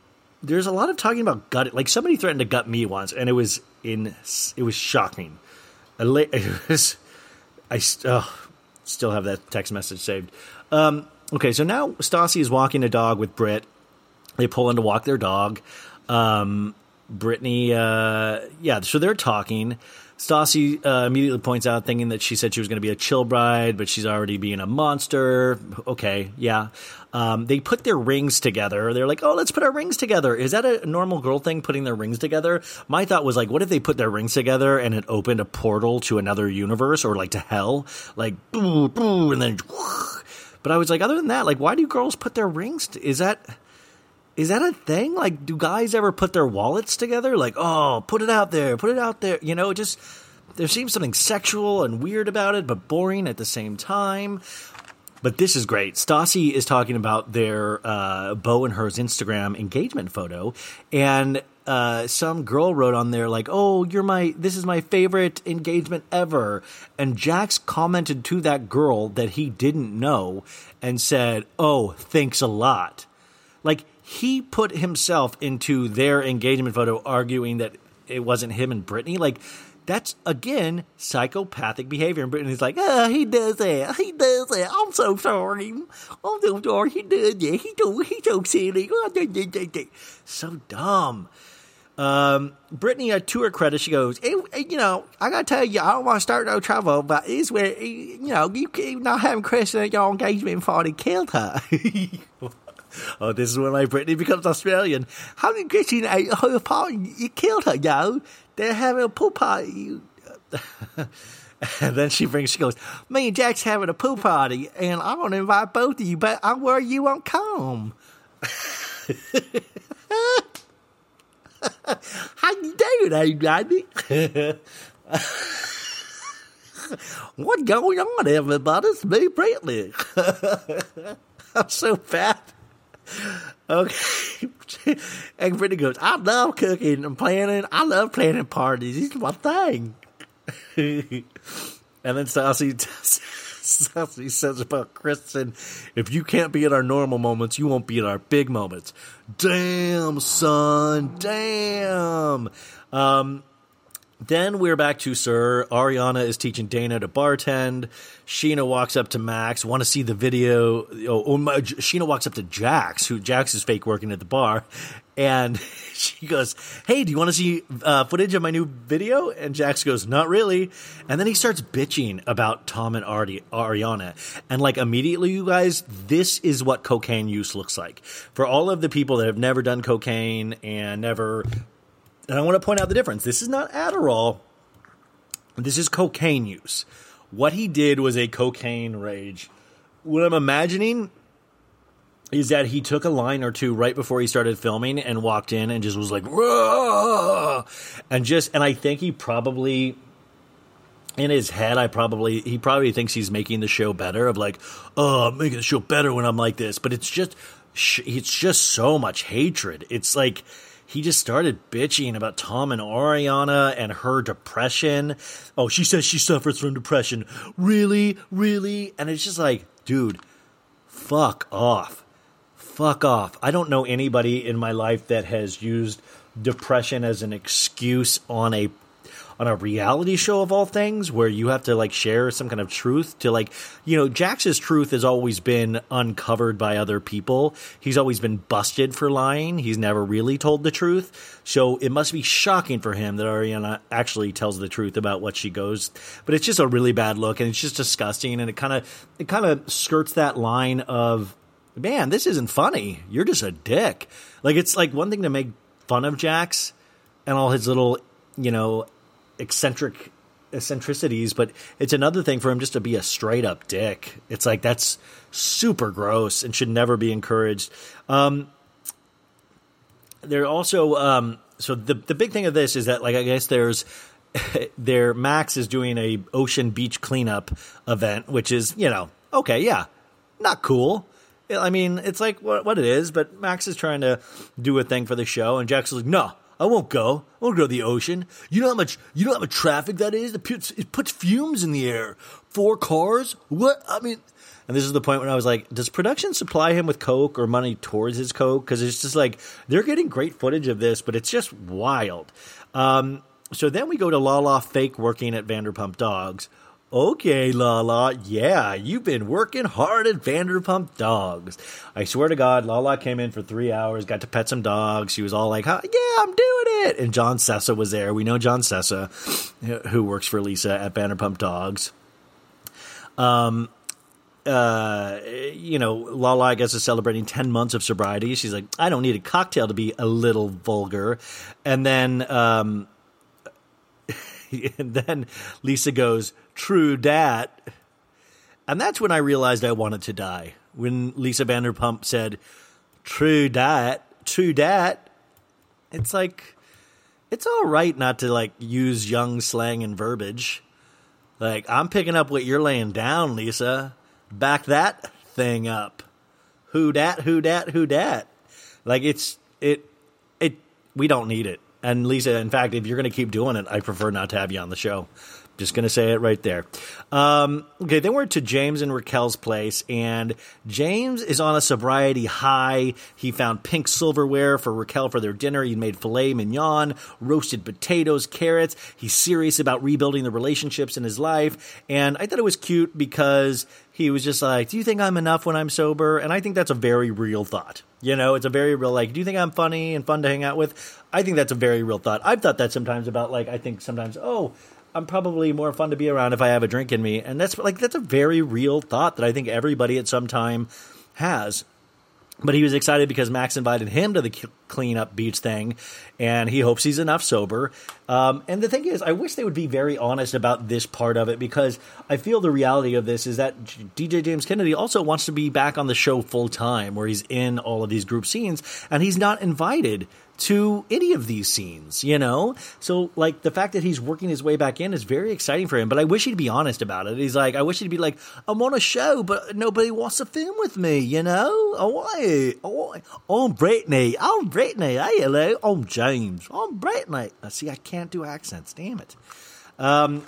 there's a lot of talking about gut. Like somebody threatened to gut me once, and it was in it was shocking. It was, I oh, still have that text message saved. Um, okay, so now Stassi is walking a dog with Britt. They pull in to walk their dog. Um, Brittany, uh, yeah, so they're talking. Stassi uh, immediately points out, thinking that she said she was going to be a chill bride, but she's already being a monster. Okay, yeah. Um, they put their rings together. They're like, oh, let's put our rings together. Is that a normal girl thing, putting their rings together? My thought was like, what if they put their rings together and it opened a portal to another universe or like to hell? Like, boo, boo, and then. But I was like, other than that, like, why do girls put their rings? T- is that is that a thing? Like, do guys ever put their wallets together? Like, oh, put it out there, put it out there. You know, just there seems something sexual and weird about it, but boring at the same time. But this is great. Stassi is talking about their uh, Beau and hers Instagram engagement photo, and uh, some girl wrote on there like, "Oh, you're my this is my favorite engagement ever," and Jax commented to that girl that he didn't know and said, "Oh, thanks a lot." Like he put himself into their engagement photo arguing that it wasn't him and Brittany. Like, that's again psychopathic behavior. And Brittany's like, oh, he does that. He does that. I'm so sorry. I'm so sorry. He did that. He do. He's so silly. So dumb. Um, Brittany, uh, to her credit, she goes, you know, I gotta tell you, I don't want to start no trouble, but it's where, you know, you not having Chris at your engagement party killed her. oh, this is when my Brittany becomes Australian. How did Christine ate her party? You killed her, yo. They're having a pool party. and then she brings, she goes, me and Jack's having a pool party, and I want to invite both of you, but I'm worried you won't come. How you doing, everybody? What's going on, everybody? It's me, Brittany. I'm so bad. Okay. and Brittany goes, I love cooking and planning. I love planning parties. It's my thing. and then Sassy, Stassi says about Kristen, if you can't be at our normal moments, you won't be at our big moments. Damn, son. Damn. Um, then we're back to SUR. Ariana is teaching Dana to bartend. Scheana walks up to Max, want to see the video. Oh, oh my, Scheana walks up to Jax, who Jax is fake working at the bar, and she goes, "Hey, do you want to see uh, footage of my new video?" And Jax goes, "Not really." And then he starts bitching about Tom and Ari- Ariana, and like immediately, you guys, this is what cocaine use looks like for all of the people that have never done cocaine and never and I want to point out the difference. This is not Adderall. This is cocaine use. What he did was a cocaine rage. What I'm imagining is that he took a line or two right before he started filming and walked in and just was like, Rah! and just, and I think he probably, in his head, I probably, he probably thinks he's making the show better of like, oh, I'm making the show better when I'm like this. But it's just, it's just so much hatred. It's like, he just started bitching about Tom and Ariana and her depression. Oh, she says she suffers from depression. Really? Really? And it's just like, dude, fuck off. Fuck off. I don't know anybody in my life that has used depression as an excuse on a on a reality show of all things where you have to like share some kind of truth to like you know Jax's truth has always been uncovered by other people. He's always been busted for lying. He's never really told the truth. So it must be shocking for him that Ariana actually tells the truth about what she goes. But it's just a really bad look and it's just disgusting and it kind of it kind of skirts that line of man, this isn't funny. You're just a dick. Like it's like one thing to make fun of Jax and all his little, you know, eccentric eccentricities, but it's another thing for him just to be a straight up dick. It's like that's super gross and should never be encouraged. Um, there also um, so the the big thing of this is that like I guess there's there Max is doing a ocean beach cleanup event, which is you know okay yeah not cool. I mean, it's like what, what it is, but Max is trying to do a thing for the show, and Jack's like, no, I won't go. I won't go to the ocean. You know how much you know how much traffic that is? It puts, it puts fumes in the air. Four cars? What? I mean, and this is the point when I was like, does production supply him with coke or money towards his coke? Because it's just like they're getting great footage of this, but it's just wild. Um, so then we go to Lala fake working at Vanderpump Dogs. Okay, Lala, yeah, you've been working hard at Vanderpump Dogs. I swear to God, Lala came in for three hours, got to pet some dogs. She was all like, yeah, I'm doing it. And John Sessa was there. We know John Sessa, who works for Lisa at Vanderpump Dogs. Um, uh, you know, Lala, I guess, is celebrating 10 months of sobriety. She's like, I don't need a cocktail to be a little vulgar. And then, um, and then Lisa goes, True dat. And that's when I realized I wanted to die. When Lisa Vanderpump said, True dat, true dat. It's like, it's all right not to like use young slang and verbiage. Like, I'm picking up what you're laying down, Lisa. Back that thing up. Who dat, who dat, who dat. Like, it's, it, it, we don't need it. And Lisa, in fact, if you're going to keep doing it, I prefer not to have you on the show. Just going to say it right there. Um, okay, then we're to James and Raquel's place, and James is on a sobriety high. He found pink silverware for Raquel for their dinner. He made filet mignon, roasted potatoes, carrots. He's serious about rebuilding the relationships in his life, and I thought it was cute because he was just like, "Do you think I'm enough when I'm sober?" And I think that's a very real thought. You know, it's a very real like, "Do you think I'm funny and fun to hang out with?" I think that's a very real thought. I've thought that sometimes about like I think sometimes, "Oh, I'm probably more fun to be around if I have a drink in me." And that's like that's a very real thought that I think everybody at some time has. But he was excited because Max invited him to the cleanup beach thing, and he hopes he's enough sober. Um, and the thing is, I wish they would be very honest about this part of it because I feel the reality of this is that DJ James Kennedy also wants to be back on the show full time, where he's in all of these group scenes, and he's not invited to any of these scenes, you know? So, like, the fact that he's working his way back in is very exciting for him, but I wish he'd be honest about it. He's like, I wish he'd be like, I'm on a show, but nobody wants to film with me, you know? Oh, I, oh, I'm Brittany. I'm Brittany. Hey, hello. I'm James. I'm Brittany. Uh, see, I can't do accents. Damn it. Um,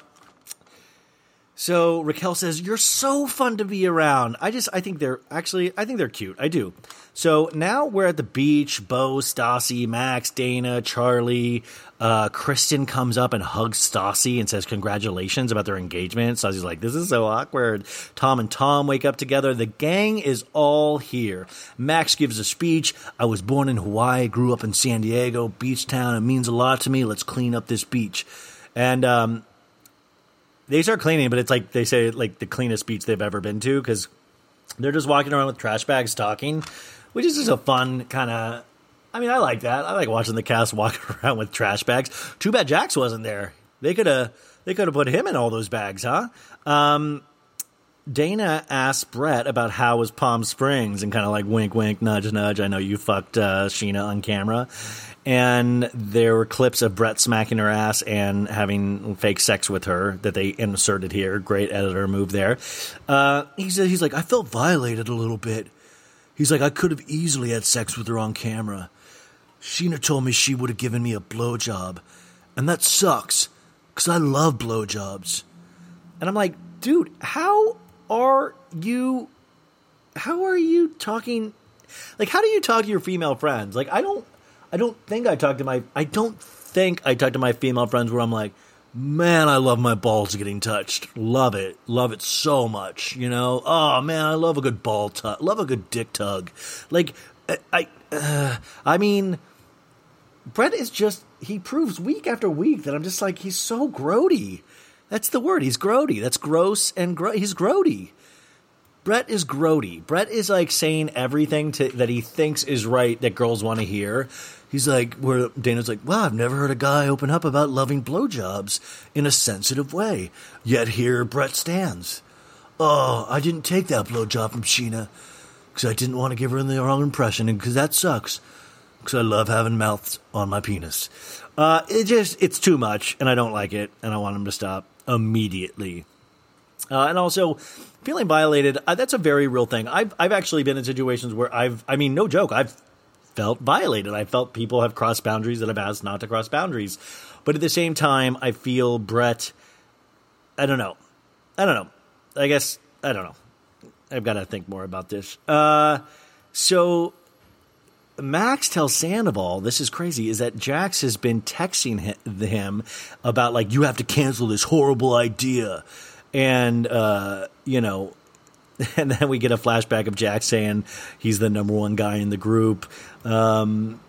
so Raquel says, "You're so fun to be around." I just, I think they're actually, I think they're cute. I do. So now we're at the beach. Beau, Stassi, Max, Dana, Charli, uh, Kristen comes up and hugs Stassi and says congratulations about their engagement. Stassi's like, "This is so awkward." Tom and Tom wake up together. The gang is all here. Max gives a speech. I was born in Hawaii, grew up in San Diego, beach town. It means a lot to me. Let's clean up this beach. And um, they start cleaning, but it's like they say like the cleanest beach they've ever been to because they're just walking around with trash bags talking, which is just a fun kind of. I mean, I like that. I like watching the cast walk around with trash bags. Too bad Jax wasn't there. They could have they could have put him in all those bags, huh? Um, Dana asked Brett about how was Palm Springs and kind of like wink, wink, nudge, nudge. I know you fucked uh, Scheana on camera, and there were clips of Brett smacking her ass and having fake sex with her that they inserted here. Great editor move there. Uh, he said he's like I felt violated a little bit. He's like I could have easily had sex with her on camera. Scheana told me she would have given me a blowjob, and that sucks because I love blowjobs. And I'm like, dude, how are you? How are you talking? Like, how do you talk to your female friends? Like, I don't I don't think I talk to my I don't think I talk to my female friends where I'm like, man, I love my balls getting touched. Love it. Love it so much. You know? Oh man, I love a good ball tug. Love a good dick tug. Like I uh, I mean Brett is just he proves week after week that I'm just like he's so grody. That's the word. He's grody. That's gross and gro- he's grody. Brett is grody. Brett is like saying everything to, that he thinks is right that girls want to hear he's like, where Dana's like, wow, I've never heard a guy open up about loving blowjobs in a sensitive way. Yet here Brett stands. Oh, I didn't take that blowjob from Scheana because I didn't want to give her the wrong impression and because that sucks because I love having mouths on my penis. Uh, it just, it's too much and I don't like it and I want him to stop immediately. Uh, and also, feeling violated, uh, that's a very real thing. I've, I've actually been in situations where I've, I mean, no joke, I've felt violated. I felt people have crossed boundaries that I've asked not to cross boundaries. But at the same time, I feel Brett. I don't know. I don't know. I guess I don't know. I've got to think more about this. Uh, so Max tells Sandoval, this is crazy, is that Jax has been texting him about like you have to cancel this horrible idea, and uh, you know, and then we get a flashback of Jack saying he's the number one guy in the group. Um,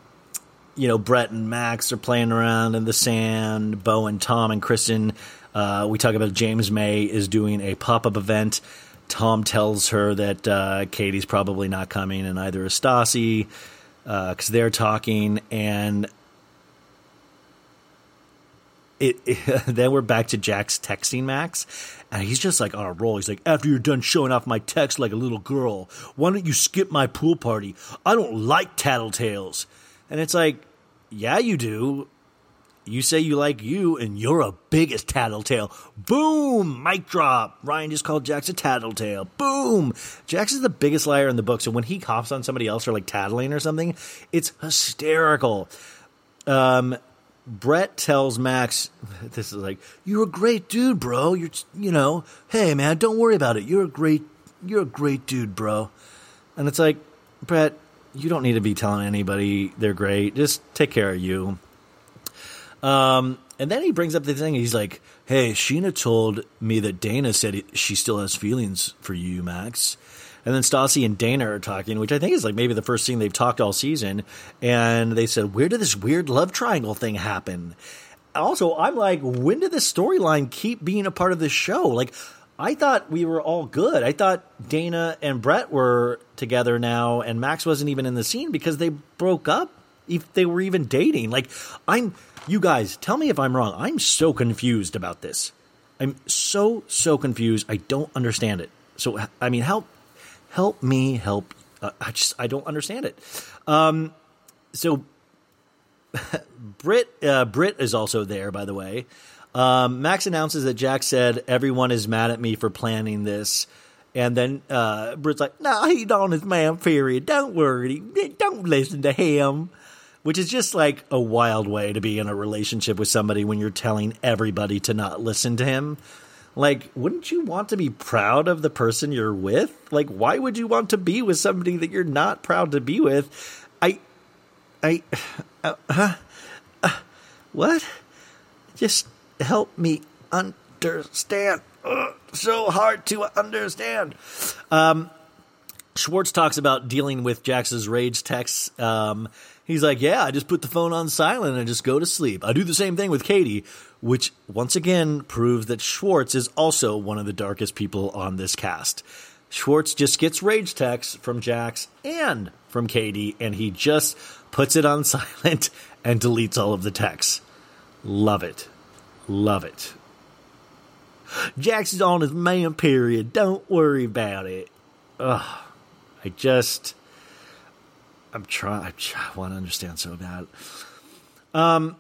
you know, Brett and Max are playing around in the sand. Beau and Tom and Kristen. Uh, we talk about James Mae is doing a pop up event. Tom tells her that uh, Katie's probably not coming, and neither is Stassi because uh, they're talking. And it, it then we're back to Jack's texting Max, and he's just like on a roll. He's like, after you're done showing off my text like a little girl, why don't you skip my pool party? I don't like tattletales. And it's like, yeah, you do. You say you like you, and you're a biggest tattletale. Boom! Mic drop. Ryan just called Jax a tattletale. Boom! Jax is the biggest liar in the book, so when he coughs on somebody else or like tattling or something, it's hysterical. Um, Brett tells Max, "This is like you're a great dude, bro. You're, you know, hey man, don't worry about it. You're a great, you're a great dude, bro." And it's like, Brett, you don't need to be telling anybody they're great. Just take care of you. Um, and then he brings up the thing. He's like, "Hey, Scheana told me that Dana said she still has feelings for you, Max." And then Stassi and Dana are talking, which I think is like maybe the first scene they've talked all season. And they said, "Where did this weird love triangle thing happen?" Also, I'm like, when did this storyline keep being a part of this show? Like, I thought we were all good. I thought Dana and Brett were together now, and Max wasn't even in the scene because they broke up. If they were even dating, like I'm you guys, tell me if I'm wrong. I'm so confused about this. I'm so so confused. I don't understand it. So I mean, help help me help. Uh, I just I don't understand it. Um, so Brit uh, Brit is also there, by the way. Um, Max announces that Jack said everyone is mad at me for planning this. And then uh, Brit's like, "No, nah, he's on his man period. Don't worry. Don't listen to him." which is just like a wild way to be in a relationship with somebody when you're telling everybody to not listen to him. Like, wouldn't you want to be proud of the person you're with? Like, why would you want to be with somebody that you're not proud to be with? I, I, uh, uh, uh, what? Just help me understand. Ugh, so hard to understand. Um, Schwartz talks about dealing with Jax's rage texts. Um, He's like, yeah, I just put the phone on silent and just go to sleep. I do the same thing with Katie, which once again proves that Schwartz is also one of the darkest people on this cast. Schwartz just gets rage texts from Jax and from Katie, and he just puts it on silent and deletes all of the texts. Love it. Love it. Jax is on his man period. Don't worry about it. Ugh. I just. I'm trying. I, want to understand so bad. Um.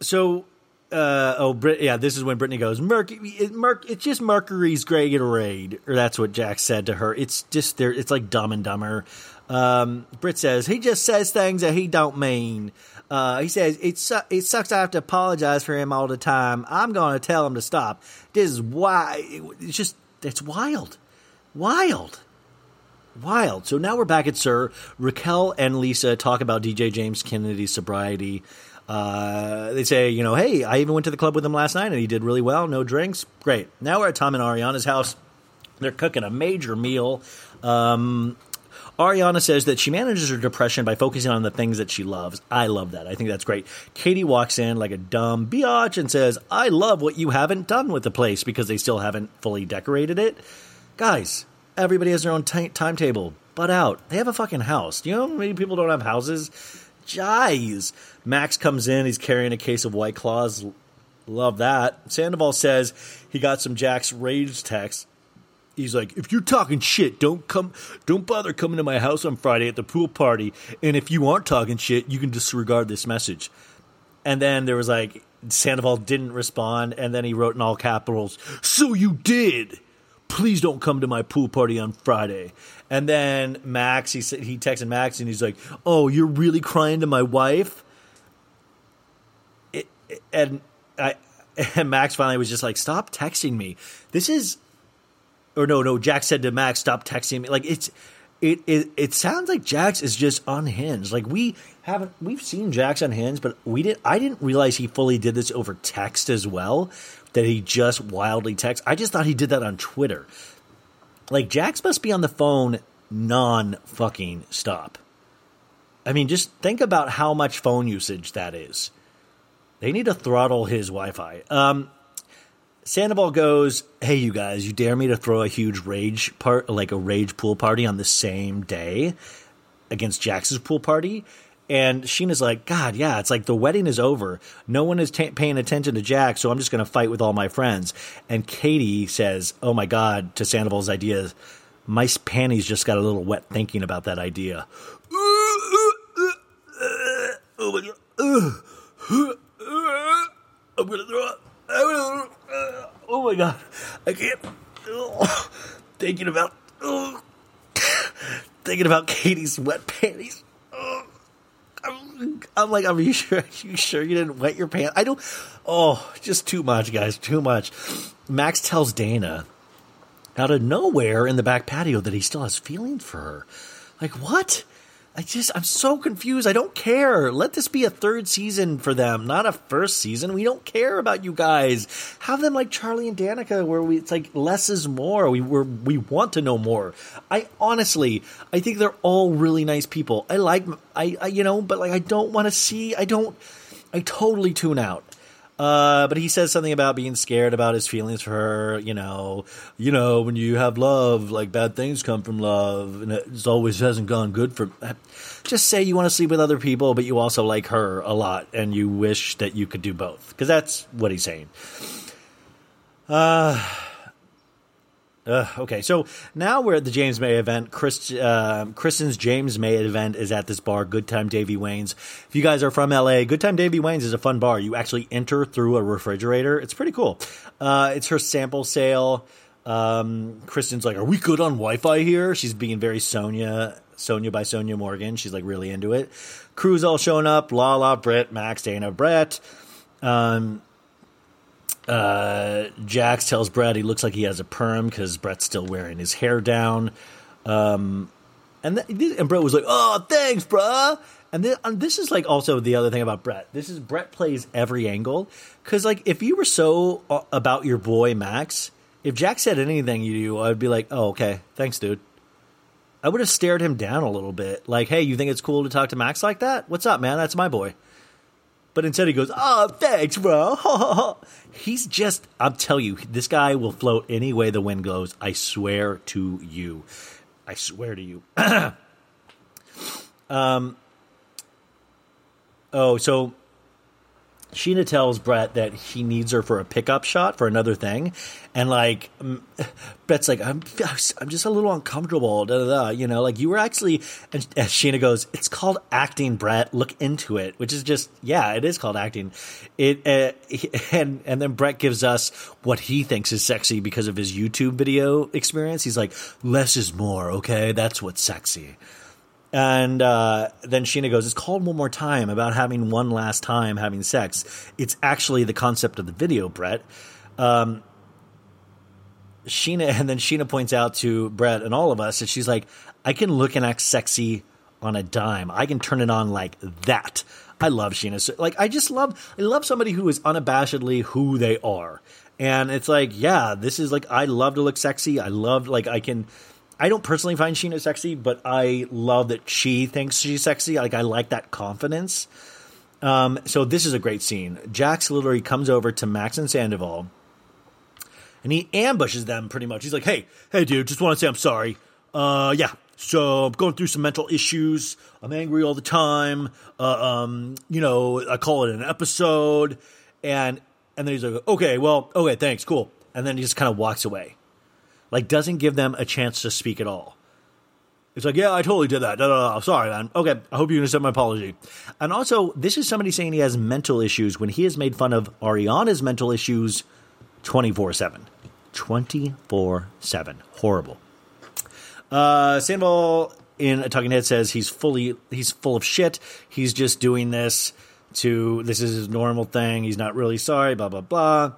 So, uh, oh, Brit, yeah, this is when Brittany goes, Mercury, it, Merc, it's just Mercury's Grey Gatorade, or that's what Jack said to her. It's just there. It's like Dumb and Dumber. Um, Britt says he just says things that he don't mean. Uh, he says it su- it sucks. I have to apologize for him all the time. I'm going to tell him to stop. This is why it's just it's wild, wild wild. So now we're back at SUR. Raquel and Lisa talk about DJ James Kennedy's sobriety. Uh, they say, you know, hey, I even went to the club with him last night and he did really well. No drinks. Great. Now we're at Tom and Ariana's house. They're cooking a major meal. Um, Ariana says that she manages her depression by focusing on the things that she loves. I love that. I think that's great. Katie walks in like a dumb biatch and says, I love what you haven't done with the place because they still haven't fully decorated it. Guys, Everybody has their own t- timetable. But out. They have a fucking house. Do you know how many people don't have houses? Jeez. Max comes in. He's carrying a case of White Claws. Love that. Sandoval says he got some Jack's rage text. He's like, if you're talking shit, don't come, don't bother coming to my house on Friday at the pool party. And if you aren't talking shit, you can disregard this message. And then there was like, Sandoval didn't respond, and then he wrote in all capitals, "So you did." please don't come to my pool party on Friday. And then Max, he said he texted Max and he's like, "Oh, you're really crying to my wife." And I and Max finally was just like, "Stop texting me. This is." Or no, no. Jack said to Max, "Stop texting me." Like it's it, it it sounds like Jax is just unhinged. Like we haven't we've seen Jax unhinged, but we didn't. I didn't realize he fully did this over text as well. That he just wildly texts. I just thought he did that on Twitter. Like Jax must be on the phone non fucking stop. I mean, just think about how much phone usage that is. They need to throttle his Wi-Fi. Um, Sandoval goes, "Hey, you guys, you dare me to throw a huge rage part, like a rage pool party, on the same day against Jax's pool party?" And Scheana's like, "God, yeah, it's like the wedding is over. No one is t- paying attention to Jax, so I'm just going to fight with all my friends." And Katie says, "Oh my God!" to Sandoval's idea. My panties just got a little wet thinking about that idea. Oh my God. I'm gonna throw up. Uh, oh my god, I can't. Thinking about thinking about Katie's wet panties. I'm, I'm, like, are you sure? Are you sure you didn't wet your pants? I don't. Oh, just too much, guys. Too much. Max tells Dana out of nowhere in the back patio that he still has feelings for her. Like what? I just, I'm so confused. I don't care. Let this be a third season for them, not a first season. We don't care about you guys. Have them like Charli and Danica, where we, it's like less is more. We we we want to know more. I honestly, I think they're all really nice people. I like, I, I you know, but like I don't want to see. I don't. I totally tune out. Uh, but he says something about being scared about his feelings for her. You know, you know, when you have love, like bad things come from love, and it always hasn't gone good for. Just say you want to sleep with other people, but you also like her a lot, and you wish that you could do both, because that's what he's saying. Uh uh, okay, so now we're at the James Mae event. Chris, uh, Kristen's James Mae event is at this bar, Good Time Davey Wayne's. If you guys are from LA, Good Time Davey Wayne's is a fun bar. You actually enter through a refrigerator. It's pretty cool. Uh, it's her sample sale. Um, Kristen's like, "Are we good on Wi-Fi here?" She's being very Sonja, Sonja by Sonja Morgan. She's like really into it. Crew's all showing up. Lala, Britt, Max, Dana, Brett. Um, uh, Jax tells Brett he looks like he has a perm because Brett's still wearing his hair down. Um, and th- and Brett was like, "Oh, thanks, bruh." And, th- and this is like also the other thing about Brett. This is Brett plays every angle because like if you were so uh, about your boy Max, if Jack said anything you, I'd be like, "Oh, okay, thanks, dude." I would have stared him down a little bit, like, "Hey, you think it's cool to talk to Max like that? What's up, man? That's my boy." But instead he goes, "Oh, thanks, bro." He's just I'm telling you, this guy will float any way the wind goes. I swear to you. I swear to you. um Oh, so Scheana tells Brett that he needs her for a pickup shot for another thing, and like Brett's like, I'm I'm just a little uncomfortable, da da da. You know, like you were actually. And, Scheana goes, "It's called acting, Brett. Look into it." Which is just, yeah, it is called acting. It uh, and and then Brett gives us what he thinks is sexy because of his YouTube video experience. He's like, "Less is more." Okay, that's what's sexy. And uh, then Scheana goes, It's called One More Time about having one last time having sex. It's actually the concept of the video, Brett. Um, Scheana, and then Scheana points out to Brett and all of us that she's like, I can look and act sexy on a dime. I can turn it on like that. I love Scheana. So, like, I just love, I love somebody who is unabashedly who they are. And it's like, yeah, this is like, I love to look sexy. I love, like, I can, I don't personally find Scheana sexy, but I love that she thinks she's sexy. Like I like that confidence. Um, so this is a great scene. Jax literally comes over to Max and Sandoval, and he ambushes them pretty much. He's like, "Hey, hey, dude, just want to say I'm sorry. Uh, yeah, so I'm going through some mental issues. I'm angry all the time. Uh, um, you know, I call it an episode, and and then he's like, okay, well, okay, thanks, cool. And then he just kind of walks away like doesn't give them a chance to speak at all. It's like, yeah, I totally did that. No, no, sorry, man. Okay, I hope you accept my apology. And also, this is somebody saying he has mental issues when he has made fun of Ariana's mental issues 24 7. 24 7. Horrible. Uh, Sandoval in a talking head says he's fully he's full of shit. He's just doing this to this is his normal thing. He's not really sorry. Blah blah blah.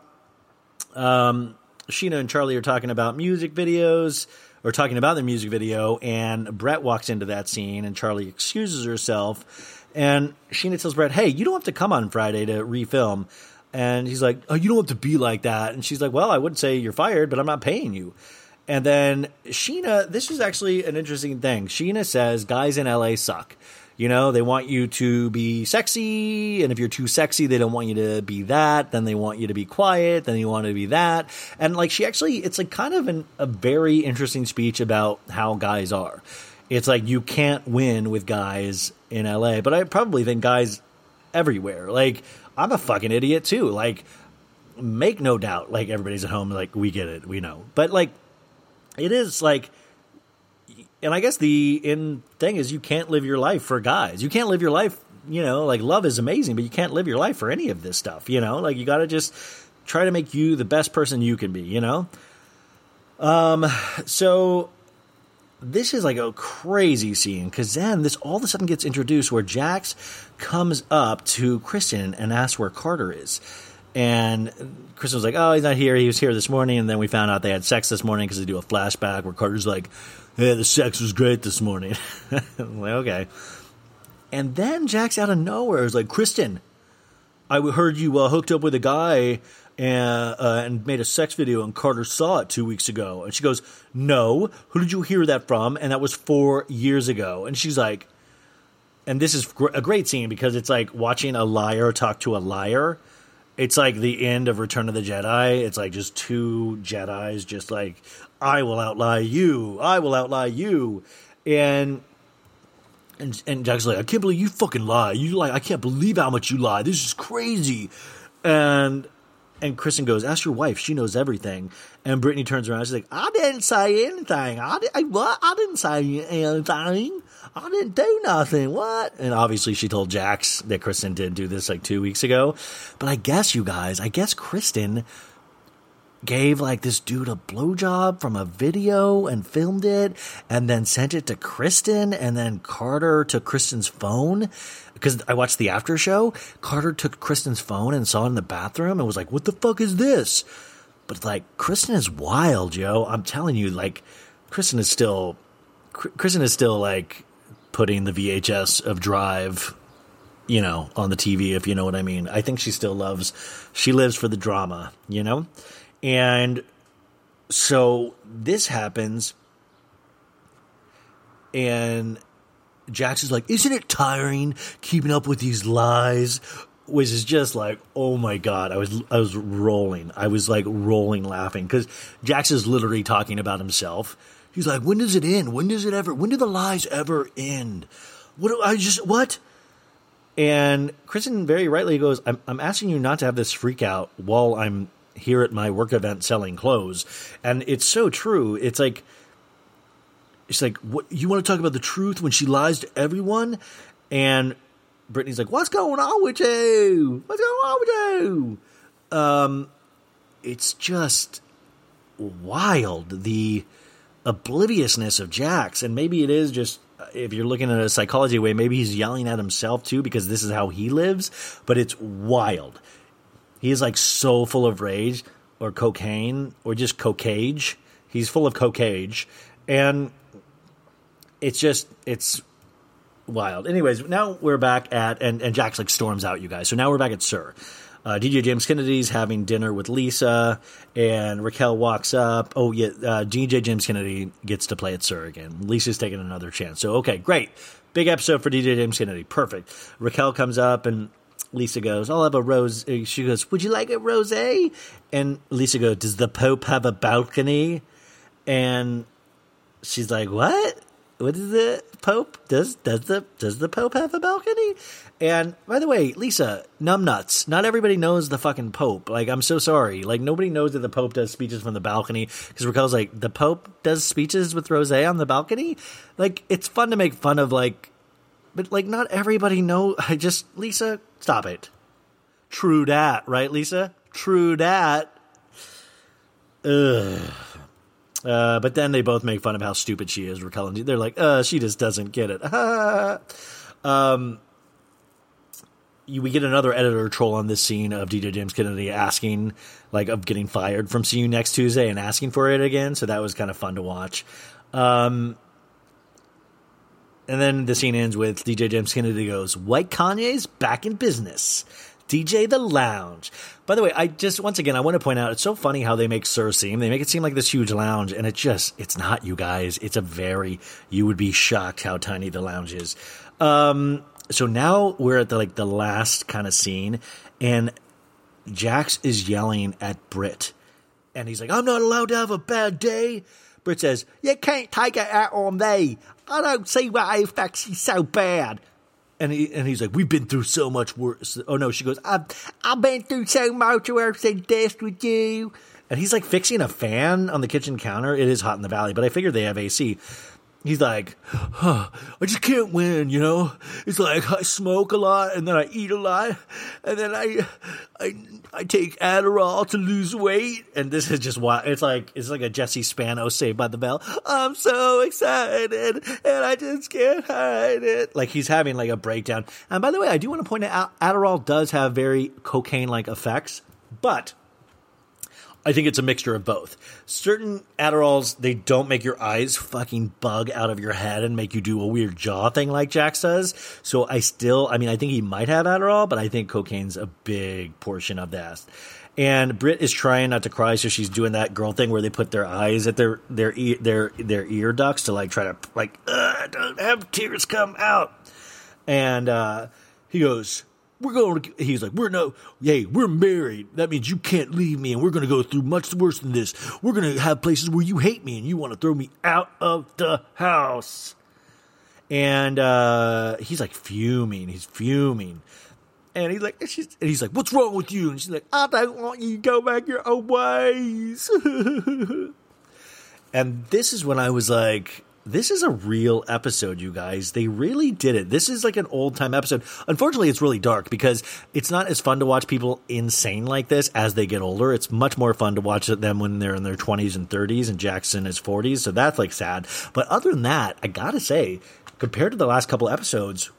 Um, Scheana and Charli are talking about music videos. or talking about the music video, and Brett walks into that scene, and Charli excuses herself, and Scheana tells Brett, "Hey, you don't have to come on Friday to refilm." And he's like, "Oh, you don't have to be like that." And she's like, "Well, I wouldn't say you're fired, but I'm not paying you." And then Scheana, this is actually an interesting thing. Scheana says guys in LA suck. You know, they want you to be sexy, and if you're too sexy, they don't want you to be that. Then they want you to be quiet. Then you want to be that. And like, she actually, it's like kind of an, a very interesting speech about how guys are. It's like you can't win with guys in LA, but I probably think guys everywhere. Like, I'm a fucking idiot too. Like, make no doubt, like everybody's at home, like we get it, we know. But like, it is like and I guess the in thing is you can't live your life for guys. You can't live your life, you know, like love is amazing, but you can't live your life for any of this stuff, you know? Like you got to just try to make you the best person you can be, you know? Um so this is like a crazy scene because then this all of a sudden gets introduced where Jax comes up to Kristen and asks where Carter is. And Kristen was like, "Oh, he's not here. He was here this morning." And then we found out they had sex this morning because they do a flashback where Carter's like, "Yeah, the sex was great this morning." like, okay. And then Jax out of nowhere is like, "Kristen, I heard you uh, hooked up with a guy and, uh, and made a sex video, and Carter saw it two weeks ago." And she goes, "No, who did you hear that from?" And that was four years ago. And she's like, and this is a great scene because it's like watching a liar talk to a liar it's like the end of Return of the Jedi. It's like just two Jedi's just like, I will outlie you. I will outlie you. And and and Jax's like, I can't believe you fucking lie. You like, I can't believe how much you lie. This is crazy. And and Kristen goes, ask your wife. She knows everything. And Brittany turns around. She's like, I didn't say anything. I, did, I what? I didn't say anything. I didn't do nothing. What? And obviously, she told Jax that Kristen did do this like two weeks ago. But I guess you guys, I guess Kristen gave like this dude a blowjob from a video and filmed it and then sent it to Kristen and then Carter took Kristen's phone because I watched the after show. Carter took Kristen's phone and saw it in the bathroom and was like, "What the fuck is this?" But like Kristen is wild, yo. I'm telling you, like Kristen is still Kristen is still like putting the VHS of Drive, you know, on the TV, if you know what I mean. I think she still loves, she lives for the drama, you know? And so this happens, and Jax is like, Isn't it tiring keeping up with these lies? Which is just like, oh my god! I was I was rolling. I was like rolling laughing because Jax is literally talking about himself He's like, when does it end? When does it ever? When do the lies ever end? What do I just what? And Kristen very rightly goes, I'm, I'm asking you not to have this freak out while I'm here at my work event selling clothes. And it's so true. It's like, it's like, what you want to talk about the truth when she lies to everyone? And Brittany's like, what's going on with you? What's going on with you? Um, it's just wild. The, obliviousness of Jax, and maybe it is just if you're looking at a psychology way, maybe he's yelling at himself too because this is how he lives. But it's wild. He is like so full of rage or cocaine or just cocage. He's full of cocage, and it's just it's wild. Anyways, now we're back at and and Jax like storms out, you guys. So now we're back at SUR. Uh, DJ James Kennedy's having dinner with Lisa, and Raquel walks up. Oh, yeah, uh, DJ James Kennedy gets to play at SUR again. Lisa's taking another chance. So, okay, great. Big episode for DJ James Kennedy. Perfect. Raquel comes up, and Lisa goes, I'll have a rose. She goes, Would you like a rose? And Lisa goes, Does the Pope have a balcony? And she's like, What? What is the Pope? Does does the does the Pope have a balcony? And by the way, Lisa, numbnuts. Not everybody knows the fucking Pope. Like, I'm so sorry. Like, nobody knows that the Pope does speeches from the balcony. Because Raquel's like, the Pope does speeches with Rose on the balcony? Like, it's fun to make fun of, like, but, like, not everybody know. I just, Lisa, stop it. True dat, right, Lisa? True dat. Ugh. Uh, but then they both make fun of how stupid she is, Raquel. And they're like, uh, she just doesn't get it. um, we get another editor troll on this scene of DJ James Kennedy asking, like, of getting fired from See You Next Tuesday and asking for it again. So that was kind of fun to watch. Um, and then the scene ends with DJ James Kennedy goes, White Kanye's back in business. DJ the Lounge. By the way, I just once again I want to point out it's so funny how they make SUR seem. They make it seem like this huge lounge, and it just it's not you guys. It's a very you would be shocked how tiny the lounge is. Um, so now we're at the like the last kind of scene, and Jax is yelling at Britt, and he's like, "I'm not allowed to have a bad day." Britt says, "You can't take it out on me. I don't see why it affects you so bad." And he and he's like, "We've been through so much worse." Oh no, she goes, "I've I've been through so much worse than this with you." And he's like fixing a fan on the kitchen counter. It is hot in the valley, but I figured they have AC he's like, huh, I just can't win, you know? It's like I smoke a lot and then I eat a lot and then I I I take Adderall to lose weight and this is just why it's like it's like a Jesse Spano saved by the bell. I'm so excited and I just can't hide it. Like he's having like a breakdown. And by the way, I do want to point out Adderall does have very cocaine like effects, but I think it's a mixture of both. Certain Adderalls, they don't make your eyes fucking bug out of your head and make you do a weird jaw thing like Jax does. So I still, I mean, I think he might have Adderall, but I think cocaine's a big portion of that. And Britt is trying not to cry, so she's doing that girl thing where they put their eyes at their their ear, their their ear ducts to like try to like don't have tears come out. And uh, he goes, we're going to, he's like, we're no, hey, we're married. That means you can't leave me and we're going to go through much worse than this. We're going to have places where you hate me and you want to throw me out of the house. And, uh, he's like fuming. He's fuming. And he's like, she's, and he's like, what's wrong with you? And she's like, I don't want you to go back your own ways. and this is when I was like, this is a real episode, you guys. They really did it. This is like an old time episode. Unfortunately, it's really dark because it's not as fun to watch people insane like this as they get older. It's much more fun to watch them when they're in their 20s and 30s and Jackson is 40s. So that's like sad. But other than that, I gotta say, compared to the last couple episodes,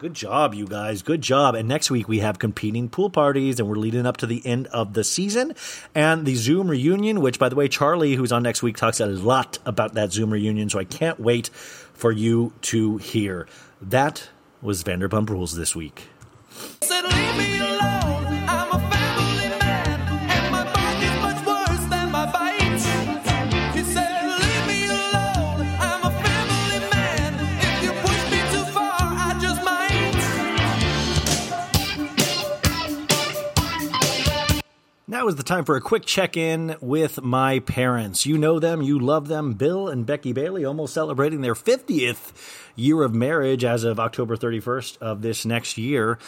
Good job, you guys. Good job. And next week we have competing pool parties, and we're leading up to the end of the season and the Zoom reunion. Which, by the way, Charli, who's on next week, talks a lot about that Zoom reunion. So I can't wait for you to hear. That was Vanderpump Rules this week. Now is the time for a quick check in with my parents. You know them, you love them. Bill and Becky Bailey almost celebrating their 50th year of marriage as of October 31st of this next year.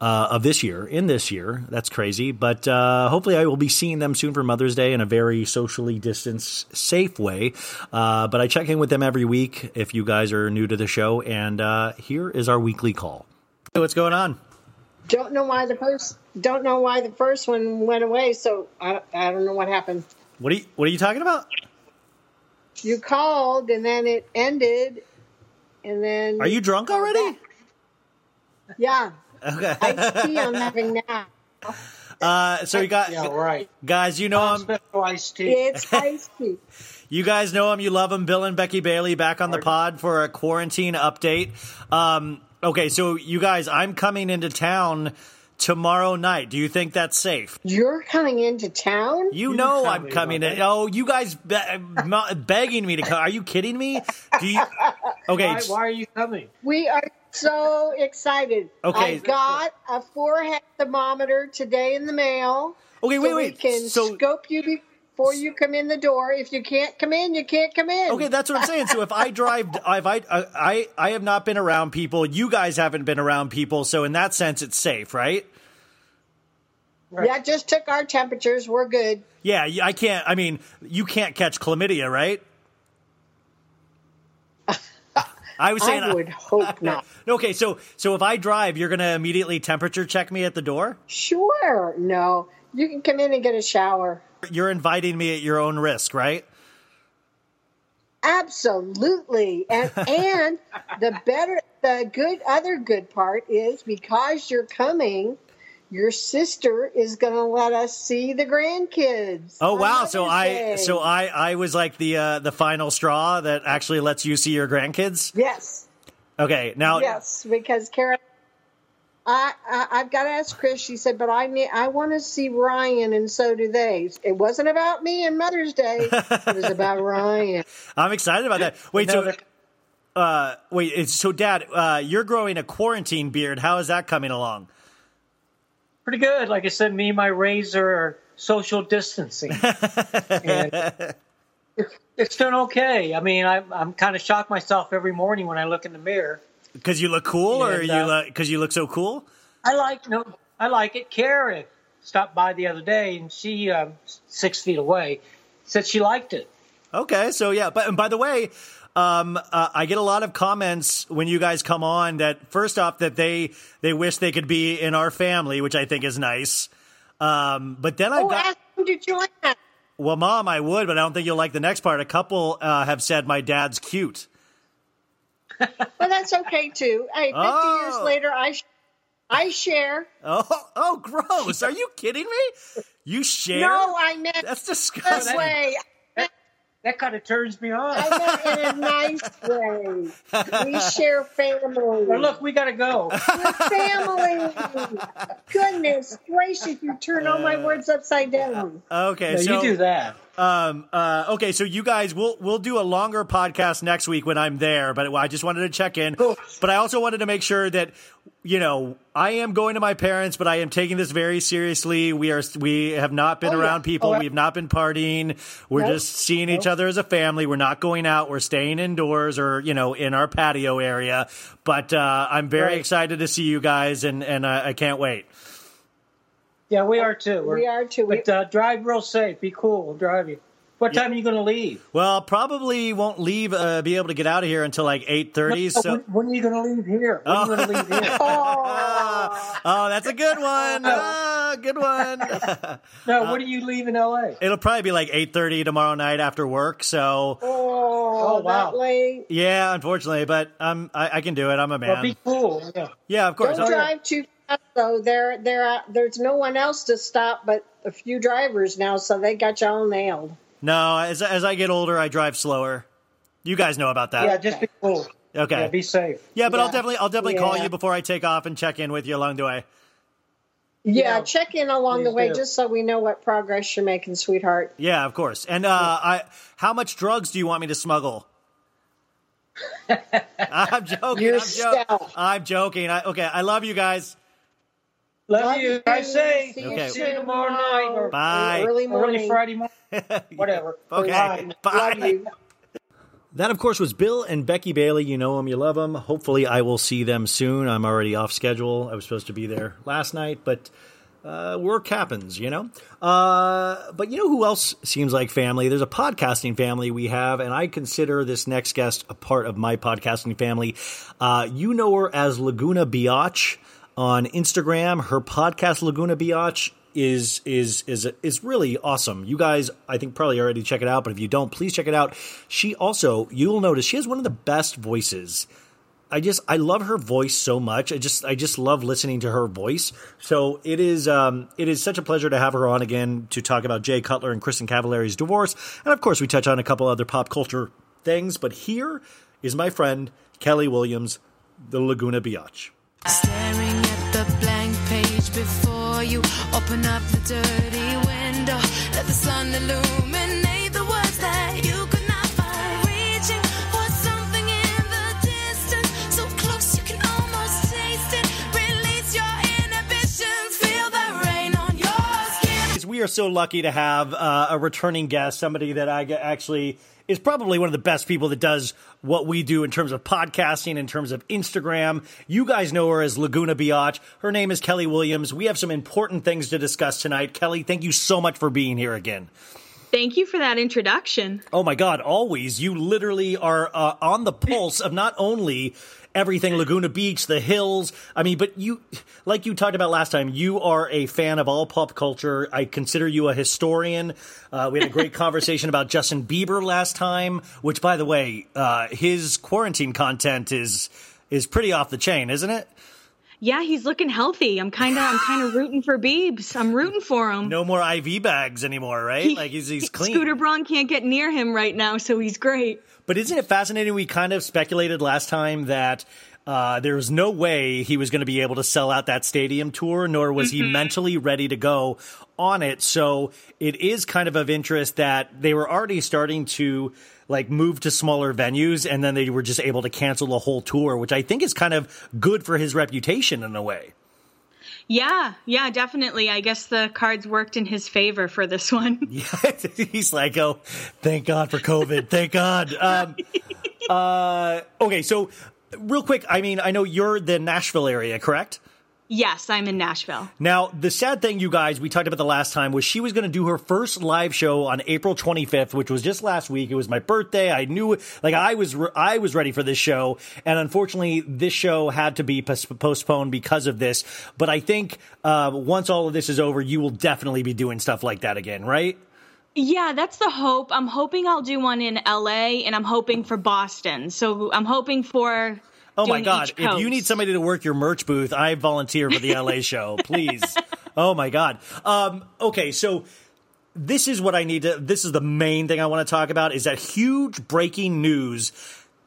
Uh, of this year, in this year. That's crazy. But uh, hopefully, I will be seeing them soon for Mother's Day in a very socially distanced, safe way. Uh, but I check in with them every week if you guys are new to the show. And uh, here is our weekly call. Hey, what's going on? Don't know why the first don't know why the first one went away. So I, I don't know what happened. What are you What are you talking about? You called and then it ended, and then Are you drunk already? Yeah. Okay. Iced tea I'm having now. Uh, so you got Yeah, right. guys. You know I'm iced tea. It's iced tea. You guys know him. You love him. Bill and Becky Bailey back on the pod for a quarantine update. Um, okay, so you guys, I'm coming into town tomorrow night. Do you think that's safe? You're coming into town? You know I'm coming, coming in. Oh, you guys be- begging me to come. Are you kidding me? Do you? Okay. Why, why are you coming? We are so excited. Okay. I got a forehead thermometer today in the mail. Okay, so wait, we can So scope you before you come in the door. If you can't come in, you can't come in. Okay, that's what I'm saying. So if I drive, if I, uh, I, I have not been around people. You guys haven't been around people. So in that sense, it's safe, right? Yeah, just took our temperatures. We're good. Yeah, I can't. I mean, you can't catch chlamydia, right? I was saying. I uh, would hope not. Okay, so so if I drive, you're gonna immediately temperature check me at the door. Sure. No. You can come in and get a shower. You're inviting me at your own risk, right? Absolutely. And and the better the good other good part is because you're coming, your sister is going to let us see the grandkids. Oh wow! So Mother's I so I I was like the uh, the final straw that actually lets you see your grandkids. yes, Okay, now yes, because Karen. I, I I've got to ask Chris. She said, "But I need, I want to see Ryan, and so do they." It wasn't about me and Mother's Day. it was about Ryan. I'm excited about that. Wait, No, so uh, wait, it's, so Dad, uh, you're growing a quarantine beard. How is that coming along? pretty good. Like I said, me and my razor are social distancing. and it's, it's doing okay. I mean, I, I'm kind of shocked myself every morning when I look in the mirror. Because you look cool, or And, you uh, look because you look so cool? I like no, I like it. Karen stopped by the other day, and she um, six feet away said she liked it. Okay, so yeah, but and by the way, um, uh, I get a lot of comments when you guys come on that first off that they they wish they could be in our family, which I think is nice. Um, but then I've Oh, got ask him to join us. well, Mom, I would, but I don't think you'll like the next part. A couple uh, have said my dad's cute. Well, that's okay too. Hey, 50 Oh. years later, I sh- I share. Oh, oh, gross! Are you kidding me? You share? No, I meant That's that disgusting. way. That kind of turns me on. I meant in a nice way. We share family. Well, look, we got to go. We're family. Goodness gracious, you turn all my uh, words upside down. Okay, No, so you do that. Um. Uh. Okay. So you guys, we'll we'll do a longer podcast next week when I'm there. But I just wanted to check in. But I also wanted to make sure that you know I am going to my parents, but I am taking this very seriously. We are we have not been Oh, yeah. around people. Oh, we have not been partying. We're Nope. just seeing each other as a family. We're not going out. We're staying indoors or you know in our patio area. But uh, I'm very Right. excited to see you guys, and and I can't wait. Yeah, we are too. We're- We are too. But uh, drive real safe. Be cool. We'll drive you. What time are you going to leave? Well, probably won't leave. Uh, be able to get out of here until like eight thirty. No, So. when, when are you going to leave here? When are you going to leave here? Oh, Oh, that's a good one. Ah, good one. No, when do you leave in L.A.? It'll probably be like eight thirty tomorrow night after work. So oh, Oh, wow. that late. yeah, unfortunately, but um, I, I can do it. I'm a Well, man. be cool. Yeah. yeah, of course. Don't drive too fast, though. There, there, uh, there's no one else to stop but a few drivers now, so they got you all nailed. No, as as I get older, I drive slower. You guys know about that. Yeah, just be cool. okay. Yeah, be safe. Yeah, but I'll definitely I'll definitely call you before I take off and check in with you along the way. Yeah, Yeah. check in along the way do. just so we know what progress you're making, sweetheart. Yeah, of course. And uh, I, how much drugs do you want me to smuggle? I'm joking. I'm, jo- I'm joking. I, okay, I love you guys. Love, Love you. you. I say. See you Okay. See you tomorrow night or Bye. Early early morning. Friday morning. Whatever. Okay, Bye. bye. Love you. That, of course, was Bill and Becky Bailey. You know them, you love them. Hopefully, I will see them soon. I'm already off schedule. I was supposed to be there last night, but uh, work happens, you know? Uh, but you know who else seems like family? There's a podcasting family we have, and I consider this next guest a part of my podcasting family. Uh, you know her as Laguna Biotch on Instagram. Her podcast, Laguna Biotch, is is is is really awesome. You guys, I think probably already check it out, but if you don't, please check it out. She also, you'll notice, she has one of the best voices. I just I love her voice so much. I just I just love listening to her voice. So it is um it is such a pleasure to have her on again to talk about Jay Cutler and Kristin Cavallari's divorce, and of course we touch on a couple other pop culture things. But here is my friend Kelli Williams, the Laguna Biotch. Staring the blank page before you. Open up the dirty window. Let the sun illuminate We are so lucky to have uh, a returning guest, somebody that I actually is probably one of the best people that does what we do in terms of podcasting, in terms of Instagram. You guys know her as Laguna Biotch. Her name is Kelli Williams. We have some important things to discuss tonight. Kelli, thank you so much for being here again. Thank you for that introduction. Oh my God, always. You literally are uh, on the pulse of not only everything Laguna Beach, the hills. I mean, but you, like you talked about last time, you are a fan of all pop culture. I consider you a historian. Uh, we had a great conversation about Justin Bieber last time, which, by the way, uh, his quarantine content is is pretty off the chain, isn't it? Yeah, he's looking healthy. I'm kind of I'm kind of rooting for Beebs. I'm rooting for him. No more IV bags anymore, right? He- like he's he's clean. Scooter Braun can't get near him right now, so he's great. But isn't it fascinating? We kind of speculated last time that uh, there was no way he was going to be able to sell out that stadium tour, nor was he mentally ready to go on it. So it is kind of of interest that they were already starting to like moved to smaller venues, and then they were just able to cancel the whole tour, which I think is kind of good for his reputation in a way. Yeah, yeah, definitely. I guess the cards worked in his favor for this one. Yeah, he's like, oh, thank God for COVID. Thank God. Um, uh, okay, so real quick, I mean, I know you're the Nashville area, correct? Yes, I'm in Nashville. Now, the sad thing, you guys, we talked about the last time, was she was going to do her first live show on April 25th, which was just last week. It was my birthday. I knew, like, I was, re- I was ready for this show, and unfortunately, this show had to be pos- postponed because of this. But I think uh, once all of this is over, you will definitely be doing stuff like that again, right? Yeah, that's the hope. I'm hoping I'll do one in LA and I'm hoping for Boston. So I'm hoping for Oh my God! If you need somebody to work your merch booth, I volunteer for the LA show, please. oh my God! Um, okay, so this is what I need to. This is the main thing I want to talk about. Is that huge breaking news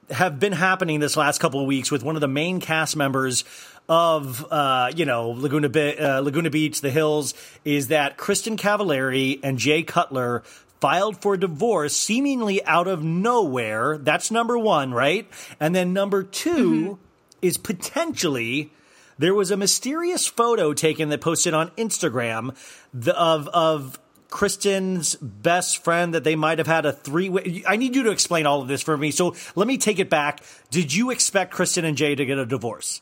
have been happening this last couple of weeks with one of the main cast members of uh, you know Laguna Be- uh, Laguna Beach, The Hills, is that Kristin Cavallari and Jay Cutler filed for divorce seemingly out of nowhere. That's number one, right? And then number 2 mm-hmm. is potentially there was a mysterious photo taken that posted on Instagram the, of of Kristen's best friend that they might have had a three way. I need you to explain all of this for me. So let me take it back. Did you expect Kristen and Jay to get a divorce?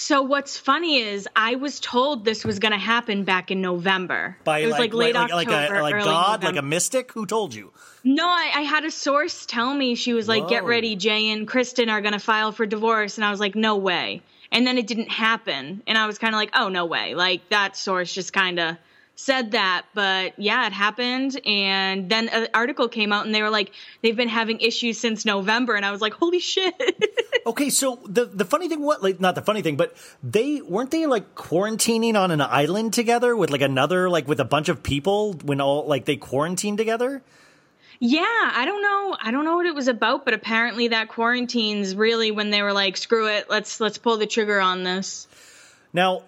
So what's funny is I was told this was going to happen back in November. By it was like, late like, October, like a like early God, like a mystic. Who told you? No, I, I had a source tell me she was like, "Get ready, Jay and Kristen are going to file for divorce," and I was like, "No way." And then it didn't happen, and I was kind of like, "Oh, no way!" Like that source just kind of said that, but yeah, it happened. And then an article came out, and they were like, "They've been having issues since November," and I was like, "Holy shit!" Okay, so the the funny thing, what like not the funny thing, but they weren't they like quarantining on an island together with like another like with a bunch of people when all like they quarantined together. Yeah, I don't know. I don't know what it was about, but apparently that quarantine's really when they were like, "Screw it, let's let's pull the trigger on this." Now,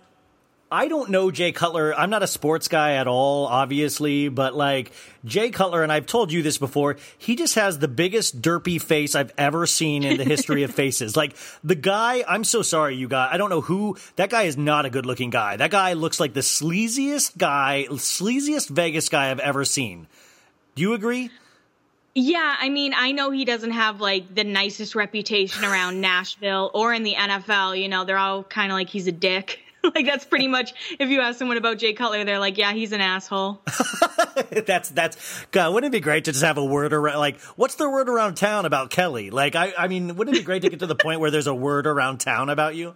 I don't know Jay Cutler. I'm not a sports guy at all, obviously, but like Jay Cutler, and I've told you this before, he just has the biggest derpy face I've ever seen in the history of faces. Like the guy, I'm so sorry, you guys. I don't know who that guy is. Not a good looking guy. That guy looks like the sleaziest guy, sleaziest Vegas guy I've ever seen. Do you agree? Yeah, I mean, I know he doesn't have like the nicest reputation around Nashville or in the NFL. You know, they're all kind of like he's a dick. like that's pretty much if you ask someone about Jay Cutler, they're like, yeah, he's an asshole. that's that's God. Wouldn't it be great to just have a word around? Like, what's the word around town about Kelli? Like, I I mean, wouldn't it be great to get to the point where there's a word around town about you?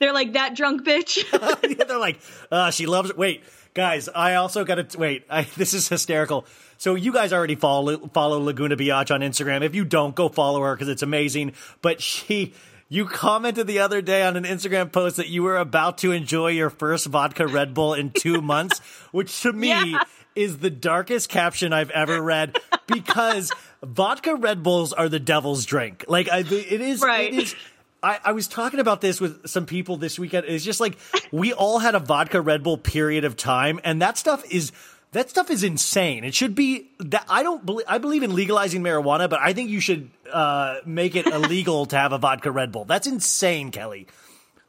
they're like that drunk bitch. Yeah, they're like, uh, she loves it. Wait, guys, I also got to wait. I, this is hysterical. So you guys already follow follow Laguna Biotch on Instagram. If you don't, go follow her because it's amazing. But she, you commented the other day on an Instagram post that you were about to enjoy your first vodka Red Bull in two months, which to me Yeah. is the darkest caption I've ever read because vodka Red Bulls are the devil's drink. Like I, it is, Right. it is. I, I was talking about this with some people this weekend. It's just like we all had a vodka Red Bull period of time, and that stuff is that stuff is insane. It should be that I don't believe I believe in legalizing marijuana, but I think you should uh, make it illegal to have a vodka Red Bull. That's insane, Kelli.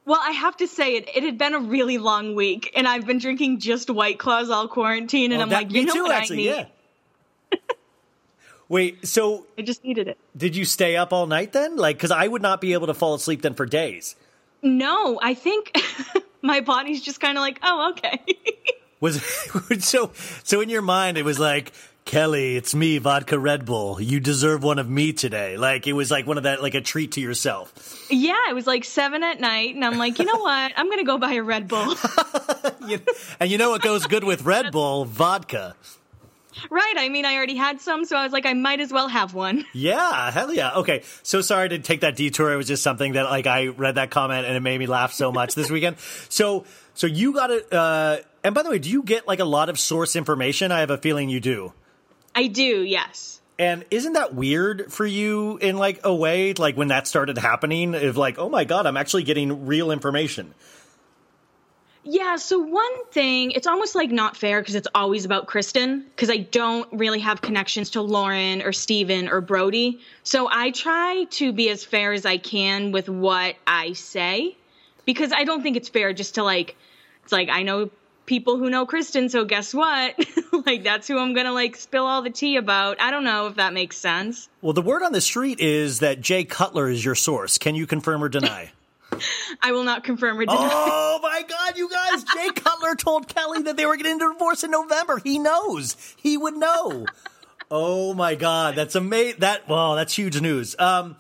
well, I have to say it. It had been a really long week, and I've been drinking just White Claws all quarantine, and Well, I'm that- like, you know too, what actually. I need? Yeah. Wait, so I just needed it. did you stay up all night then? Like, because I would not be able to fall asleep then for days. No, I think my body's just kind of like, oh, okay. Was so so in your mind it was like Kelli, it's me, vodka Red Bull. You deserve one of me today. Like it was like one of that, like a treat to yourself. yeah, it was like seven at night, and I'm like, you know what? I'm gonna go buy a Red Bull. You- and you know what goes good with Red Bull? Vodka. Right. I mean, I already had some, so I was like, I might as well have one. Yeah, hell yeah. Okay, so sorry to take that detour. It was just something that like I read that comment and it made me laugh so much this weekend. So, so you got it. Uh, and by the way, do you get like a lot of source information? I have a feeling you do. I do, yes. And isn't that weird for you in like a way, like when that started happening, of like, oh my god, I'm actually getting real information. Yeah, so one thing, it's almost like not fair because it's always about Kristen because I don't really have connections to Lauren or Steven or Brody. So I try to be as fair as I can with what I say because I don't think it's fair just to like, it's like I know people who know Kristen, so guess what? like that's who I'm gonna like spill all the tea about. I don't know if that makes sense. Well, the word on the street is that Jay Cutler is your source. Can you confirm or deny? I will not confirm or deny. Oh my God, you guys! Jay Cutler told Kelli that they were getting a divorce in November. He knows. He would know. Oh my God, that's amazing. That well, that's huge news. Um,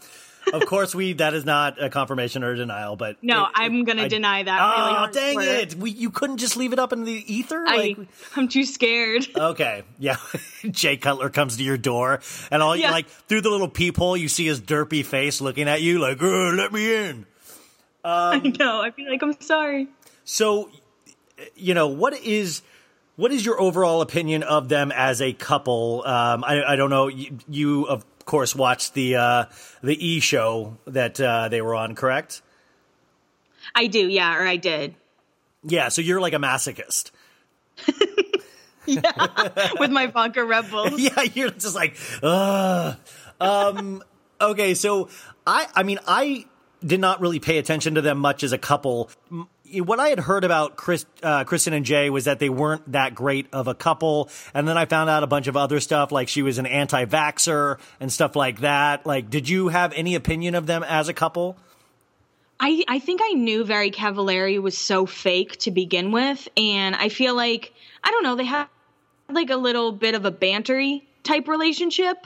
of course, we that is not a confirmation or a denial, but No, it- I'm gonna I- deny that. Oh, really dang for it! We, you couldn't just leave it up in the ether. I, Like, I'm too scared. okay, yeah. Jay Cutler comes to your door, and all you Yeah. like through the little peephole, you see his derpy face looking at you, like, "Uh, "Let me in." I know. I feel like I'm sorry. So, you know, what is what is your overall opinion of them as a couple? Um, I, I don't know. You, you of course watched the uh, the E show that uh, they were on, correct? I do, yeah, or I did. Yeah. So you're like a masochist. Yeah, with my vodka Red Bulls. yeah, you're just like, Ugh. um, okay. So I, I mean, I did not really pay attention to them much as a couple. What I had heard about Chris, uh, Kristen and Jay was that they weren't that great of a couple, and then I found out a bunch of other stuff, like she was an anti-vaxer and stuff like that. Like, did you have any opinion of them as a couple? I, I think I knew Very Cavallari was so fake to begin with, and I feel like I don't know they had like a little bit of a bantery type relationship,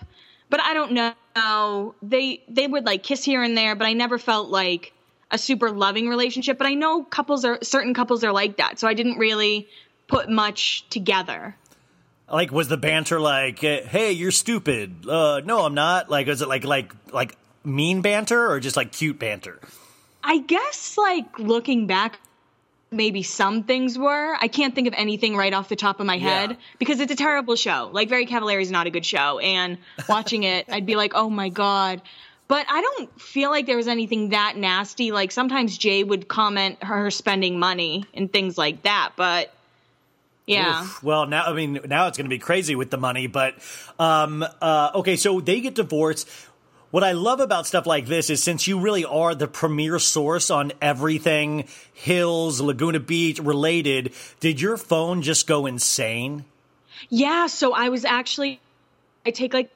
but I don't know they they would like kiss here and there, but I never felt like a super loving relationship. But I know couples are certain couples are like that, so I didn't really put much together. Like, was the banter like, "Hey, you're stupid"? Uh, no, I'm not. Like, was it like like like mean banter or just like cute banter? I guess like looking back, maybe some things were. I can't think of anything right off the top of my head Yeah. because it's a terrible show. Like Very Cavallari is not a good show, and watching it, I'd be like, oh my god. But I don't feel like there was anything that nasty. Like sometimes Jay would comment her spending money and things like that. But yeah, Oof. Well, now I mean, now it's going to be crazy with the money, but um, uh, okay. So they get divorced. What I love about stuff like this is since you really are the premier source on everything Hills, Laguna Beach related, did your phone just go insane? Yeah, so I was actually I take like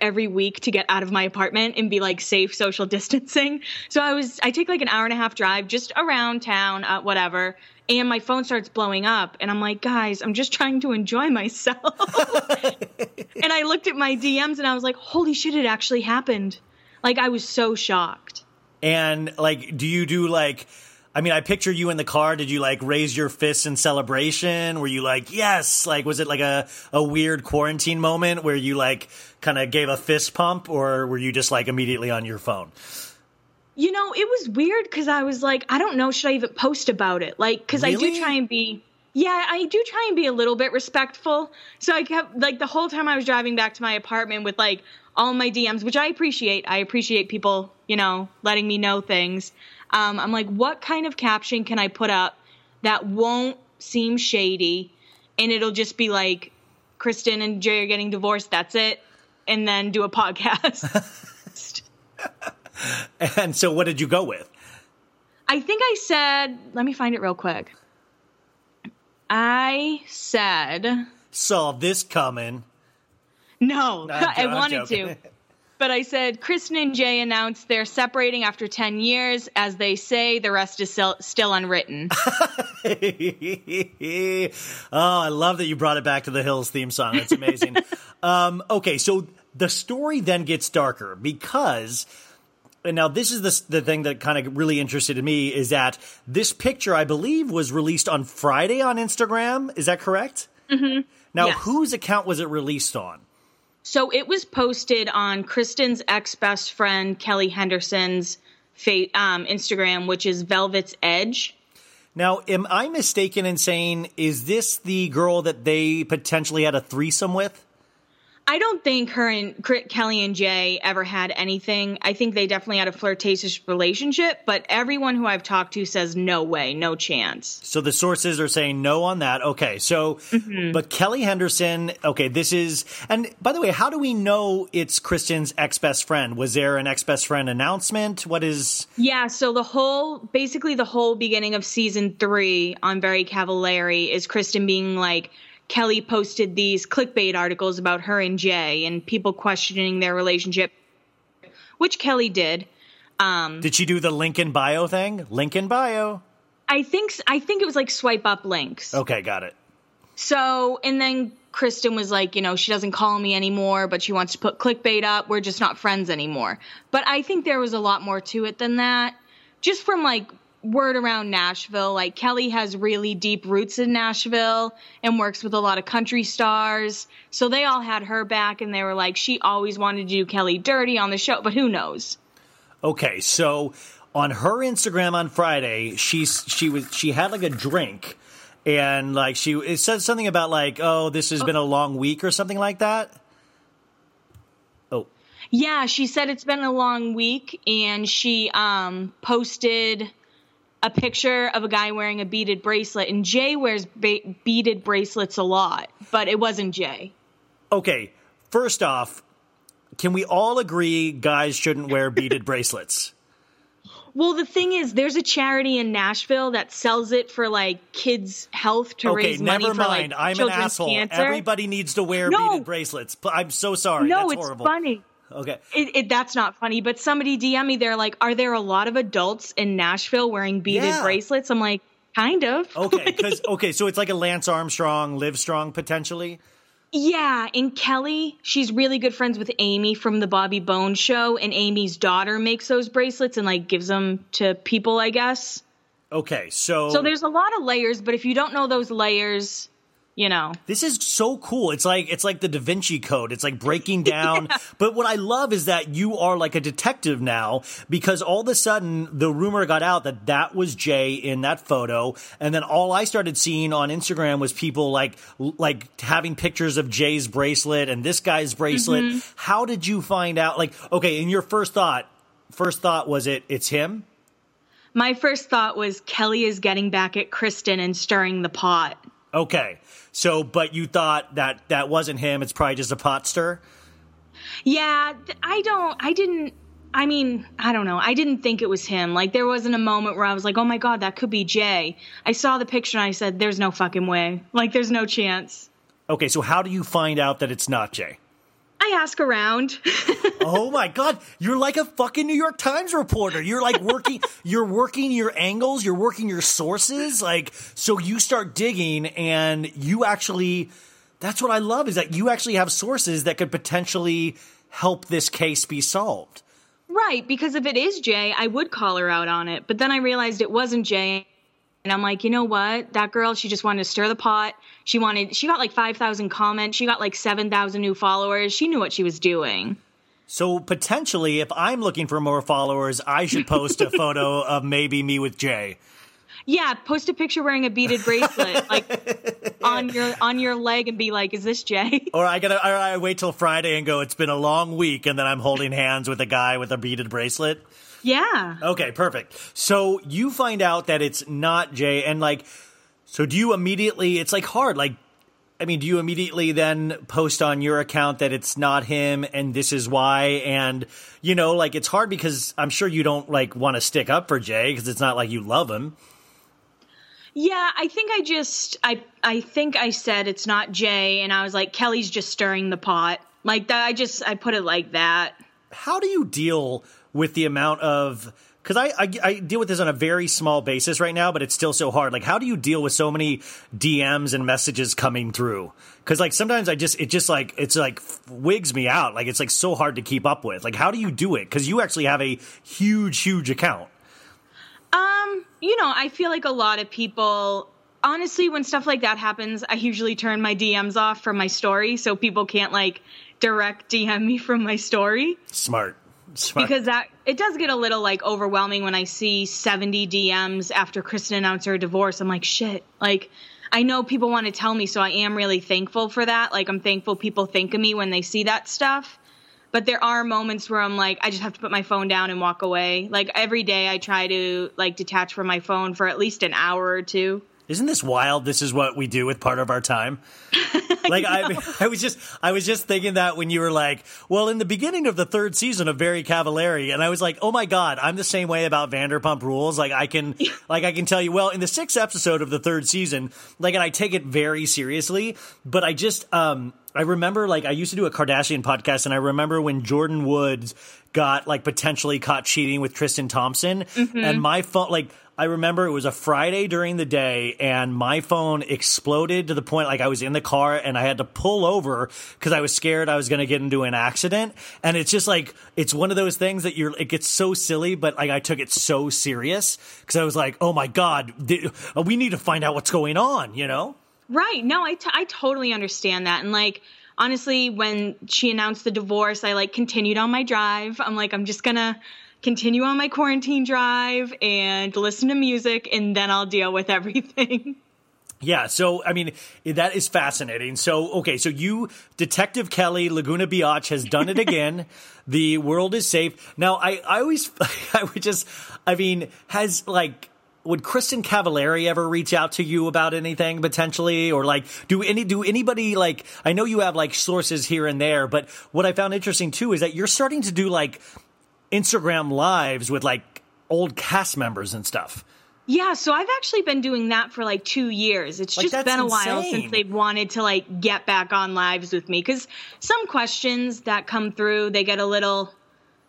every week to get out of my apartment and be like safe social distancing. So I was I take like an hour and a half drive just around town, uh, whatever, and my phone starts blowing up and I'm like, "Guys, I'm just trying to enjoy myself." and I looked at my DMs and I was like, "Holy shit, it actually happened." Like I was so shocked. And like, do you do like? I mean, I picture you in the car. Did you like raise your fists in celebration? Were you like, yes? Like, was it like a, a weird quarantine moment where you like kind of gave a fist pump or were you just like immediately on your phone? You know, it was weird because I was like, I don't know, should I even post about it? Like, because I do try and be, yeah, I do try and be a little bit respectful. So I kept, like, the whole time I was driving back to my apartment with, like, all my DMs, which I appreciate. I appreciate people, you know, letting me know things. Um, I'm like, what kind of caption can I put up that won't seem shady and it'll just be like, Kristen and Jay are getting divorced, that's it. And then do a podcast. And so, what did you go with? I think I said, let me find it real quick. I said, Saw this coming. no, I'm I wanted joking. to. But I said, Kristen and Jay announced they're separating after 10 years. As they say, the rest is still, still unwritten. oh, I love that you brought it back to the Hills theme song. That's amazing. um, okay, so the story then gets darker because. And now this is the, the thing that kind of really interested me is that this picture, I believe, was released on Friday on Instagram. Is that correct? Mm-hmm. Now, Yes. whose account was it released on? So it was posted on Kristen's ex best friend Kelly Henderson's fa- um, Instagram, which is Velvet's Edge. Now, am I mistaken in saying is this the girl that they potentially had a threesome with? I don't think her and Kelly and Jay ever had anything. I think they definitely had a flirtatious relationship, but everyone who I've talked to says no way, no chance. So the sources are saying no on that. Okay, so Mm-hmm. but Kelly Henderson. Okay, this is and by the way, how do we know it's Kristen's ex best friend? Was there an ex best friend announcement? What is? Yeah, so the whole, basically the whole beginning of season three on Very Cavallari is Kristen being like, Kelly posted these clickbait articles about her and Jay and people questioning their relationship, which Kelly did. Um, Did she do the link in bio thing? link in bio. I think I think it was like swipe up links. Okay, got it. So, and then Kristen was like, you know, she doesn't call me anymore, but she wants to put clickbait up. We're just not friends anymore. But I think there was a lot more to it than that. Just from like word around Nashville, like Kelly has really deep roots in Nashville and works with a lot of country stars. So they all had her back and they were like, she always wanted to do Kelly dirty on the show, but who knows? Okay, so on her Instagram on Friday, she's she was she had like a drink, and like she it said something about like oh this has been a long week or something like that. Oh, Yeah, she said it's been a long week and she um posted a picture of a guy wearing a beaded bracelet and Jay wears ba- beaded bracelets a lot, but it wasn't Jay. okay. First off, can we all agree guys shouldn't wear beaded bracelets? Well, the thing is there's a charity in Nashville that sells it for like kids health to Okay, raise money never for mind. like I'm an children's asshole. cancer. Everybody needs to wear No. beaded bracelets. But I'm so sorry. no, That's it's horrible. funny. Okay. It, it, that's not funny, but somebody DM me. They're like, "Are there a lot of adults in Nashville wearing beaded Yeah. bracelets?" I'm like, "Kind of." Okay, because okay, so it's like a Lance Armstrong, Live Strong potentially. Yeah, and Kelly, she's really good friends with Amy from the Bobby Bones show, and Amy's daughter makes those bracelets and like gives them to people, I guess. Okay, so So there's a lot of layers, but if you don't know those layers, you know. This is so cool. It's like it's like the Da Vinci Code. It's like breaking down. But what I love is that you are like a detective now because all of a sudden the rumor got out that that was Jay in that photo, and then all I started seeing on Instagram was people like like having pictures of Jay's bracelet and this guy's bracelet. Mm-hmm. How did you find out? Like, okay, in your first thought, first thought was it it's him? My first thought was Kelly is getting back at Kristen and stirring the pot. Okay, so but you thought that that wasn't him. It's probably just a pot stir. Yeah, I don't, I didn't, I mean, I don't know. I didn't think it was him. Like, there wasn't a moment where I was like, oh my God, that could be Jay. I saw the picture and I said, there's no fucking way. Like, there's no chance. Okay, so how do you find out that it's not Jay? I ask around. oh my god, you're like a fucking New York Times reporter. You're like working you're working your angles, you're working your sources, like so you start digging and you actually that's what I love is that you actually have sources that could potentially help this case be solved. right, because if it is Jay, I would call her out on it. But then I realized it wasn't Jay. And I'm like, you know what? That girl, she just wanted to stir the pot. She wanted, she got like 5,000 comments. She got like 7,000 new followers. She knew what she was doing. So potentially if I'm looking for more followers, I should post a photo of maybe me with Jay. Yeah, post a picture wearing a beaded bracelet, like on your on your leg, and be like, "Is this Jay?" Or I gotta, or I wait till Friday and go. It's been a long week, and then I'm holding hands with a guy with a beaded bracelet. Yeah. Okay, perfect. So you find out that it's not Jay, and like, so do you immediately? It's like hard. Like, I mean, do you immediately then post on your account that it's not him, and this is why? And you know, like, it's hard because I'm sure you don't like want to stick up for Jay because it's not like you love him. Yeah, I think I just I I think I said it's not Jay, and I was like, Kelly's just stirring the pot. Like that. I just I put it like that. how do you deal with the amount of because I, I I deal with this on a very small basis right now, but it's still so hard. Like, how do you deal with so many DMs and messages coming through? Because like sometimes I just it just like it's like wigs me out. Like it's like so hard to keep up with. Like, how do you do it? Because you actually have a huge huge account. Um, you know, I feel like a lot of people honestly, when stuff like that happens, I usually turn my DMs off from my story so people can't like direct DM me from my story. Smart. Smart. Because that it does get a little like overwhelming when I see 70 DMs after Kristen announced her divorce. I'm like, shit. Like I know people want to tell me, so I am really thankful for that. Like I'm thankful people think of me when they see that stuff. But there are moments where I'm like, I just have to put my phone down and walk away. Like every day I try to like detach from my phone for at least an hour or two. Isn't this wild? This is what we do with part of our time. Like I, I was just, I was just thinking that when you were like, well, in the beginning of the third season of Very Cavallari, and I was like, oh my god, I'm the same way about Vanderpump Rules. Like I can, like I can tell you, well, in the sixth episode of the third season, like, and I take it very seriously, but I just, um, I remember like I used to do a Kardashian podcast, and I remember when Jordyn Woods got like potentially caught cheating with Tristan Thompson, mm-hmm. and my phone like. I remember it was a Friday during the day and my phone exploded to the point like I was in the car and I had to pull over because I was scared I was going to get into an accident. And it's just like, it's one of those things that you're, it gets so silly, but like I took it so serious because I was like, oh my God, th- we need to find out what's going on, you know? Right. No, I, t- I totally understand that. And like, honestly, when she announced the divorce, I like continued on my drive. I'm like, I'm just gonna continue on my quarantine drive and listen to music, and then I'll deal with everything. Yeah, so I mean that is fascinating. So okay, so you Detective Kelli Laguna Biotch has done it again. the world is safe. Now I I always I would just I mean has like would Kristin Cavallari ever reach out to you about anything potentially or like do any do anybody like I know you have like sources here and there but what I found interesting too is that you're starting to do like Instagram lives with like old cast members and stuff. Yeah, so I've actually been doing that for like two years. It's Like, just been a while since they've wanted to like get back on lives with me because some questions that come through they get a little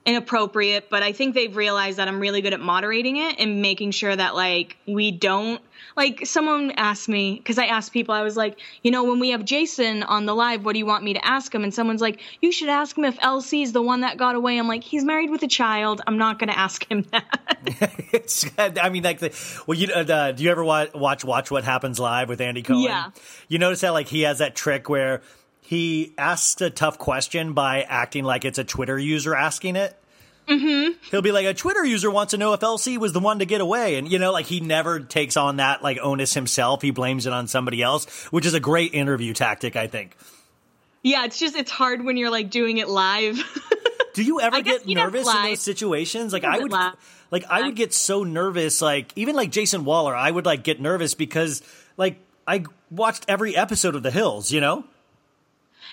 inappropriate, but I think they've realized that I'm really good at moderating it and making sure that like we don't like someone asked me because I asked people I was like, you know, when we have Jason on the live, what do you want me to ask him? And someone's like, you should ask him if LC is the one that got away. I'm like, he's married with a child. I'm not going to ask him that. it's, I mean, like, the, well, you uh, do you ever watch, watch Watch What Happens Live with Andy Cohen? Yeah. You notice that like he has that trick where he asks a tough question by acting like it's a Twitter user asking it. Mm-hmm. He'll be like, a Twitter user wants to know if LC was the one to get away, and you know, like he never takes on that like onus himself. He blames it on somebody else, which is a great interview tactic, I think. yeah, it's just it's hard when you're like doing it live. Do you ever get nervous in those situations? Like I would, like I would get so nervous. Like even like Jason Wahler, I would like get nervous because like I watched every episode of The Hills. You know,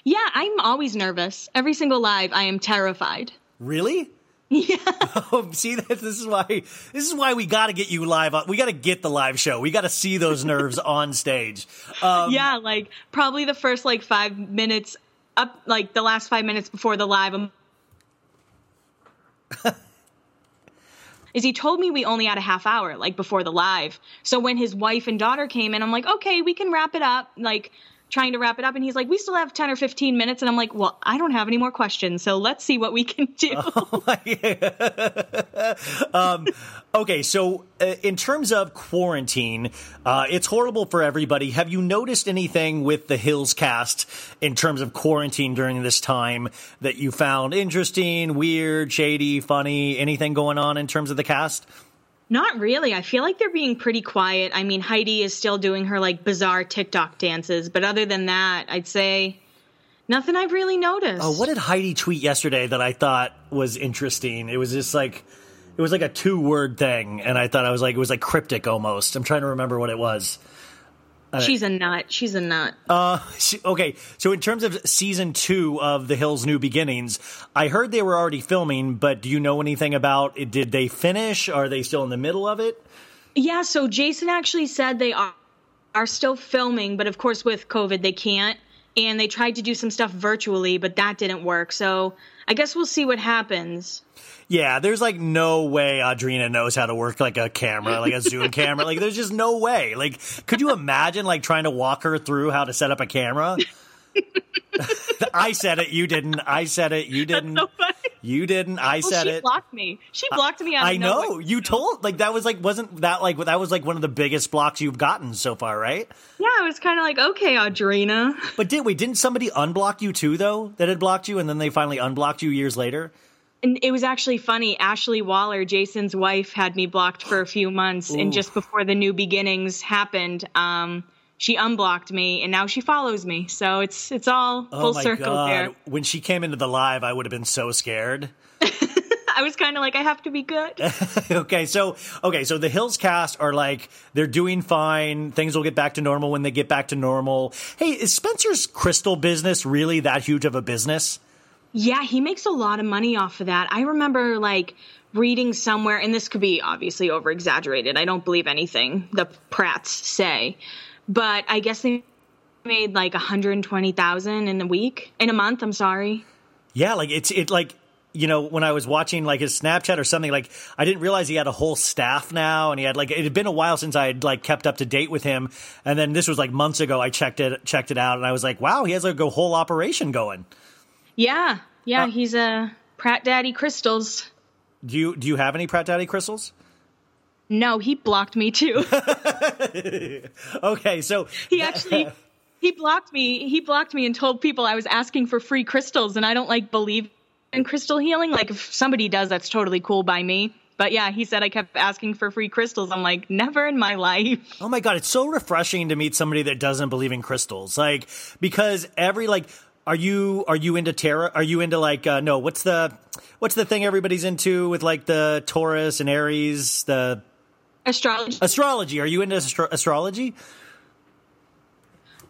yeah, I'm always nervous. Every single live, I am terrified. really? Yeah. oh, see, this is why this is why we got to get you live. On, we got to get the live show. We got to see those nerves on stage. Um, yeah, like probably the first like five minutes up, like the last five minutes before the live. I'm- is he told me we only had a half hour like before the live. So when his wife and daughter came in, I'm like, okay, we can wrap it up. Like trying to wrap it up, and he's like, we still have ten or fifteen minutes, and I'm like, well, I don't have any more questions, so let's see what we can do. um, okay, so uh, in terms of quarantine, uh, it's horrible for everybody. Have you noticed anything with the Hills cast in terms of quarantine during this time that you found interesting, weird, shady, funny? Anything going on in terms of the cast? Not really. I feel like they're being pretty quiet. I mean, Heidi is still doing her like bizarre TikTok dances, but other than that, I'd say nothing I've really noticed. Oh, what did Heidi tweet yesterday that I thought was interesting? It was just like it was like a two word thing, and I thought I was like it was like cryptic almost. I'm trying to remember what it was. She's a nut. She's a nut. Uh, she- okay, so in terms of season two of The Hills New Beginnings, I heard they were already filming, but do you know anything about it? Did they finish? Are they still in the middle of it? yeah, so Jason actually said they are are still filming, but of course with COVID they can't. And they tried to do some stuff virtually, but that didn't work. So I guess we'll see what happens. Yeah, there's like no way Audrina knows how to work like a camera, like a Zoom camera. Like, there's just no way. Like, could you imagine like trying to walk her through how to set up a camera? I said it, you didn't. I said it, you didn't. So. You didn't. I Well, said she it. She blocked me. She blocked me out. I know. nowhere. You told like that was like wasn't that like that was like one of the biggest blocks you've gotten so far, right? Yeah, I was kind of like, okay, Audrina. But did we didn't somebody unblock you too though that had blocked you and then they finally unblocked you years later? And it was actually funny. Ashley Wahler, Jason's wife, had me blocked for a few months, and just before the new beginnings happened, um, she unblocked me, and now she follows me. So it's it's all Oh full my circle god. there. When she came into the live, I would have been so scared. I was kind of like, I have to be good. okay, so okay, so the Hills cast are like they're doing fine. Things will get back to normal when they get back to normal. Hey, is Spencer's crystal business really that huge of a business? Yeah, he makes a lot of money off of that. I remember like reading somewhere, and this could be obviously over exaggerated. I don't believe anything the Pratts say, but I guess they made like 120,000 in a week, in a month. I'm sorry. Yeah, like it's it like you know when I was watching like his Snapchat or something like I didn't realize he had a whole staff now and he had like it had been a while since I had like kept up to date with him and then this was like months ago I checked it checked it out and I was like wow he has like a whole operation going. Yeah, yeah, Uh, he's a Pratt Daddy Crystals. Do you do you have any Pratt Daddy crystals? No, he blocked me too. Okay, so he actually he blocked me. He blocked me and told people I was asking for free crystals, and I don't like believe in crystal healing. Like if somebody does, that's totally cool by me. But yeah, he said I kept asking for free crystals. I'm like, never in my life. Oh my god, it's so refreshing to meet somebody that doesn't believe in crystals. Like because every like are you are you into tarot? Are you into like uh, no, what's the what's the thing everybody's into with like the Taurus and Aries, the Astrology. astrology? Are you into astro- astrology?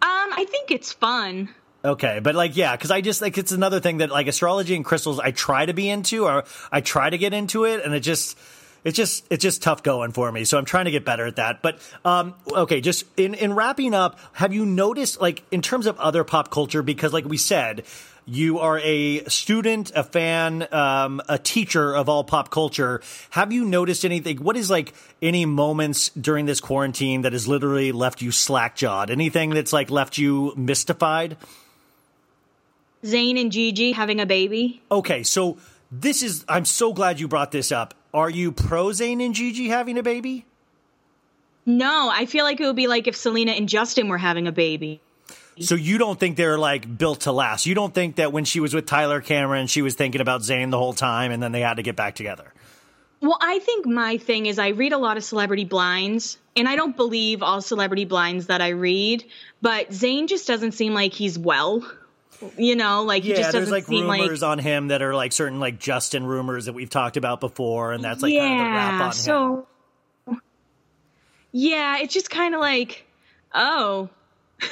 Um, I think it's fun. Okay, but like yeah, cuz I just like it's another thing that like astrology and crystals I try to be into or I try to get into it and it just it's just it's just tough going for me. So I'm trying to get better at that. But um okay, just in in wrapping up, have you noticed like in terms of other pop culture because like we said, you are a student, a fan, um, a teacher of all pop culture. Have you noticed anything? What is like any moments during this quarantine that has literally left you slack jawed? Anything that's like left you mystified? Zayn and Gigi having a baby. Okay, so this is. I'm so glad you brought this up. Are you pro Zayn and Gigi having a baby? No, I feel like it would be like if Selena and Justin were having a baby. So you don't think they're like built to last? You don't think that when she was with Tyler Cameron, she was thinking about Zayn the whole time, and then they had to get back together? Well, I think my thing is I read a lot of celebrity blinds, and I don't believe all celebrity blinds that I read, but Zayn just doesn't seem like he's well. You know, like he Yeah, just there's doesn't like seem rumors like on him that are like certain like Justin rumors that we've talked about before, and that's like kind of the rap on him. so yeah, it's just kind of like, oh,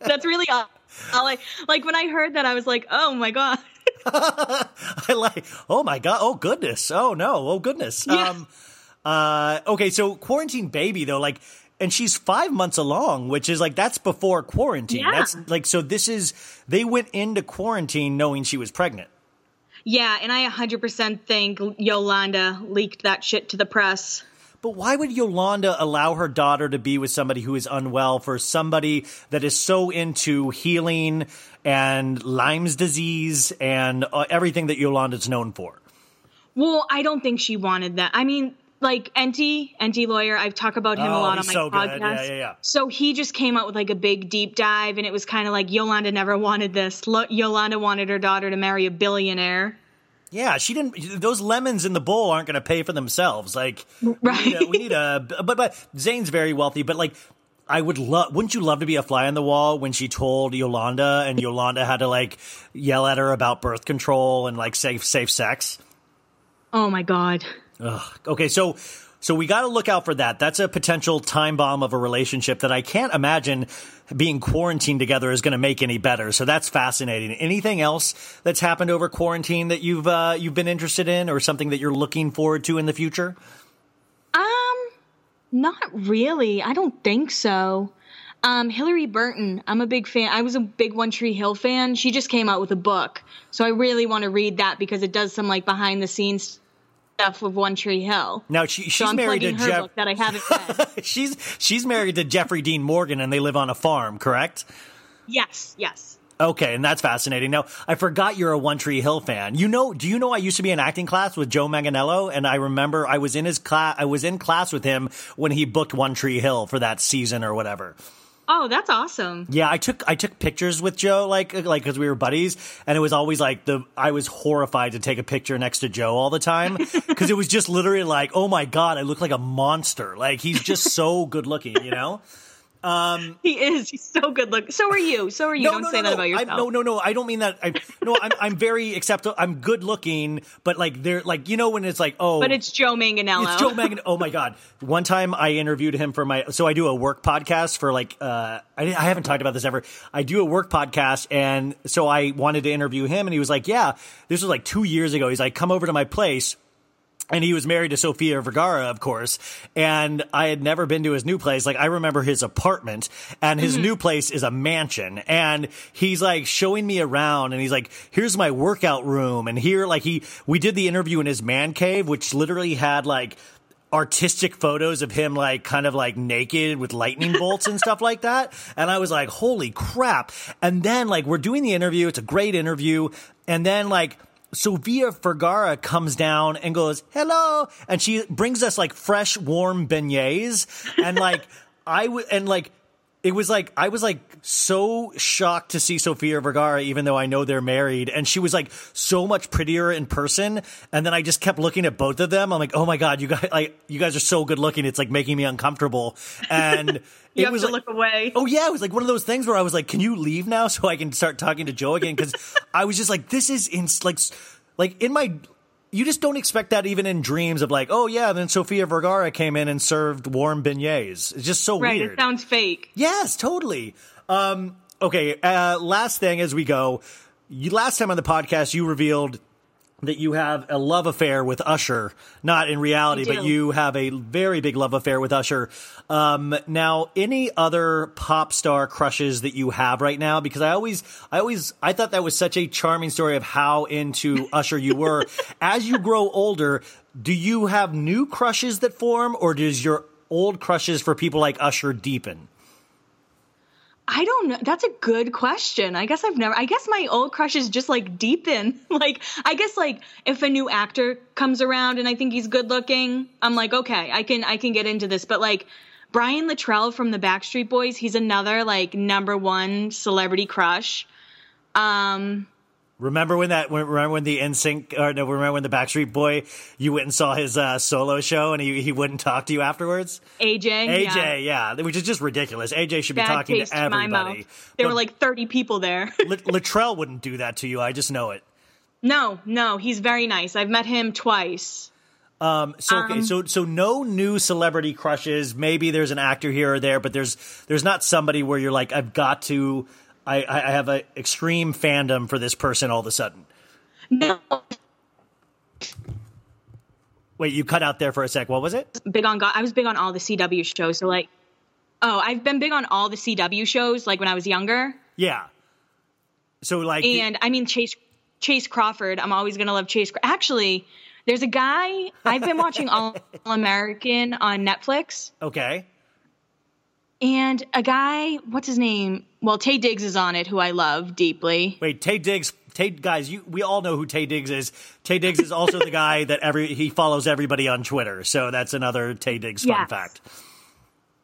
that's really all. all I like when I heard that, I was like, oh my god. I like. Oh my god. Oh goodness. Oh no. Oh goodness. Yeah. Um. Uh. Okay. So quarantine baby though, like, and she's five months along, which is like that's before quarantine. Yeah. That's like so. This is they went into quarantine knowing she was pregnant. Yeah, and I 100% think Yolanda leaked that shit to the press. But why would Yolanda allow her daughter to be with somebody who is unwell for somebody that is so into healing and Lyme's disease and uh, everything that Yolanda's known for? Well, I don't think she wanted that. I mean, like Enty, Enty lawyer, I've talked about him Oh, a lot on my so good. podcast. Yeah, yeah, yeah. So he just came out with like a big deep dive, and it was kind of like Yolanda never wanted this. Lo- Yolanda wanted her daughter to marry a billionaire. Yeah, she didn't. Those lemons in the bowl aren't going to pay for themselves. Like, Right. We need, a, we need a. But but Zayn's very wealthy. But like, I would love. Wouldn't you love to be a fly on the wall when she told Yolanda, and Yolanda had to like yell at her about birth control and like safe safe sex. Oh my god. Ugh. Okay, so so we got to look out for that. That's a potential time bomb of a relationship that I can't imagine being quarantined together is going to make any better. So that's fascinating. Anything else that's happened over quarantine that you've uh, you've been interested in, or something that you're looking forward to in the future? Um, not really. I don't think so. Um, Hilarie Burton, I'm a big fan. I was a big One Tree Hill fan. She just came out with a book, so I really want to read that because it does some like behind the scenes stuff with One Tree Hill. Now she she's so married to her Jeff. book that I haven't read. she's she's married to Jeffrey Dean Morgan, and they live on a farm. Correct? yes, yes. Okay, and that's fascinating. Now, I forgot you're a One Tree Hill fan. You know, do you know I used to be in acting class with Joe Manganiello, and I remember I was in his class. I was in class with him when he booked One Tree Hill for that season or whatever. Oh, that's awesome. Yeah, I took I took pictures with Joe like like because we were buddies, and it was always like the I was horrified to take a picture next to Joe all the time because it was just literally like, oh my god, I look like a monster. Like he's just so good looking, you know. Um, he is. He's so good looking. So are you. So are you. no, Don't no, say no, that no. about yourself. I, no, no, no. I don't mean that. I, no, I'm I'm very acceptable. I'm good looking, but like they're like you know when it's like oh, But it's Joe Manganiello. It's Joe Mangan. Oh my god! One time I interviewed him for my. So I do a work podcast for like. uh I, I haven't talked about this ever. I do a work podcast, and so I wanted to interview him, and he was like, "Yeah, this was like two years ago." He's like, "Come over to my place." And he was married to Sofia Vergara, of course. And I had never been to his new place. Like, I remember his apartment, and his mm-hmm. new place is a mansion. And he's like showing me around, and he's like, here's my workout room. And here, like, he, we did the interview in his man cave, which literally had like, artistic photos of him like kind of like naked with lightning bolts and stuff like that and i was like holy crap and then like we're doing the interview it's a great interview and then like Sofia Vergara comes down and goes, hello. And she brings us like fresh, warm beignets. And like, I would, and like, it was like, I was like so shocked to see Sofia Vergara, even though I know they're married. And she was like so much prettier in person. And then I just kept looking at both of them. I'm like, oh my God, you guys, like, you guys are so good looking. It's like making me uncomfortable. And You it have was to like, look away. Oh yeah, it was like one of those things where I was like, "Can you leave now so I can start talking to Joe again?" Because I was just like, "This is in like, like in my." You just don't expect that even in dreams of like, oh yeah, then Sofia Vergara came in and served warm beignets. It's just so weird. right. weird. It sounds fake. Yes, totally. Um, okay, uh, last thing as we go. You, last time on the podcast, you revealed that you have a love affair with Usher. Not in reality, but you have a very big love affair with Usher. Um, now, any other pop star crushes that you have right now? Because I always, I always, I thought that was such a charming story of how into Usher you were. As you grow older, do you have new crushes that form, or does your old crushes for people like Usher deepen? I don't know. That's a good question. I guess I've never. I guess my old crushes just like deepen. like I guess like if a new actor comes around and I think he's good looking, I'm like okay, I can I can get into this. But like Brian Littrell from the Backstreet Boys, he's another like number one celebrity crush. Um, Remember when that? Remember when the NSYNC or no? Remember when the Backstreet Boy? You went and saw his uh, solo show, and he he wouldn't talk to you afterwards. AJ, AJ, yeah, yeah, which is just ridiculous. AJ should be talking to everybody. There But were like 30 people there. Littrell wouldn't do that to you. I just know it. no, no, he's very nice. I've met him twice. Um, so okay, Um, so so no new celebrity crushes. Maybe there's an actor here or there, but there's there's not somebody where you're like, I've got to. I, I have an extreme fandom for this person all of a sudden. No, Wait, you cut out there for a sec. What was it? big on God. I was big on all the CW shows. So like, oh, I've been big on all the CW shows. Like when I was younger, Yeah. So like, and I mean Chase Chace Crawford. I'm always gonna love Chase. Actually, there's a guy I've been watching All American on Netflix, okay, and a guy. What's his name? Well, Taye Diggs is on it, who I love deeply. Wait, Taye Diggs. Tay guys, you we all know who Taye Diggs is. Taye Diggs is also the guy that every he follows everybody on Twitter. So that's another Taye Diggs fun Yes. fact.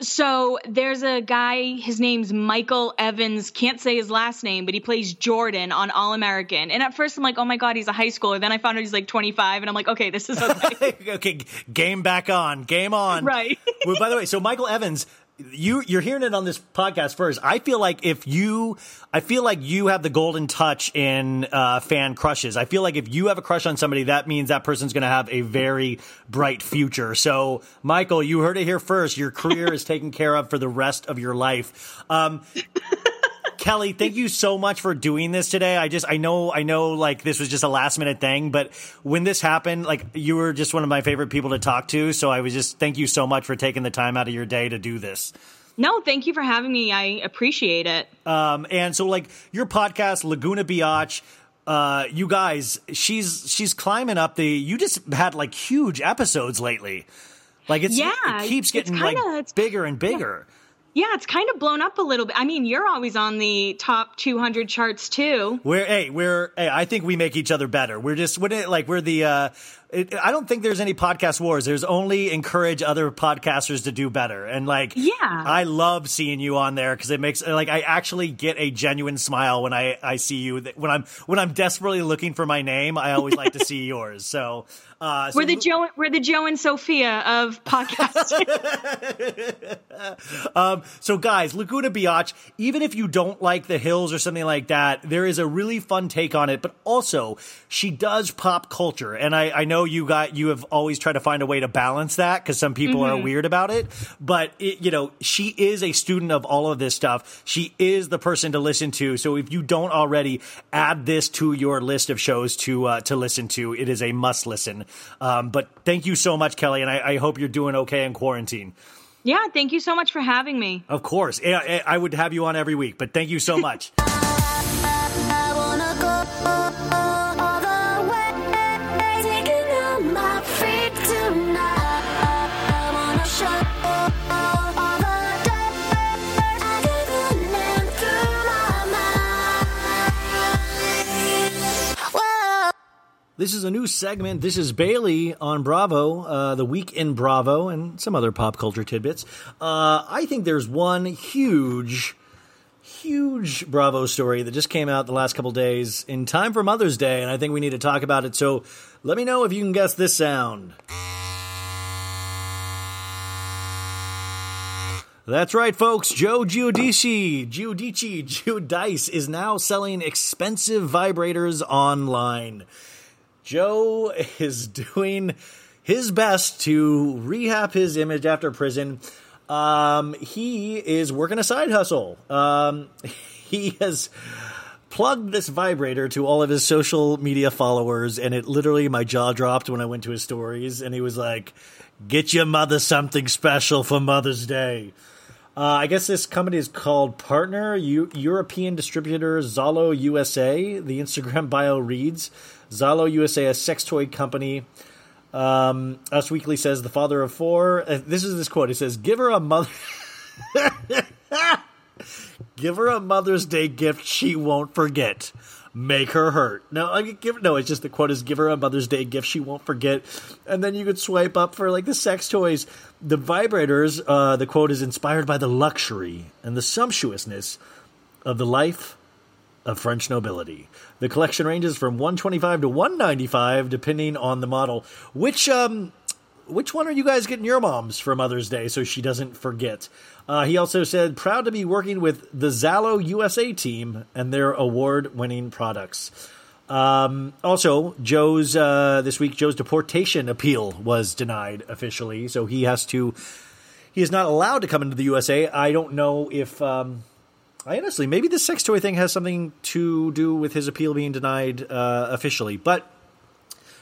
So there's a guy, his name's Michael Evans, can't say his last name, but he plays Jordan on All American. And at first I'm like, oh my God, he's a high schooler. Then I found out he's like 25, and I'm like, okay, this is okay. okay, game back on, game on. Right. well, by the way, so Michael Evans, you you're hearing it on this podcast first. I feel like if you, I feel like you have the golden touch in uh, fan crushes. I feel like if you have a crush on somebody, that means that person's going to have a very bright future. So, Michael, you heard it here first. Your career is taken care of for the rest of your life. Um, Kelli, thank you so much for doing this today. I just, I know, I know, like this was just a last minute thing, but when this happened, like you were just one of my favorite people to talk to. So I was just, thank you so much for taking the time out of your day to do this. no, thank you for having me. I appreciate it. Um, and so like your podcast, Laguna Biotch, uh, you guys, she's, she's climbing up the, you just had like huge episodes lately. Like it's, Yeah, it keeps it's getting kinda- like it's- bigger and bigger. Yeah, it's kind of blown up a little bit. I mean, you're always on the top 200 charts too. We're hey, we're hey. I think we make each other better. We're just we're like we're the. uh it, I don't think there's any podcast wars. There's only encourage other podcasters to do better. And like, Yeah. I love seeing you on there because it makes like I actually get a genuine smile when I I see you. When I'm when I'm desperately looking for my name, I always like to see yours. So. Uh, so We're the Joe. We're the Joe and Sofia of podcasting. Um, so, guys, Laguna Biotch, even if you don't like the hills or something like that, there is a really fun take on it. But also, she does pop culture, and I, I know you got you have always tried to find a way to balance that because some people are Mhm. weird about it. But it, you know, she is a student of all of this stuff. She is the person to listen to. So, if you don't already, add this to your list of shows to uh, to listen to. It is a must listen. Um, but thank you so much, Kelli, and I, I hope you're doing okay in quarantine. yeah, thank you so much for having me. Of course. I- I would have you on every week, but thank you so much. This is a new segment. This is Bailey on Bravo, uh, the week in Bravo, and some other pop culture tidbits. Uh, I think there's one huge, huge Bravo story that just came out the last couple days in time for Mother's Day, and I think we need to talk about it. So let me know if you can guess this sound. That's right, folks. Joe Giudice, Giudice, Giudice is now selling expensive vibrators online. Joe is doing his best to rehab his image after prison. Um, he is working a side hustle. Um, he has plugged this vibrator to all of his social media followers, and it literally, my jaw dropped when I went to his stories, and he was like, Get your mother something special for Mother's Day. Uh, I guess this company is called Partner Eu- European Distributor Zalo USA. The Instagram bio reads Zalo USA, a sex toy company. Um, Us Weekly says the father of four. Uh, this is this quote. It says, "Give her a mother." Give her a Mother's Day gift she won't forget. Make her hurt. No, I give no. It's just the quote is give her a Mother's Day gift she won't forget, and then you could swipe up for like the sex toys, the vibrators. Uh, the quote is inspired by the luxury and the sumptuousness of the life of French nobility. The collection ranges from 125 to 195 depending on the model. Which um which one are you guys getting your moms for Mother's Day so she doesn't forget? Uh, he also said, proud to be working with the Zalo USA team and their award winning products. Um, also, Joe's, uh, this week, Joe's deportation appeal was denied officially, so he has to, he is not allowed to come into the USA. I don't know if, um, I honestly, maybe the sex toy thing has something to do with his appeal being denied uh, officially, but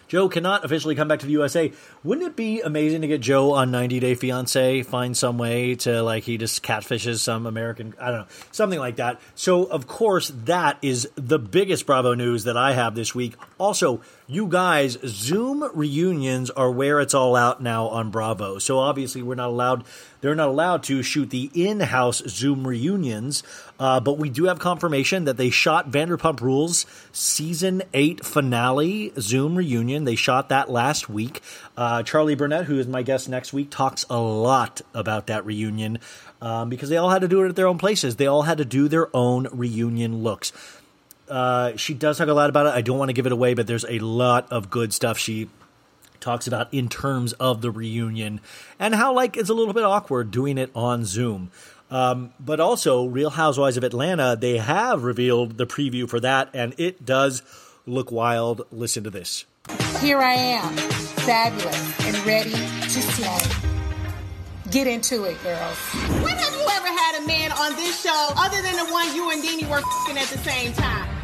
Joe cannot officially come back to the USA. Wouldn't it be amazing to get Joe on 90 Day Fiance? Find some way to like he just catfishes some American, I don't know, something like that. So of course that is the biggest Bravo news that I have this week. Also, you guys, Zoom reunions are where it's all out now on Bravo. So obviously we're not allowed. They're not allowed to shoot the in-house Zoom reunions, uh, but we do have confirmation that they shot Vanderpump Rules season eight finale Zoom reunion. They shot that last week. Uh, Charli Burnett, who is my guest next week, talks a lot about that reunion um, because they all had to do it at their own places. They all had to do their own reunion looks. Uh, she does talk a lot about it. I don't want to give it away, but there's a lot of good stuff she talks about in terms of the reunion and how like it's a little bit awkward doing it on Zoom. Um, but also, Real Housewives of Atlanta, they have revealed the preview for that, and it does look wild. Listen to this. Here I am, fabulous and ready to slay. Get into it, girls. When have you ever had a man on this show other than the one you and Dini were fing at the same time?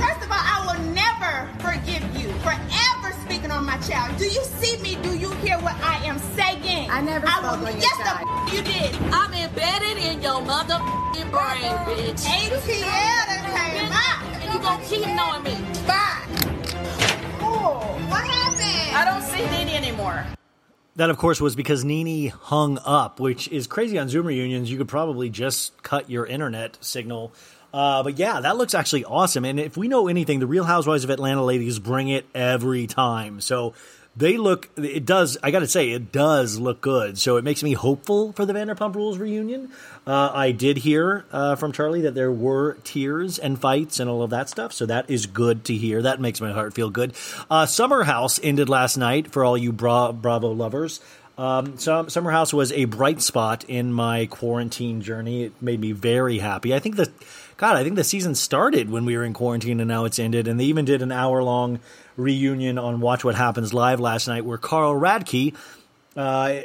First of all, I will never forgive you for ever speaking on my child. Do you see me? Do you hear what I am saying? I never spoke on your yes, child. the you did. I'm embedded in your mother brain, bitch. ATL that came out. And you gonna keep knowing me. Bye. Oh, what happened? I don't see Dini anymore. That, of course, was because Nene hung up, which is crazy on Zoom reunions. You could probably just cut your internet signal. Uh, but yeah, that looks actually awesome. And if we know anything, the Real Housewives of Atlanta ladies bring it every time. So they look, it does, I got to say, it does look good. So it makes me hopeful for the Vanderpump Rules reunion. Uh, I did hear uh, from Charli that there were tears and fights and all of that stuff. So that is good to hear. That makes my heart feel good. Uh, Summer House ended last night for all you Bra- Bravo lovers. Um, so Summer House was a bright spot in my quarantine journey. It made me very happy. I think the, God, I think the season started when we were in quarantine and now it's ended. And they even did an hour long reunion on Watch What Happens Live last night where Carl Radke uh,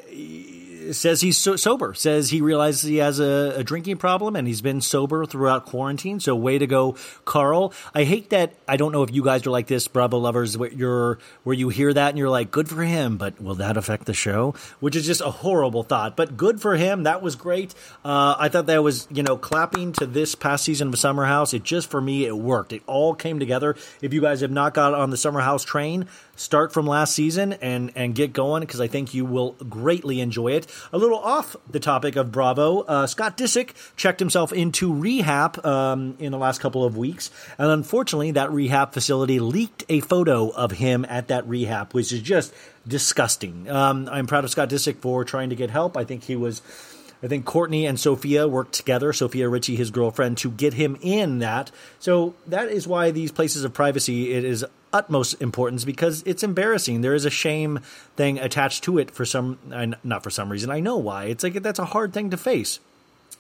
says he's so- sober, says he realizes he has a, a, drinking problem and he's been sober throughout quarantine. So, way to go, Carl. I hate that. I don't know if you guys are like this, Bravo lovers, where, you're, where you hear that and you're like, good for him, but will that affect the show? Which is just a horrible thought. But good for him. That was great. Uh, I thought that was, you know, clapping to this past season of Summer House. It just, for me, it worked. It all came together. If you guys have not got on the Summer House train, start from last season and and get going because I think you will greatly enjoy it. A little off the topic of Bravo, uh, Scott Disick checked himself into rehab um, in the last couple of weeks, and unfortunately, that rehab facility leaked a photo of him at that rehab, which is just disgusting. Um, I'm proud of Scott Disick for trying to get help. I think he was. I think Kourtney and Sofia worked together, Sofia Richie, his girlfriend, to get him in that. So that is why these places of privacy, it is utmost importance because it's embarrassing. There is a shame thing attached to it for some, not for some reason. I know why. It's like that's a hard thing to face.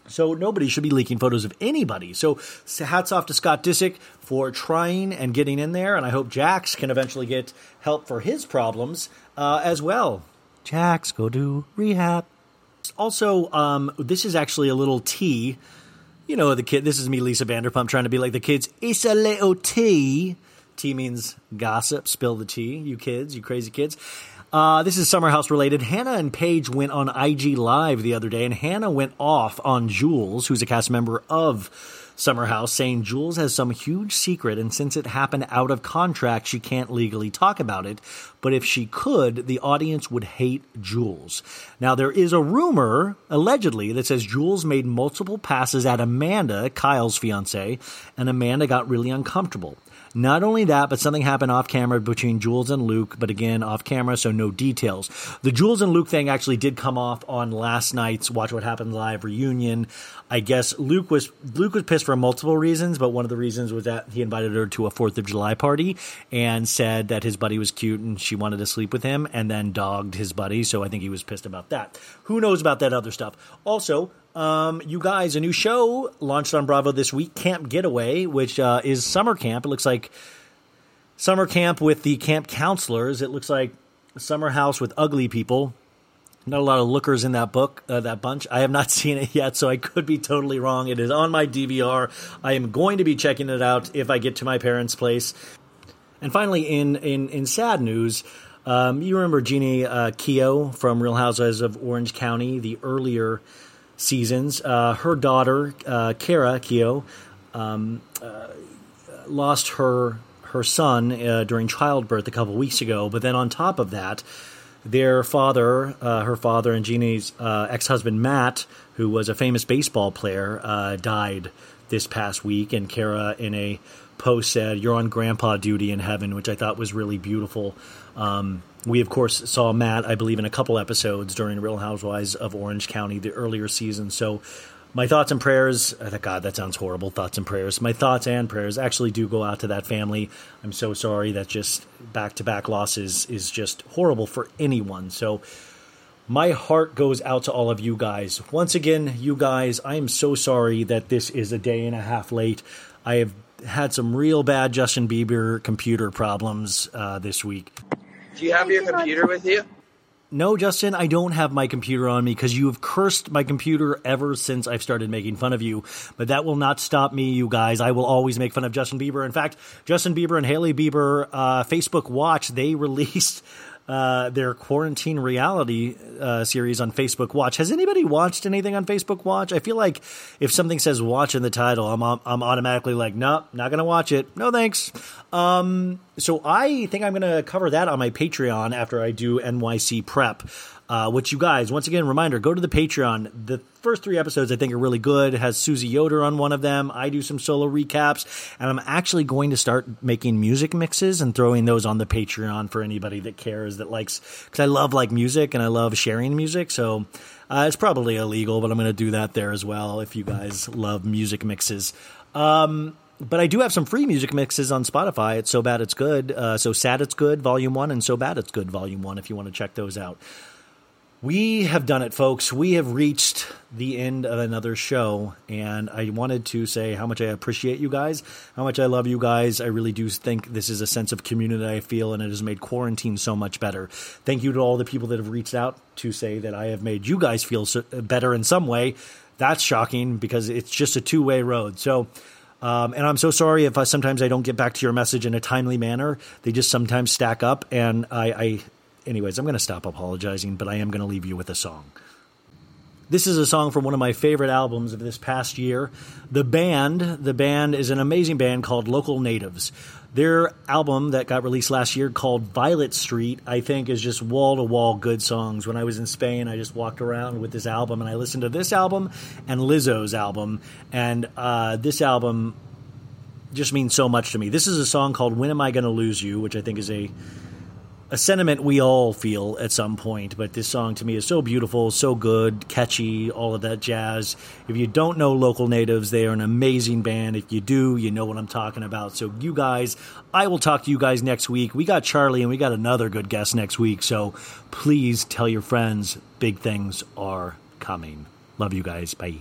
So nobody should be leaking photos of anybody. So hats off to Scott Disick for trying and getting in there, and I hope Jax can eventually get help for his problems uh, as well. Jax, go do rehab. Also, um, this is actually a little tea. You know, the kid. This is me, Lisa Vanderpump, trying to be like the kids. It's a little tea. Tea means gossip. Spill the tea, you kids, you crazy kids. Uh, this is Summer House related. Hannah and Paige went on IG Live the other day, and Hannah went off on Jules, who's a cast member of Summer House, saying Jules has some huge secret, and since it happened out of contract, she can't legally talk about it. But if she could, the audience would hate Jules. Now, there is a rumor, allegedly, that says Jules made multiple passes at Amanda, Kyle's fiance, and Amanda got really uncomfortable. Not only that, but something happened off camera between Jules and Luke, but again, off camera, so no details. The Jules and Luke thing actually did come off on last night's Watch What Happened Live reunion. I guess Luke was Luke was pissed for multiple reasons, but one of the reasons was that he invited her to a Fourth of July party and said that his buddy was cute and she wanted to sleep with him, and then dogged his buddy. So I think he was pissed about that. Who knows about that other stuff? Also, um, you guys, a new show launched on Bravo this week, Camp Getaway, which uh, is summer camp. It looks like summer camp with the camp counselors. It looks like summer house with ugly people. Not a lot of lookers in that book, uh, that bunch. I have not seen it yet, so I could be totally wrong. It is on my DVR. I am going to be checking it out if I get to my parents' place. And finally, in in, in sad news, um, you remember Jeannie uh, Keough from Real Housewives of Orange County, the earlier seasons. Uh, her daughter, uh, Kara Keough, um, uh, lost her her son uh, during childbirth a couple weeks ago. But then on top of that, their father, uh, her father, and Jeannie's uh, ex husband Matt, who was a famous baseball player, died this past week. And Kara, in a post, said, "You're on grandpa duty in heaven," which I thought was really beautiful. Um, we, of course, saw Matt, I believe, in a couple episodes during Real Housewives of Orange County, the earlier season. So, my thoughts and prayers, uh, God, that sounds horrible. Thoughts and prayers. My thoughts and prayers actually do go out to that family. I'm so sorry that just back to back losses is just horrible for anyone. So, my heart goes out to all of you guys. Once again, you guys, I am so sorry that this is a day and a half late. I have had some real bad Justin Bieber computer problems uh, this week. Do you have your computer with you? No, Justin, I don't have my computer on me because you have cursed my computer ever since I've started making fun of you. But that will not stop me, you guys. I will always make fun of Justin Bieber. In fact, Justin Bieber and Hailey Bieber uh, Facebook Watch, they released uh, their quarantine reality uh, series on Facebook Watch. Has anybody watched anything on Facebook Watch? I feel like if something says "watch" in the title, I'm I'm automatically like, nope, not gonna watch it. No thanks. Um, so I think I'm gonna cover that on my Patreon after I do NYC prep. Uh, which you guys, once again, reminder, go to the Patreon. The first three episodes I think are really good. It has Susie Yoder on one of them. I do some solo recaps, and I'm actually going to start making music mixes and throwing those on the Patreon for anybody that cares that likes because I love like music and I love sharing music. So uh, it's probably illegal, but I'm going to do that there as well if you guys love music mixes. Um, but I do have some free music mixes on Spotify. It's so bad it's good. Uh, so sad it's good, Volume One, and so bad it's good, Volume One. If you want to check those out. We have done it, folks. We have reached the end of another show, and I wanted to say how much I appreciate you guys, how much I love you guys. I really do think this is a sense of community I feel, and it has made quarantine so much better. Thank you to all the people that have reached out to say that I have made you guys feel so, better in some way. That's shocking because it's just a two way road. So, um, and I'm so sorry if I, sometimes I don't get back to your message in a timely manner. They just sometimes stack up, and I, I anyways, I'm going to stop apologizing, but I am going to leave you with a song. This is a song from one of my favorite albums of this past year. The band, the band is an amazing band called Local Natives. Their album that got released last year called Violet Street, I think, is just wall to wall good songs. When I was in Spain, I just walked around with this album and I listened to this album and Lizzo's album. And uh, this album just means so much to me. This is a song called When Am I Gonna Lose You, which I think is a a sentiment we all feel at some point, but this song to me is so beautiful, so good, catchy, all of that jazz. If you don't know Local Natives, they are an amazing band. If you do, you know what I'm talking about. So, you guys, I will talk to you guys next week. We got Charli and we got another good guest next week. So, please tell your friends big things are coming. Love you guys. Bye.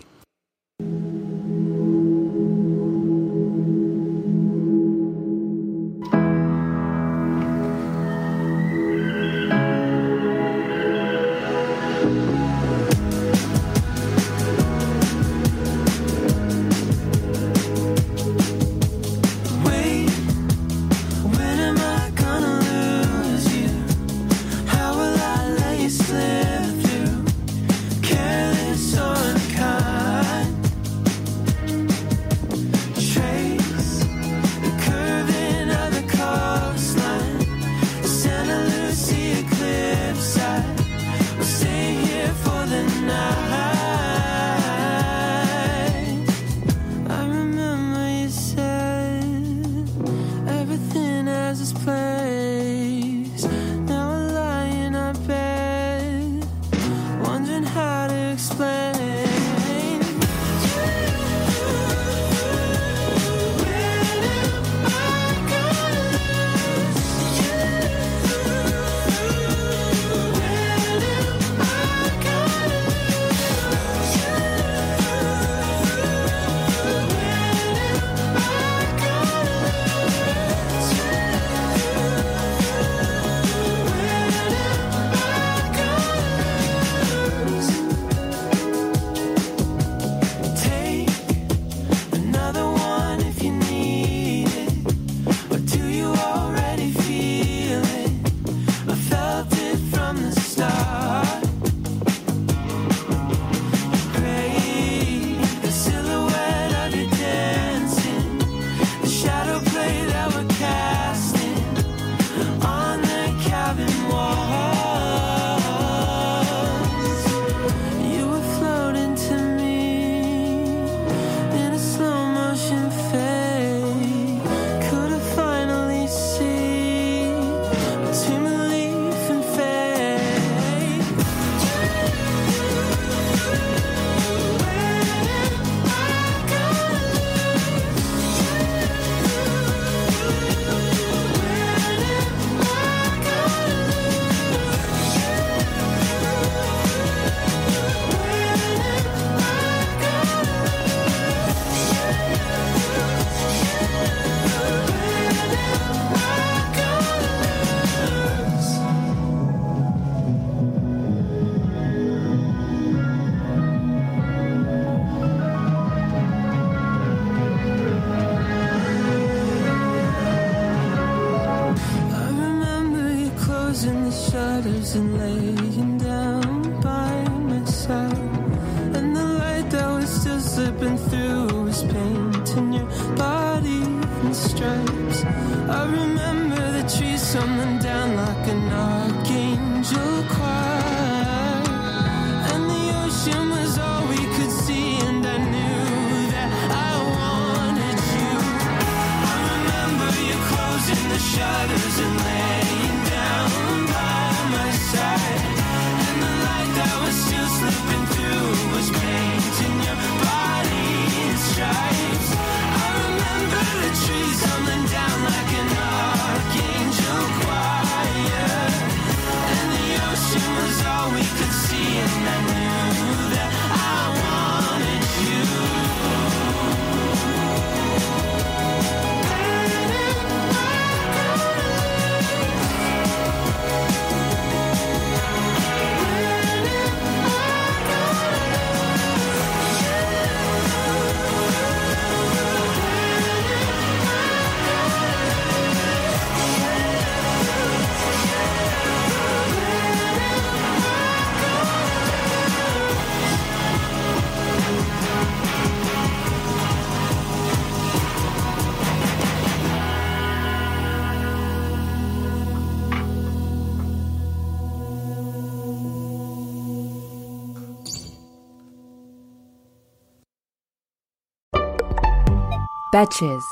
Betches.